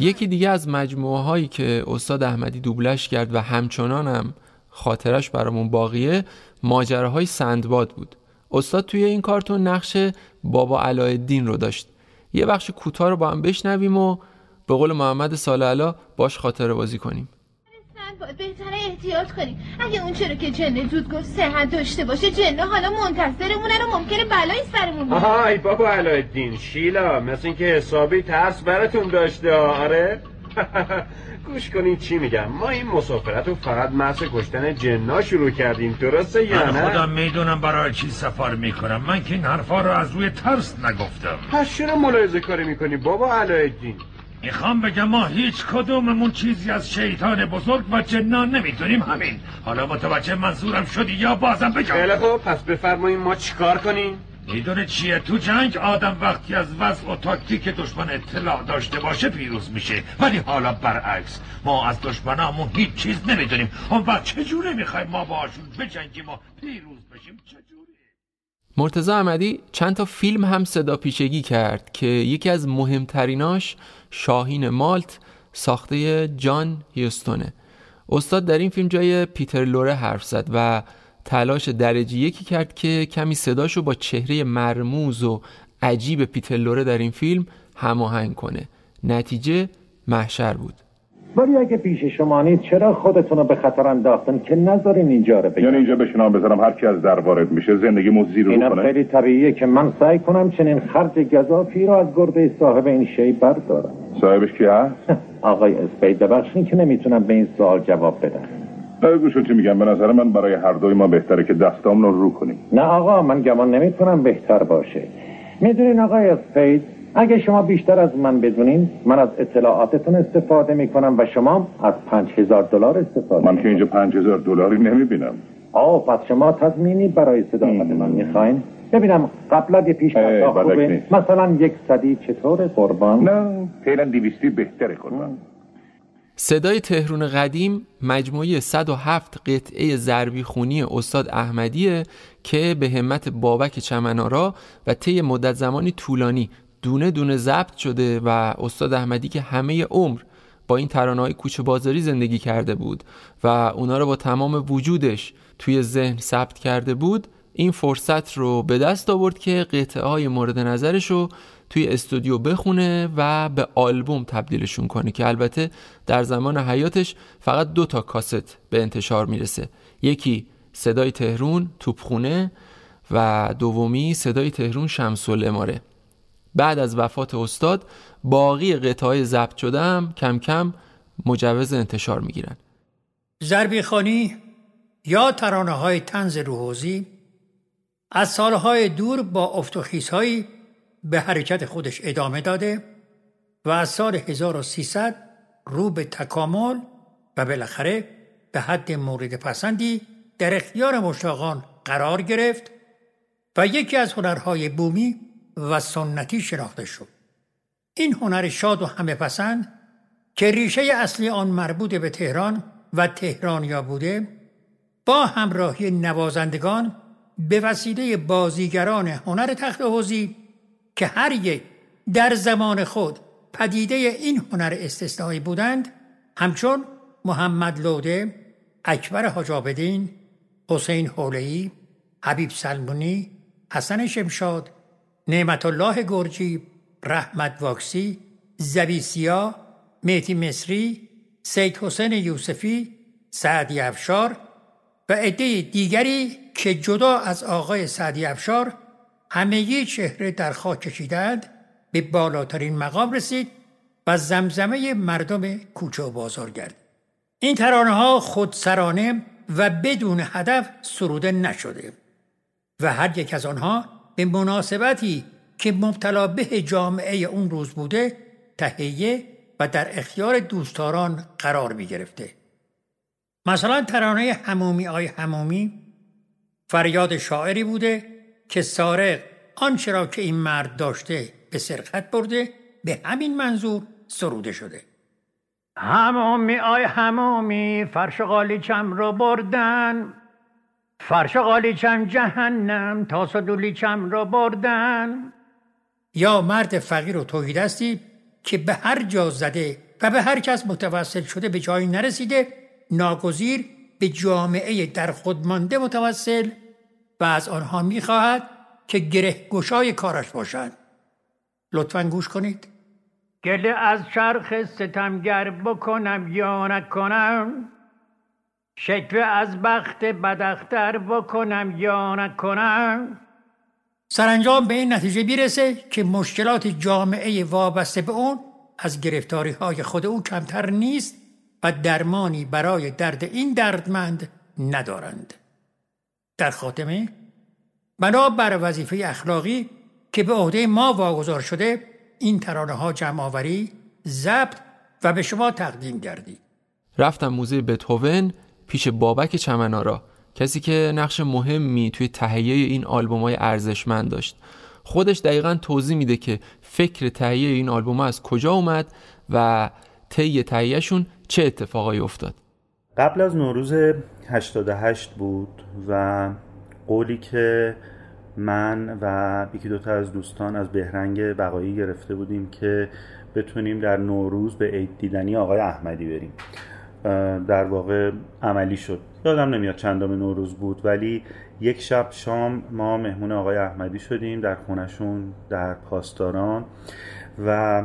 یکی دیگه از مجموعه هایی که استاد احمدی دوبلش کرد و همچنانم خاطرش برامون باقیه ماجراهای سندباد بود. استاد توی این کارتون نقش بابا علایالدین رو داشت. یه بخش کوتاه رو با هم بشنویم و به قول محمد سال باش خاطره بازی کنیم. باید بهتره احتیاط کنیم. اگه اون چرا که جنه زود گفت صحت داشته باشه جنه حالا منتظرمونه رو ممکنه بلایی سرمون بیاد آهای بابا علایالدین شیلا مثل اینکه حسابی ترس براتون داشته آره؟ گوش کنین چی میگم. ما این مسافرت رو فقط محض کشتن جنا شروع کردیم درسته یا من نه؟ خودم می‌دونم برای چی سفر می‌کنم. من که این حرفا رو از روی ترس نگفتم. پس چرا ملاحظه کاری می‌کنی بابا علایالدین؟ می‌خوام بگم ما هیچ کدوممون چیزی از شیطان بزرگ و جنان نمی‌دونیم همین. حالا متوجه منظورم شدی یا بازم بگم؟ خیلی خوب پس بفرمایین ما چیکار کنیم؟ می‌دونه چیه؟ تو جنگ آدم وقتی از وضع و تاکتیک دشمن اطلاع داشته باشه پیروز میشه. ولی حالا برعکس ما از دشمنامون هیچ چیز نمی‌دونیم. اون وقت چجوره می‌خوایم ما باشون بجنگیم و پیروز بشیم؟ چجوره مرتزا احمدی چند تا فیلم هم صدا پیشگی کرد که یکی از مهمتریناش شاهین مالت ساخته جان هیوستونه. استاد در این فیلم جای پیتر لوره حرف زد و تلاش درجه یکی کرد که کمی صداشو با چهره مرموز و عجیب پیتر لوره در این فیلم هماهنگ کنه. نتیجه محشر بود. ولی اگه پیش شما نیست چرا خودتون رو به خطر انداختن که نذارین اینجا رو بگم یعنی اینجا بشینم بذارم هر کی از در وارد میشه زندگی مززی رو اینم کنه خیلی طبیعیه که من سعی کنم چنین خرج گذافی رو از گربه صاحب این شی بردارم. صاحبش کی هست؟ آقای اسپید ببخشین که نمی‌تونم به این سوال جواب بدم. گوشو چی میگم. به نظر من برای هر دوی ما بهتره که دستام رو رو کنیم. نه آقا من گمان نمی‌تونم بهتر باشه. می‌دونین آقای اسپید اگه شما بیشتر از من بدونین من از اطلاعاتتون استفاده می‌کنم و شما از پنج هزار دلار استفاده من که اینجا پنج هزار دلاری نمی‌بینم. آه پس شما تضمینی برای صداقت من می‌خواین؟ ببینم قبلا یه پیش خوبه. مثلا یک صدی چطور قربان. نه فعلا دیویستی بهتره قربان. صدای تهرون قدیم مجموعه 107 قطعه ضربی خونی استاد احمدیه که به همت بابک چمنارا و طی مدت زمانی طولانی دونه دونه ضبط شده و استاد احمدی که همه عمر با این ترانه های کوچه بازاری زندگی کرده بود و اونا رو با تمام وجودش توی ذهن ثبت کرده بود این فرصت رو به دست آورد که قطعه های مورد نظرش رو توی استودیو بخونه و به آلبوم تبدیلشون کنه که البته در زمان حیاتش فقط دو تا کاست به انتشار می‌رسه. یکی صدای تهرون توپخونه و دومی صدای تهرون شمس الاماره. بعد از وفات استاد باقی قطعه ضبط شده هم کم کم مجوز انتشار می‌گیرن. ضربی خانی یا ترانه های تنز روحوزی از سالهای دور با افت و خیزهایی به حرکت خودش ادامه داده و از سال 1300 رو به تکامل و بالاخره به حد مورد پسندی در اختیار مشتاقان قرار گرفت و یکی از هنرهای بومی و سنتی شناخته شد. این هنر شاد و همه پسند که ریشه اصلی آن مربوط به تهران و تهرانیا بوده با همراهی نوازندگان به وسیله بازیگران هنر تخت حوزی که هر یک در زمان خود پدیده این هنر استثنایی بودند همچون محمد لوده، اکبر حجابدین، حسین حولهی، حبیب سلمونی، حسن شمشاد، نعمت الله گرجی، رحمت واکسی، زبیسیا، میتی مصری، سید حسین یوسفی سعدی افشار و عده دیگری که جدا از آقای سعدی افشار همگی چهره در خاک کشیدند به بالاترین مقام رسید و زمزمه مردم کوچه و بازار گرد. این ترانه ها خودسرانه و بدون هدف سروده نشده و هر یک از آنها به مناسبتی که مبتلا به جامعه اون روز بوده تهیه و در اختیار دوستداران قرار می گرفته. مثلا ترانه همومی آی همومی فریاد شاعری بوده که سارق آنچه را که این مرد داشته به سرقت برده به همین منظور سروده شده همومی آی همومی فرش قالیچم رو بردن فرش قالیچم جهنم تا صدولیچم رو بردن. یا مرد فقیر و توحیدستی که به هر جا زده و به هر کس متوسل شده به جایی نرسیده ناگزیر به جامعه در خود مانده متوسل و از آنها می‌خواهد که گره گشای کارش باشند. لطفا گوش کنید. گله از چرخ ستمگر بکنم یا نکنم. شکوه از بخت بدختر بکنم یا نکنم؟ سرانجام به این نتیجه بیرسه که مشکلات جامعه وابسته به اون از گرفتاری های خود او کمتر نیست و درمانی برای درد این دردمند ندارند. در خاتمه بنا بر وظیفه اخلاقی که به عهده ما واگذار شده این ترانه ها جمع آوری ضبط و به شما تقدیم گردید رفتم موزه بتهوون پیش بابک چمنارا کسی که نقش مهمی توی تهیه این آلبوم های ارزشمند داشت. خودش دقیقا توضیح میده که فکر تهیه این آلبوم از کجا اومد و طی تهیهشون چه اتفاقایی افتاد. قبل از نوروز 88 بود و قولی که من و یکی دوتا از دوستان از بهرنگ بقایی گرفته بودیم که بتونیم در نوروز به عید دیدنی آقای احمدی بریم. در واقع عملی شد. یادم نمیاد چندم نوروز بود ولی یک شب شام ما مهمون آقای احمدی شدیم در خونشون در پاسداران. و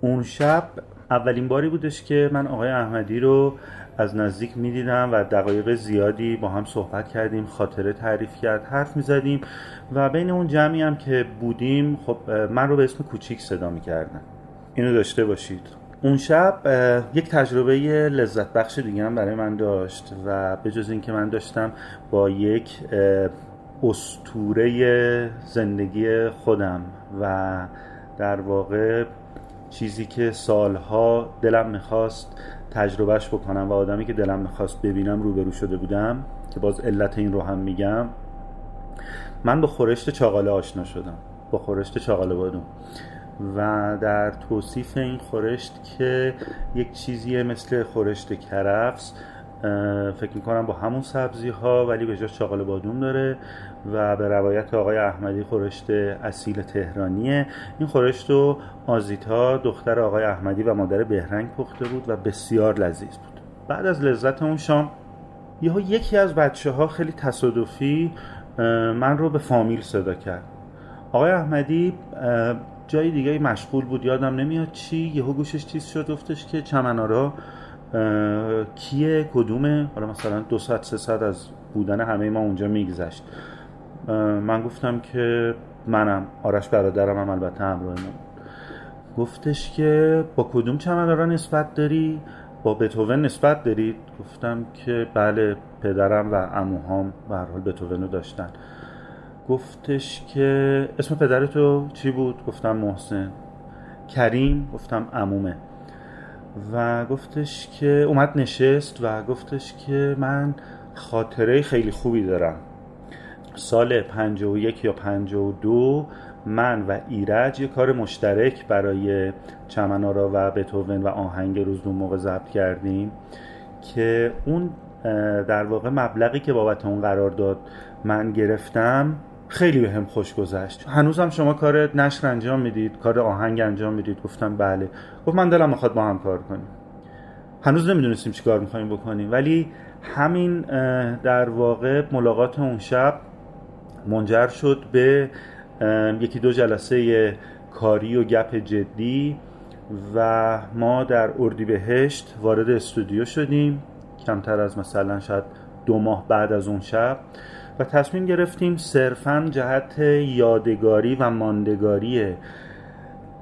اون شب اولین باری بودش که من آقای احمدی رو از نزدیک می‌دیدم و دقایق زیادی با هم صحبت کردیم خاطره تعریف کرد حرف می‌زدیم و بین اون جمعی هم که بودیم خب من رو به اسم کوچیک صدا می‌کردن. اینو داشته باشید. اون شب یک تجربه لذت بخش دیگه هم برای من داشت و به جز اینکه من داشتم با یک استوره زندگی خودم و در واقع چیزی که سالها دلم می‌خواست تجربهش بکنم و آدمی که دلم می‌خواست ببینم روبرو شده بودم که باز علت این رو هم میگم من با خورشت چاقاله آشنا شدم. با خورشت چاقاله بادون و در توصیف این خورشت که یک چیزی مثل خورشت کرفس فکر می‌کنم با همون سبزی ها ولی به جاش چاقال بادوم داره و به روایت آقای احمدی خورشت اصیل تهرانیه. این خورشت رو آزیتا دختر آقای احمدی و مادر بهرنگ پخته بود و بسیار لذیذ بود. بعد از لذت اون شام یهو یکی از بچه ها خیلی تصادفی من رو به فامیل صدا کرد. آقای احمدی جای دیگه مشغول بود. یادم نمیاد چی یهو گوشش چیز شد گفتش که چمنارا کیه کدومه؟ حالا مثلا دو ساعت سه ساعت از بودن همه ما اونجا میگذشت. من گفتم که منم آرش برادرم هم البته همراه من گفتش که با کدوم چمنارا نسبت داری؟ با بتوون نسبت دارید؟ گفتم که بله پدرم و عموهام به هر حال بتوون رو داشتن. گفتش که اسم پدرتو چی بود؟ گفتم محسن. کریم؟ گفتم عمومه. و گفتش که اومد نشست و گفتش که من خاطره خیلی خوبی دارم. سال 51 یا 52 من و ایرج یه کار مشترک برای چمنارا و بتوون و آهنگ روز دو موقع ضبط کردیم که اون در واقع مبلغی که بابت اون قرار داد من گرفتم خیلی به هم خوش گذشت. هنوزم شما کار نشر انجام می‌دید کار آهنگ انجام می‌دید؟ گفتم بله. گفت من دلم می‌خواد با هم کار کنیم. هنوز نمی‌دونستیم چی کار می‌خوایم بکنیم. ولی همین در واقع ملاقات اون شب منجر شد به یکی دو جلسه کاری و گپ جدی و ما در اردیبهشت وارد استودیو شدیم. کمتر از مثلا شاید دو ماه بعد از اون شب. و تصمیم گرفتیم صرفا جهت یادگاری و ماندگاری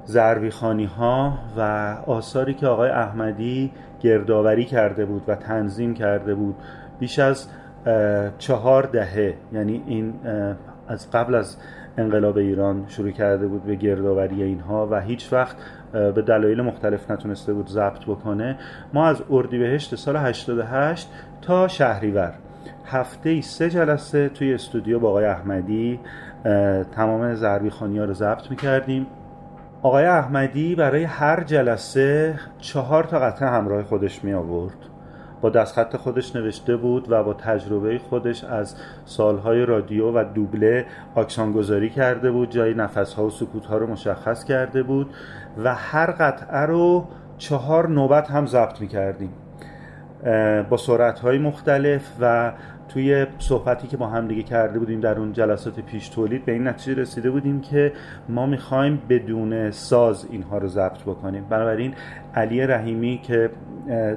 زربیخانی ها و آثاری که آقای احمدی گردآوری کرده بود و تنظیم کرده بود بیش از چهار دهه یعنی این از قبل از انقلاب ایران شروع کرده بود به گردآوری اینها و هیچ وقت به دلایل مختلف نتونسته بود ضبط بکنه. ما از اردیبهشت سال 88 تا شهریور هفته ای سه جلسه توی استودیو با آقای احمدی تمام زربی خانی ها رو ضبط می‌کردیم. آقای احمدی برای هر جلسه چهار تا قطعه همراه خودش می آورد با دستخط خودش نوشته بود و با تجربه خودش از سالهای رادیو و دوبله گذاری کرده بود جای نفسها و سکوتها رو مشخص کرده بود و هر قطعه رو چهار نوبت هم ضبط می کردیم با سرعت مختلف و توی صحبتی که با هم دیگه کرده بودیم در اون جلسات پیش تولید به این نتیجه رسیده بودیم که ما می‌خوایم بدون ساز اینها رو ضبط بکنیم. بنابراین علی رحیمی که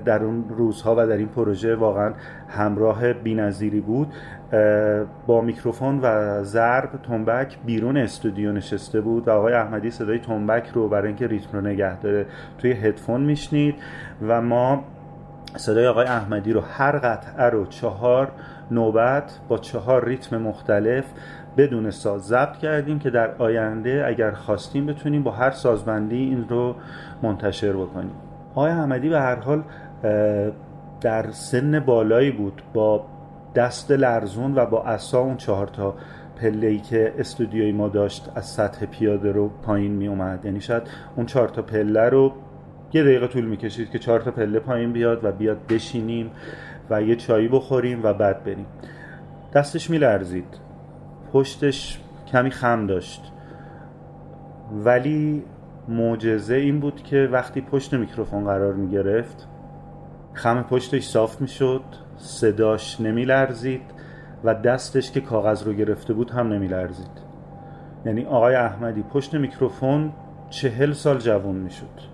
در اون روزها و در این پروژه واقعا همراه بینظیری بود با میکروفون و ضرب تنبک بیرون استودیو نشسته بود و آقای احمدی صدای تنبک رو برای اینکه ریتم رو نگه داره توی هدفون میشنید و ما صدای آقای احمدی رو هر قطعه رو چهار نوبت با چهار ریتم مختلف بدون ساز ضبط کردیم که در آینده اگر خواستیم بتونیم با هر سازبندی این رو منتشر بکنیم. آقای احمدی به هر حال در سن بالایی بود با دست لرزون و با اصا اون چهار تا پله که استودیوی ما داشت از سطح پیاده رو پایین می اومد یعنی شاید اون چهار تا پله رو یه دقیقه طول می‌کشید که چهار تا پله پایین بیاد و بیاد بشینیم و یه چایی بخوریم و بعد بریم. دستش میلرزید. پشتش کمی خم داشت. ولی معجزه این بود که وقتی پشت میکروفون قرار می گرفت خم پشتش صاف می شد صداش نمی لرزید و دستش که کاغذ رو گرفته بود هم نمی لرزید یعنی آقای احمدی پشت میکروفون چهل سال جوان می شد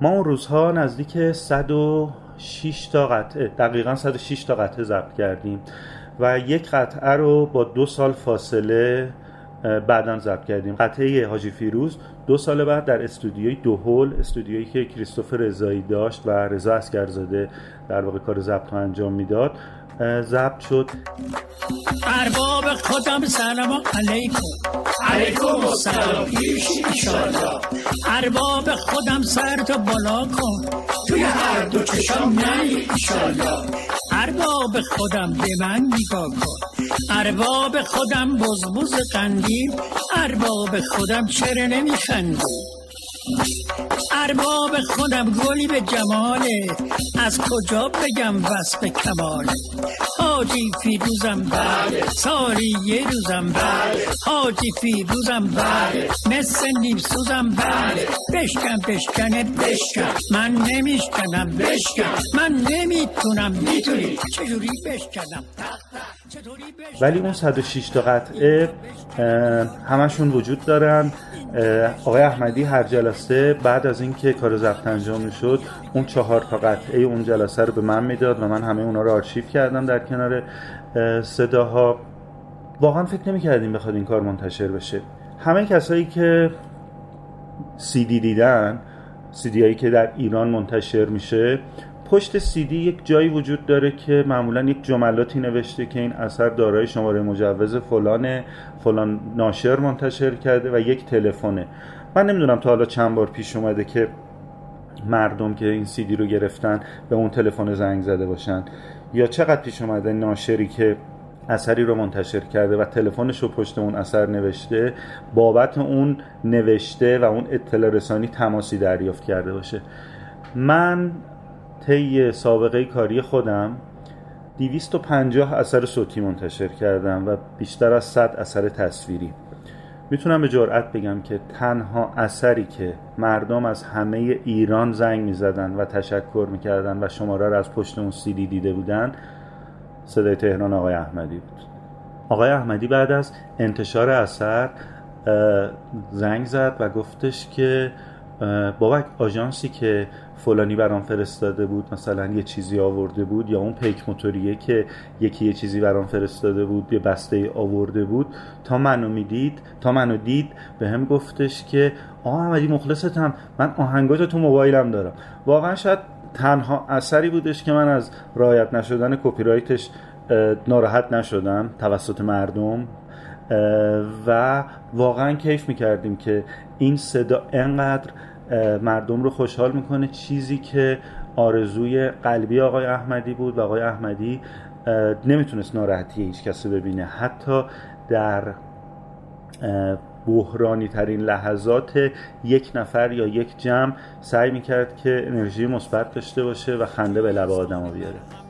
ما اون روزها نزدیک 106 تا قطعه دقیقا 106 تا قطعه ضبط کردیم و یک قطعه رو با دو سال فاصله بعدا ضبط کردیم. قطعه حاجی فیروز دو سال بعد در استودیوی دو هول استودیویی که کریستوفر رضایی داشت و رضا اسکرزاده در واقع کار ضبط رو انجام می‌داد. ضبط شد. ارباب خودم سلام علیکم. علیکم السلام. پیش ایشالله ارباب خودم سر تو بالا کن. توی هر دو چشم نه ایشالله ارباب خودم به من نگاه کن. ارباب خودم بزبوز قندیل. ارباب خودم چرا نمیخندی؟ ارباب خودم گلی به جماله. از کجا بگم وصف کماله؟ حاجی فیروزم بله. سالی یه روزم بله. حاجی فیروزم بله. مثل نیم سوزم بله. بشکن بشکنه بشکن. من نمیشکنم بشکن. من نمی‌تونم می‌تونی. چجوری بشکنم؟ ولی اون 106 تا قطعه همشون وجود دارن. آقای احمدی هر جلسه بعد از اینکه کار ضبط انجام می‌شد اون چهار تا قطعه اون جلسه رو به من می‌داد و من همه اونا رو آرشیو کردم در کنار صداها. واقعا فکر نمی کردیم بخواد این کار منتشر بشه. همه کسایی که سی دی دیدن سی دی هایی که در ایران منتشر میشه پشت سیدی یک جایی وجود داره که معمولا یک جملاتی نوشته که این اثر دارای شماره مجوز فلان فلان ناشر منتشر کرده و یک تلفنه. من نمی‌دونم تا حالا چند بار پیش اومده که مردم که این سیدی رو گرفتن به اون تلفن زنگ زده باشن یا چقدر پیش اومده ناشری که اثری رو منتشر کرده و تلفنش رو پشت اون اثر نوشته بابت اون نوشته و اون اطلاع رسانی تماسی دریافت کرده باشه. من طی سابقه کاری خودم 250 اثر صوتی منتشر کردم و بیشتر از 100 اثر تصویری. می‌تونم به جرئت بگم که تنها اثری که مردم از همه ایران زنگ می‌زدن و تشکر می‌کردن و شماره رو از پشت اون سیدی دیده بودن صدای تهران آقای احمدی بود. آقای احمدی بعد از انتشار اثر زنگ زد و گفتش که بابک آژانسی که فلانی برام فرستاده بود مثلا یه چیزی آورده بود یا اون پیک موتوریه که یکی یه چیزی برام فرستاده بود یه بسته آورده بود تا منو می‌دید تا منو دید به هم گفتش که آه احمدی مخلصتم من آهنگاجو تو موبایلم دارم. واقعا شاید تنها اثری بودش که من از رایت نشدن کپی رایتش ناراحت نشدم توسط مردم و واقعا کیف می‌کردیم که این صدا انقدر مردم رو خوشحال می‌کنه. چیزی که آرزوی قلبی آقای احمدی بود و آقای احمدی نمی‌تونست ناراحتی هیچ کسی ببینه. حتی در بحرانی ترین لحظات یک نفر یا یک جمع سعی می‌کرد که انرژی مثبت داشته باشه و خنده به لب آدم بیاره.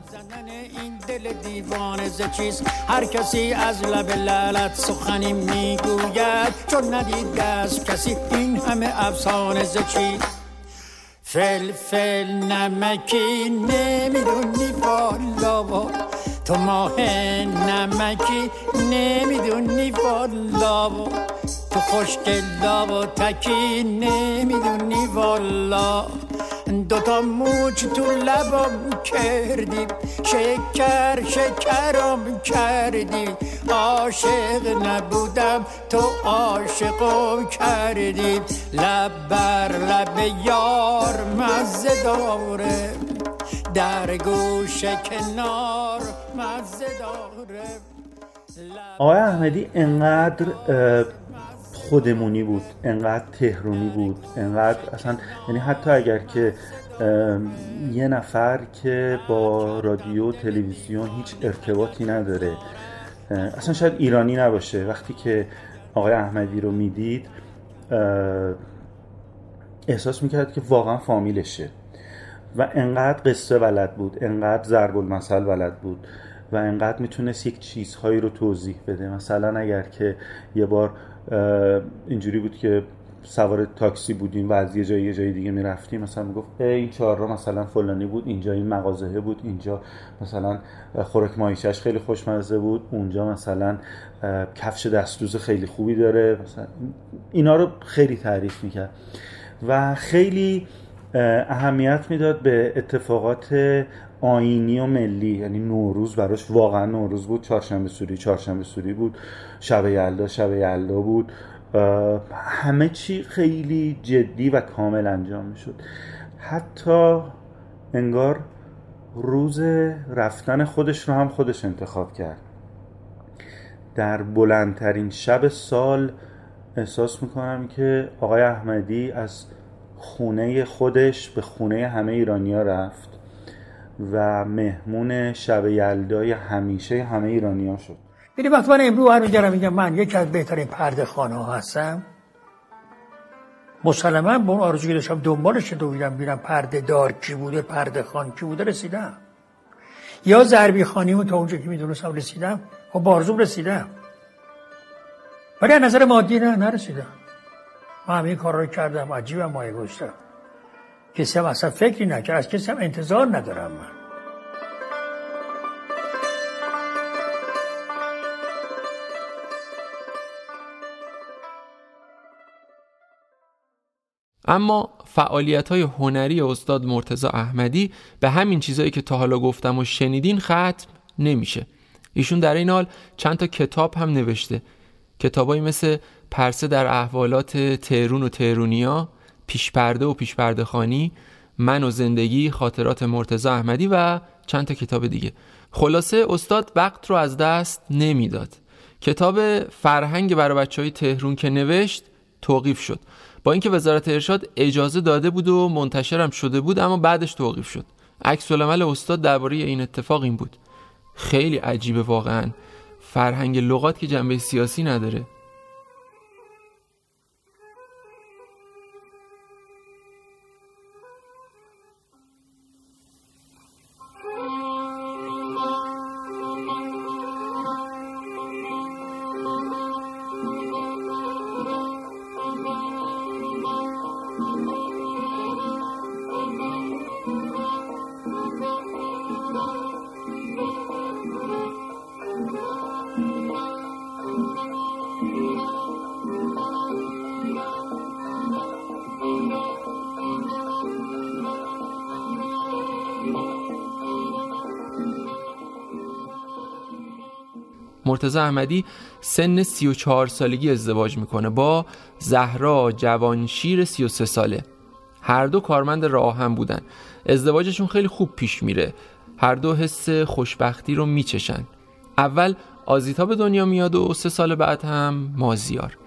دل دیوان چیز هر کسی از لب لالت سخنی می‌گوید چون ندید از کسی این همه افسانه چیز فل فل نمکی نمی‌دونی بالا تو ماه نمکی نمی‌دونی والا تو خوشگلا و تکی نمی‌دونی والا. دوتا موچ تو لبم کردی شکر شکرم کردی. عاشق نبودم تو عاشقم کردی. لب بر لب یار مزه داره در گوش کنار آقای احمدی انقدر خودمونی بود انقدر تهرونی بود انقدر اصلا یعنی حتی اگر که یه نفر که با رادیو تلویزیون هیچ ارتباطی نداره اصلا شاید ایرانی نباشه. وقتی که آقای احمدی رو می‌دید احساس می‌کرد که واقعا فامیلشه. و انقدر قصه بلد بود انقدر ضرب المثل بلد بود و انقدر می‌تونست یک چیزهایی رو توضیح بده. مثلا اگر که یه بار اینجوری بود که سوار تاکسی بودیم و از یه جایی یه جای دیگه می‌رفتیم مثلا می‌گفت این چهار را مثلا فلانی بود اینجا این مغازه بود اینجا مثلا خوراک ماهیچش خیلی خوشمزه بود اونجا مثلا کفش دستوز خیلی خوبی داره مثلا اینا رو خیلی تعریف می‌کرد. و خیلی اهمیت می‌داد به اتفاقات آینی و ملی. یعنی نوروز براش واقعا نوروز بود. چهارشنبه سوری چهارشنبه سوری بود. شب یلدا شب یلدا بود. همه چی خیلی جدی و کامل انجام می‌شد. حتی انگار روز رفتن خودش رو هم خودش انتخاب کرد. در بلندترین شب سال احساس می‌کنم که آقای احمدی از خونه خودش به خونه همه ایرانیا رفت و مهمون شب یلدای همیشه همه ایرانیا شد. ببین وقتی من امروز برمیگردم میگم من یکی از بهترین پرده خانه ها هستم. مسلما به اون آرزو که داشتم دنبالش دویدم بیرم پرده دار کی بوده پرده خان کی بوده رسیدم. یا ضربی خانیمو تا اونجا که می‌دونستم رسیدم خب بارزوم رسیدم. ولی نظر مادی نه نرسیدم. من همه کار رو کردم عجیبم مایه گوشتم کسی هم اصلا فکری نکرد از کسی هم انتظار ندارم من. اما فعالیت های هنری استاد مرتزا احمدی به همین چیزهایی که تا حالا گفتم و شنیدین ختم نمیشه. ایشون در این حال چند تا کتاب هم نوشته. کتابایی مثل پرسه در احوالات تهرون و تهرونیا پیشپرده و پیشپرده خانی من و زندگی خاطرات مرتزا احمدی و چند تا کتاب دیگه. خلاصه استاد وقت رو از دست نمی‌داد. کتاب فرهنگ برای بچه های تهرون که نوشت توقیف شد. با اینکه وزارت ارشاد اجازه داده بود و منتشرم شده بود اما بعدش توقیف شد. عکس العمل استاد درباره این اتفاق این بود. خیلی عجیبه واقعا. فرهنگ لغات که جنبه سیاسی نداره. مرتضی احمدی سن 34 سالگی ازدواج می‌کنه با زهرا جوانشیر 33 ساله. هر دو کارمند راه هم بودن. ازدواجشون خیلی خوب پیش میره. هر دو حس خوشبختی رو میچشن. اول آزیتا به دنیا میاد و سه سال بعد هم مازیار.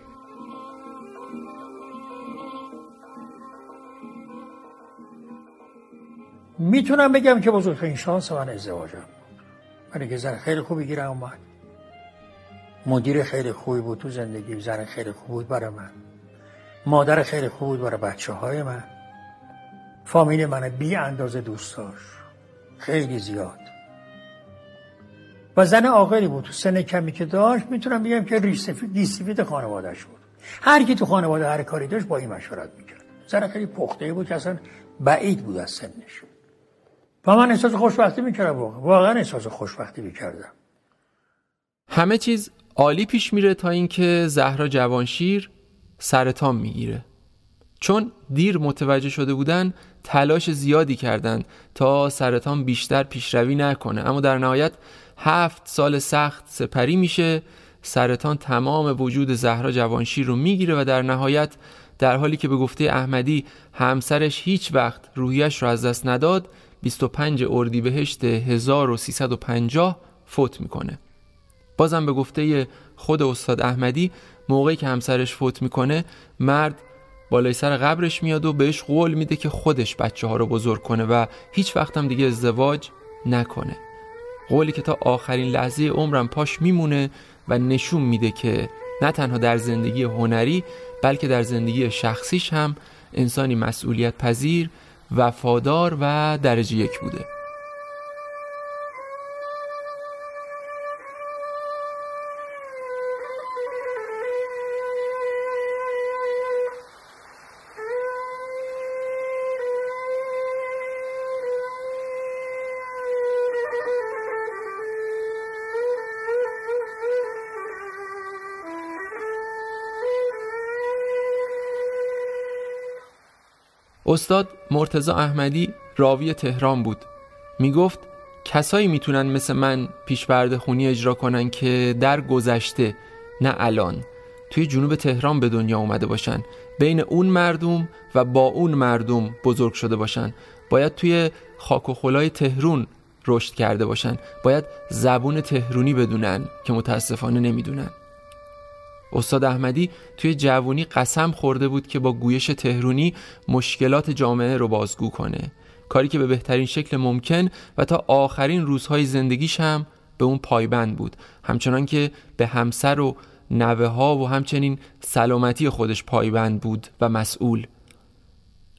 می‌تونم بگم که بزرگترین شانس من ازدواجم من که زن خیلی خوبی گیرم اومد. مدیر خیلی خوبی بود تو زندگی زن خیلی خوب بود برای من. مادر خیلی خوب بود برای بچه های من. فامیل من بی اندازه دوست داشت. خیلی زیاد. و زن عاقلی بود. تو سن کمی که داشت می‌تونم بگم که ریسیفید خانوادهش بود. هر کی تو خانواده هر کاری داشت با این مشورت می‌کرد. زن خیلی پخته بود که اصلا بعید بود از سنش. و من احساس خوشبختی می‌کردم واقعا احساس خوشبختی می‌کردم. همه چیز عالی پیش میره تا اینکه زهرا جوانشیر سرطان می‌گیره. چون دیر متوجه شده بودن تلاش زیادی کردند تا سرطان بیشتر پیشروی نکنه. اما در نهایت هفت سال سخت سپری میشه. سرطان تمام وجود زهرا جوانشیر رو می‌گیره و در نهایت در حالی که به گفته احمدی همسرش هیچ وقت روحیش رو از دست نداد 25 اردیبهشت 1350 فوت می‌کنه. بازم به گفته خود استاد احمدی موقعی که همسرش فوت می‌کنه مرد بالای سر قبرش میاد و بهش قول میده که خودش بچه ها رو بزرگ کنه و هیچ وقت هم دیگه ازدواج نکنه. قولی که تا آخرین لحظه عمرم پاش میمونه و نشون میده که نه تنها در زندگی هنری بلکه در زندگی شخصیش هم انسانی مسئولیت پذیر وفادار و درجه یک بوده. استاد مرتزا احمدی راوی تهران بود. می گفت کسایی می‌تونن مثل من پیشبرد خونی اجرا کنن که در گذشته نه الان. توی جنوب تهران به دنیا اومده باشن. بین اون مردم و با اون مردم بزرگ شده باشن. باید توی خاک و خلای تهرون رشد کرده باشن. باید زبون تهرونی بدونن که متاسفانه نمی‌دونن. استاد احمدی توی جوونی قسم خورده بود که با گویش تهرونی مشکلات جامعه رو بازگو کنه. کاری که به بهترین شکل ممکن و تا آخرین روزهای زندگیش هم به اون پایبند بود. همچنان که به همسر و نوه ها و همچنین سلامتی خودش پایبند بود و مسئول.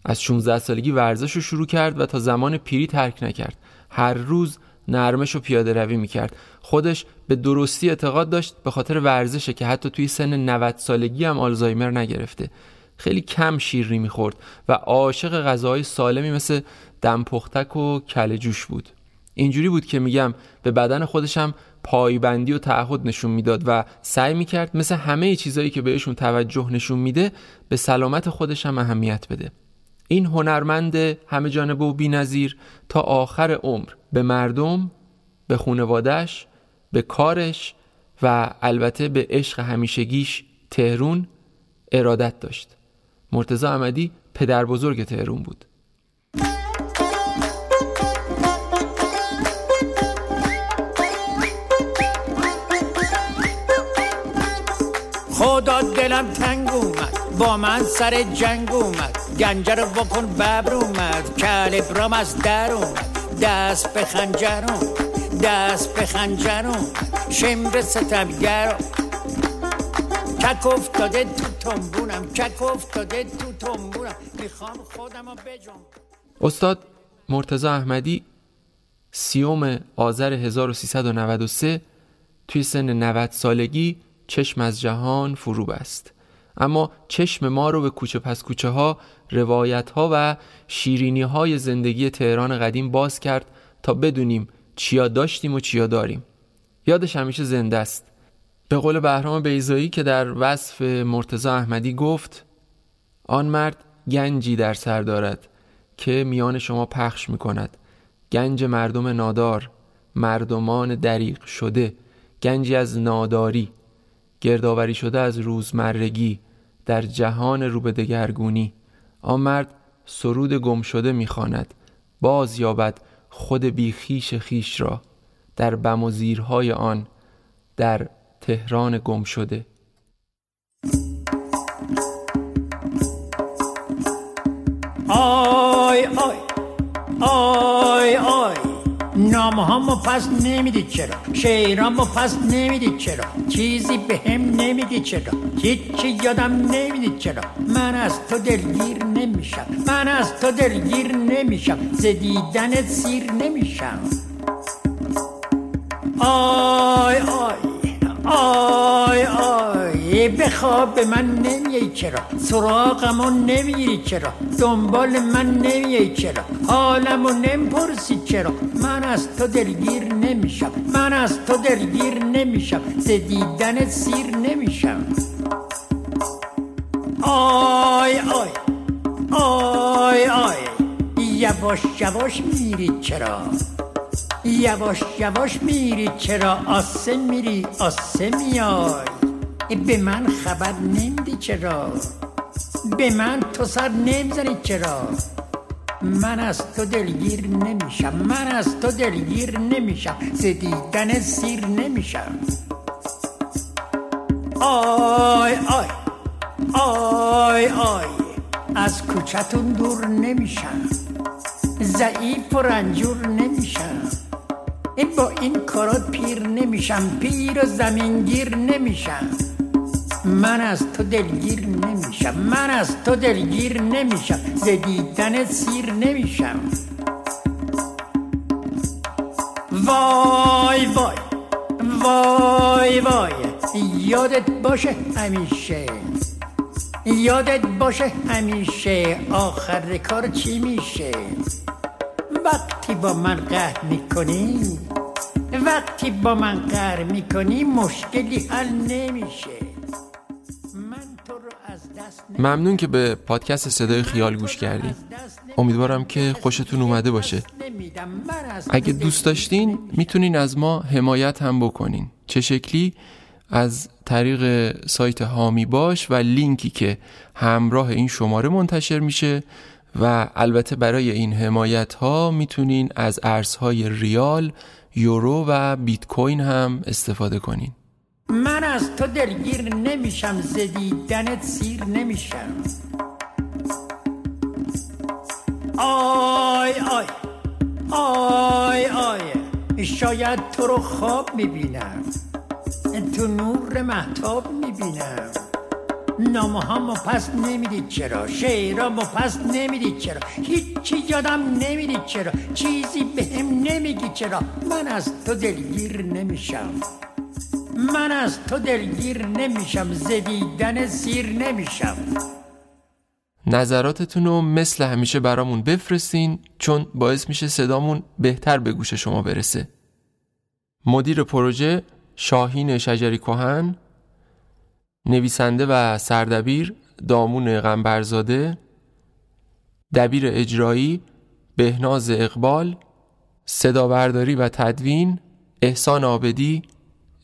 از 16 سالگی ورزش رو شروع کرد و تا زمان پیری ترک نکرد. هر روز نرمش و پیاده روی می‌کرد. خودش به درستی اعتقاد داشت به خاطر ورزشه که حتی توی سن 90 سالگی هم آلزایمر نگرفته. خیلی کم شیرینی می‌خورد و عاشق غذاهای سالمی مثل دمپختک و کل جوش بود. اینجوری بود که میگم به بدن خودشم پایبندی و تعهد نشون می‌داد و سعی می‌کرد مثل همه چیزایی که بهشون توجه نشون میده به سلامت خودشم اهمیت بده. این هنرمند همه جانبه و بینظیر تا آخر عمر به مردم به خونوادش به کارش و البته به عشق همیشگیش تهرون ارادت داشت. مرتزا احمدی پدر بزرگ تهرون بود. خدا دلم تنگ اومد با من سر جنگ اومد گنجه رو بکن ببر اومد کلبرام از در اومد دست به خنجرم دست به خنجرم شمر ستمگرم کک افتاده تو تنبونم کک افتاده تو تنبونم. می‌خوام خودم رو بجم استاد مرتزا احمدی سیوم آذر 1393 توی سن 90 سالگی چشم از جهان فرو بست. اما چشم ما رو به کوچه پس کوچه ها روایت ها و شیرینی های زندگی تهران قدیم باز کرد تا بدونیم چیا داشتیم و چیا داریم. یادش همیشه زنده است. به قول بهرام بیزایی که در وصف مرتزا احمدی گفت آن مرد گنجی در سر دارد که میان شما پخش می کند گنج مردم نادار مردمان دریق شده گنجی از ناداری. گردآوری شده از روزمرگی در جهان رو به دگرگونی. آن مرد سرود گم شده می‌خواند باز یابد خود بیخیش خیش را. در بم و زیرهای آن در تهران گم شده. آی آی نامه همو پس نمی‌دید چرا شیرامو پس نمی‌دید چرا چیزی به هم نمیگی چرا هیچی یادم نمی‌دید چرا من از تو دلگیر نمیشم من از تو دلگیر نمیشم زدیدن سیر نمیشم آی بخواب به من نمیای چرا؟ سراغمو نمیری چرا؟ دنبال من نمیای چرا؟ حالمو نمی‌پرسی چرا؟ من از تو دلگیر نمیشم. من از تو دلگیر نمیشم. زدیدن سیر نمیشم. آی آی آی آی. یواش یواش میری چرا؟ یواش یواش میری چرا؟ آسه میری آسه میای به من خبر نمیدی چرا؟ به من تو سر نمی‌زنی چرا؟ من از تو دلگیر نمیشم من از تو دلگیر نمیشم ز دیدن سیر نمیشم. آی آی آی آی از کوچتون دور نمیشم ضعیف و رنجور نمیشم. با این کارات پیر نمیشم پیر و زمینگیر نمیشم. من از تو دلگیر نمیشم. من از تو دلگیر نمیشم. ز دیدن سیر نمیشم. وای وای وای وای. یادت باشه همیشه. یادت باشه همیشه آخر کار چی میشه. وقتی با من قهر می‌کنی وقتی با من قهر می‌کنی مشکلی حل نمیشه. ممنون که به پادکست صدای خیال گوش کردین امیدوارم که خوشتون اومده باشه. اگه دوست داشتین می‌تونین از ما حمایت هم بکنین. چه شکلی؟ از طریق سایت هامی باش و لینکی که همراه این شماره منتشر میشه و البته برای این حمایت ها می‌تونین از ارزهای ریال، یورو و بیت کوین هم استفاده کنین. من از تو دلگیر نمیشم زدیدنت سیر نمیشم. آی آی آی آی شاید تو رو خواب می‌بینم تو نور مهتاب می‌بینم. نامه هامو پس نمیدی چرا شعرامو پس نمیدی چرا هیچی یادم نمیدی چرا چیزی بهم نمیگی چرا. من از تو دلگیر نمیشم. من از تو دلگیر نمیشم ز دیدن سیر نمیشم. نظراتتون رو مثل همیشه برامون بفرستین چون باعث میشه صدامون بهتر به گوش شما برسه. مدیر پروژه شاهین شجری کهن نویسنده و سردبیر دامون غنبرزاده دبیر اجرایی بهناز اقبال صدابرداری و تدوین احسان آبدی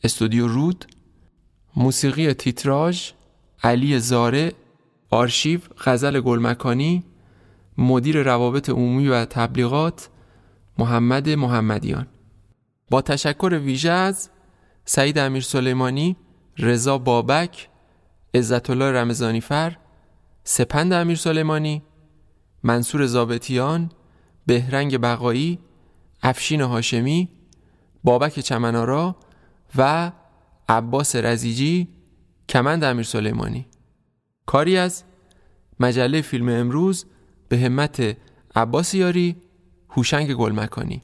استودیو رود موسیقی تیتراژ علی زاره آرشیو غزل گلمکانی مدیر روابط عمومی و تبلیغات محمد محمدیان. با تشکر ویژه از سعید امیر سلیمانی رضا بابک عزت الله رمضانی فر سپند امیر سلیمانی منصور زابتیان بهرنگ بقایی افشین هاشمی بابک چمنارا و عباس رزیجی کمند امیر سلیمانی. کاری از مجله فیلم امروز به همت عباس یاری هوشنگ گلمکانی.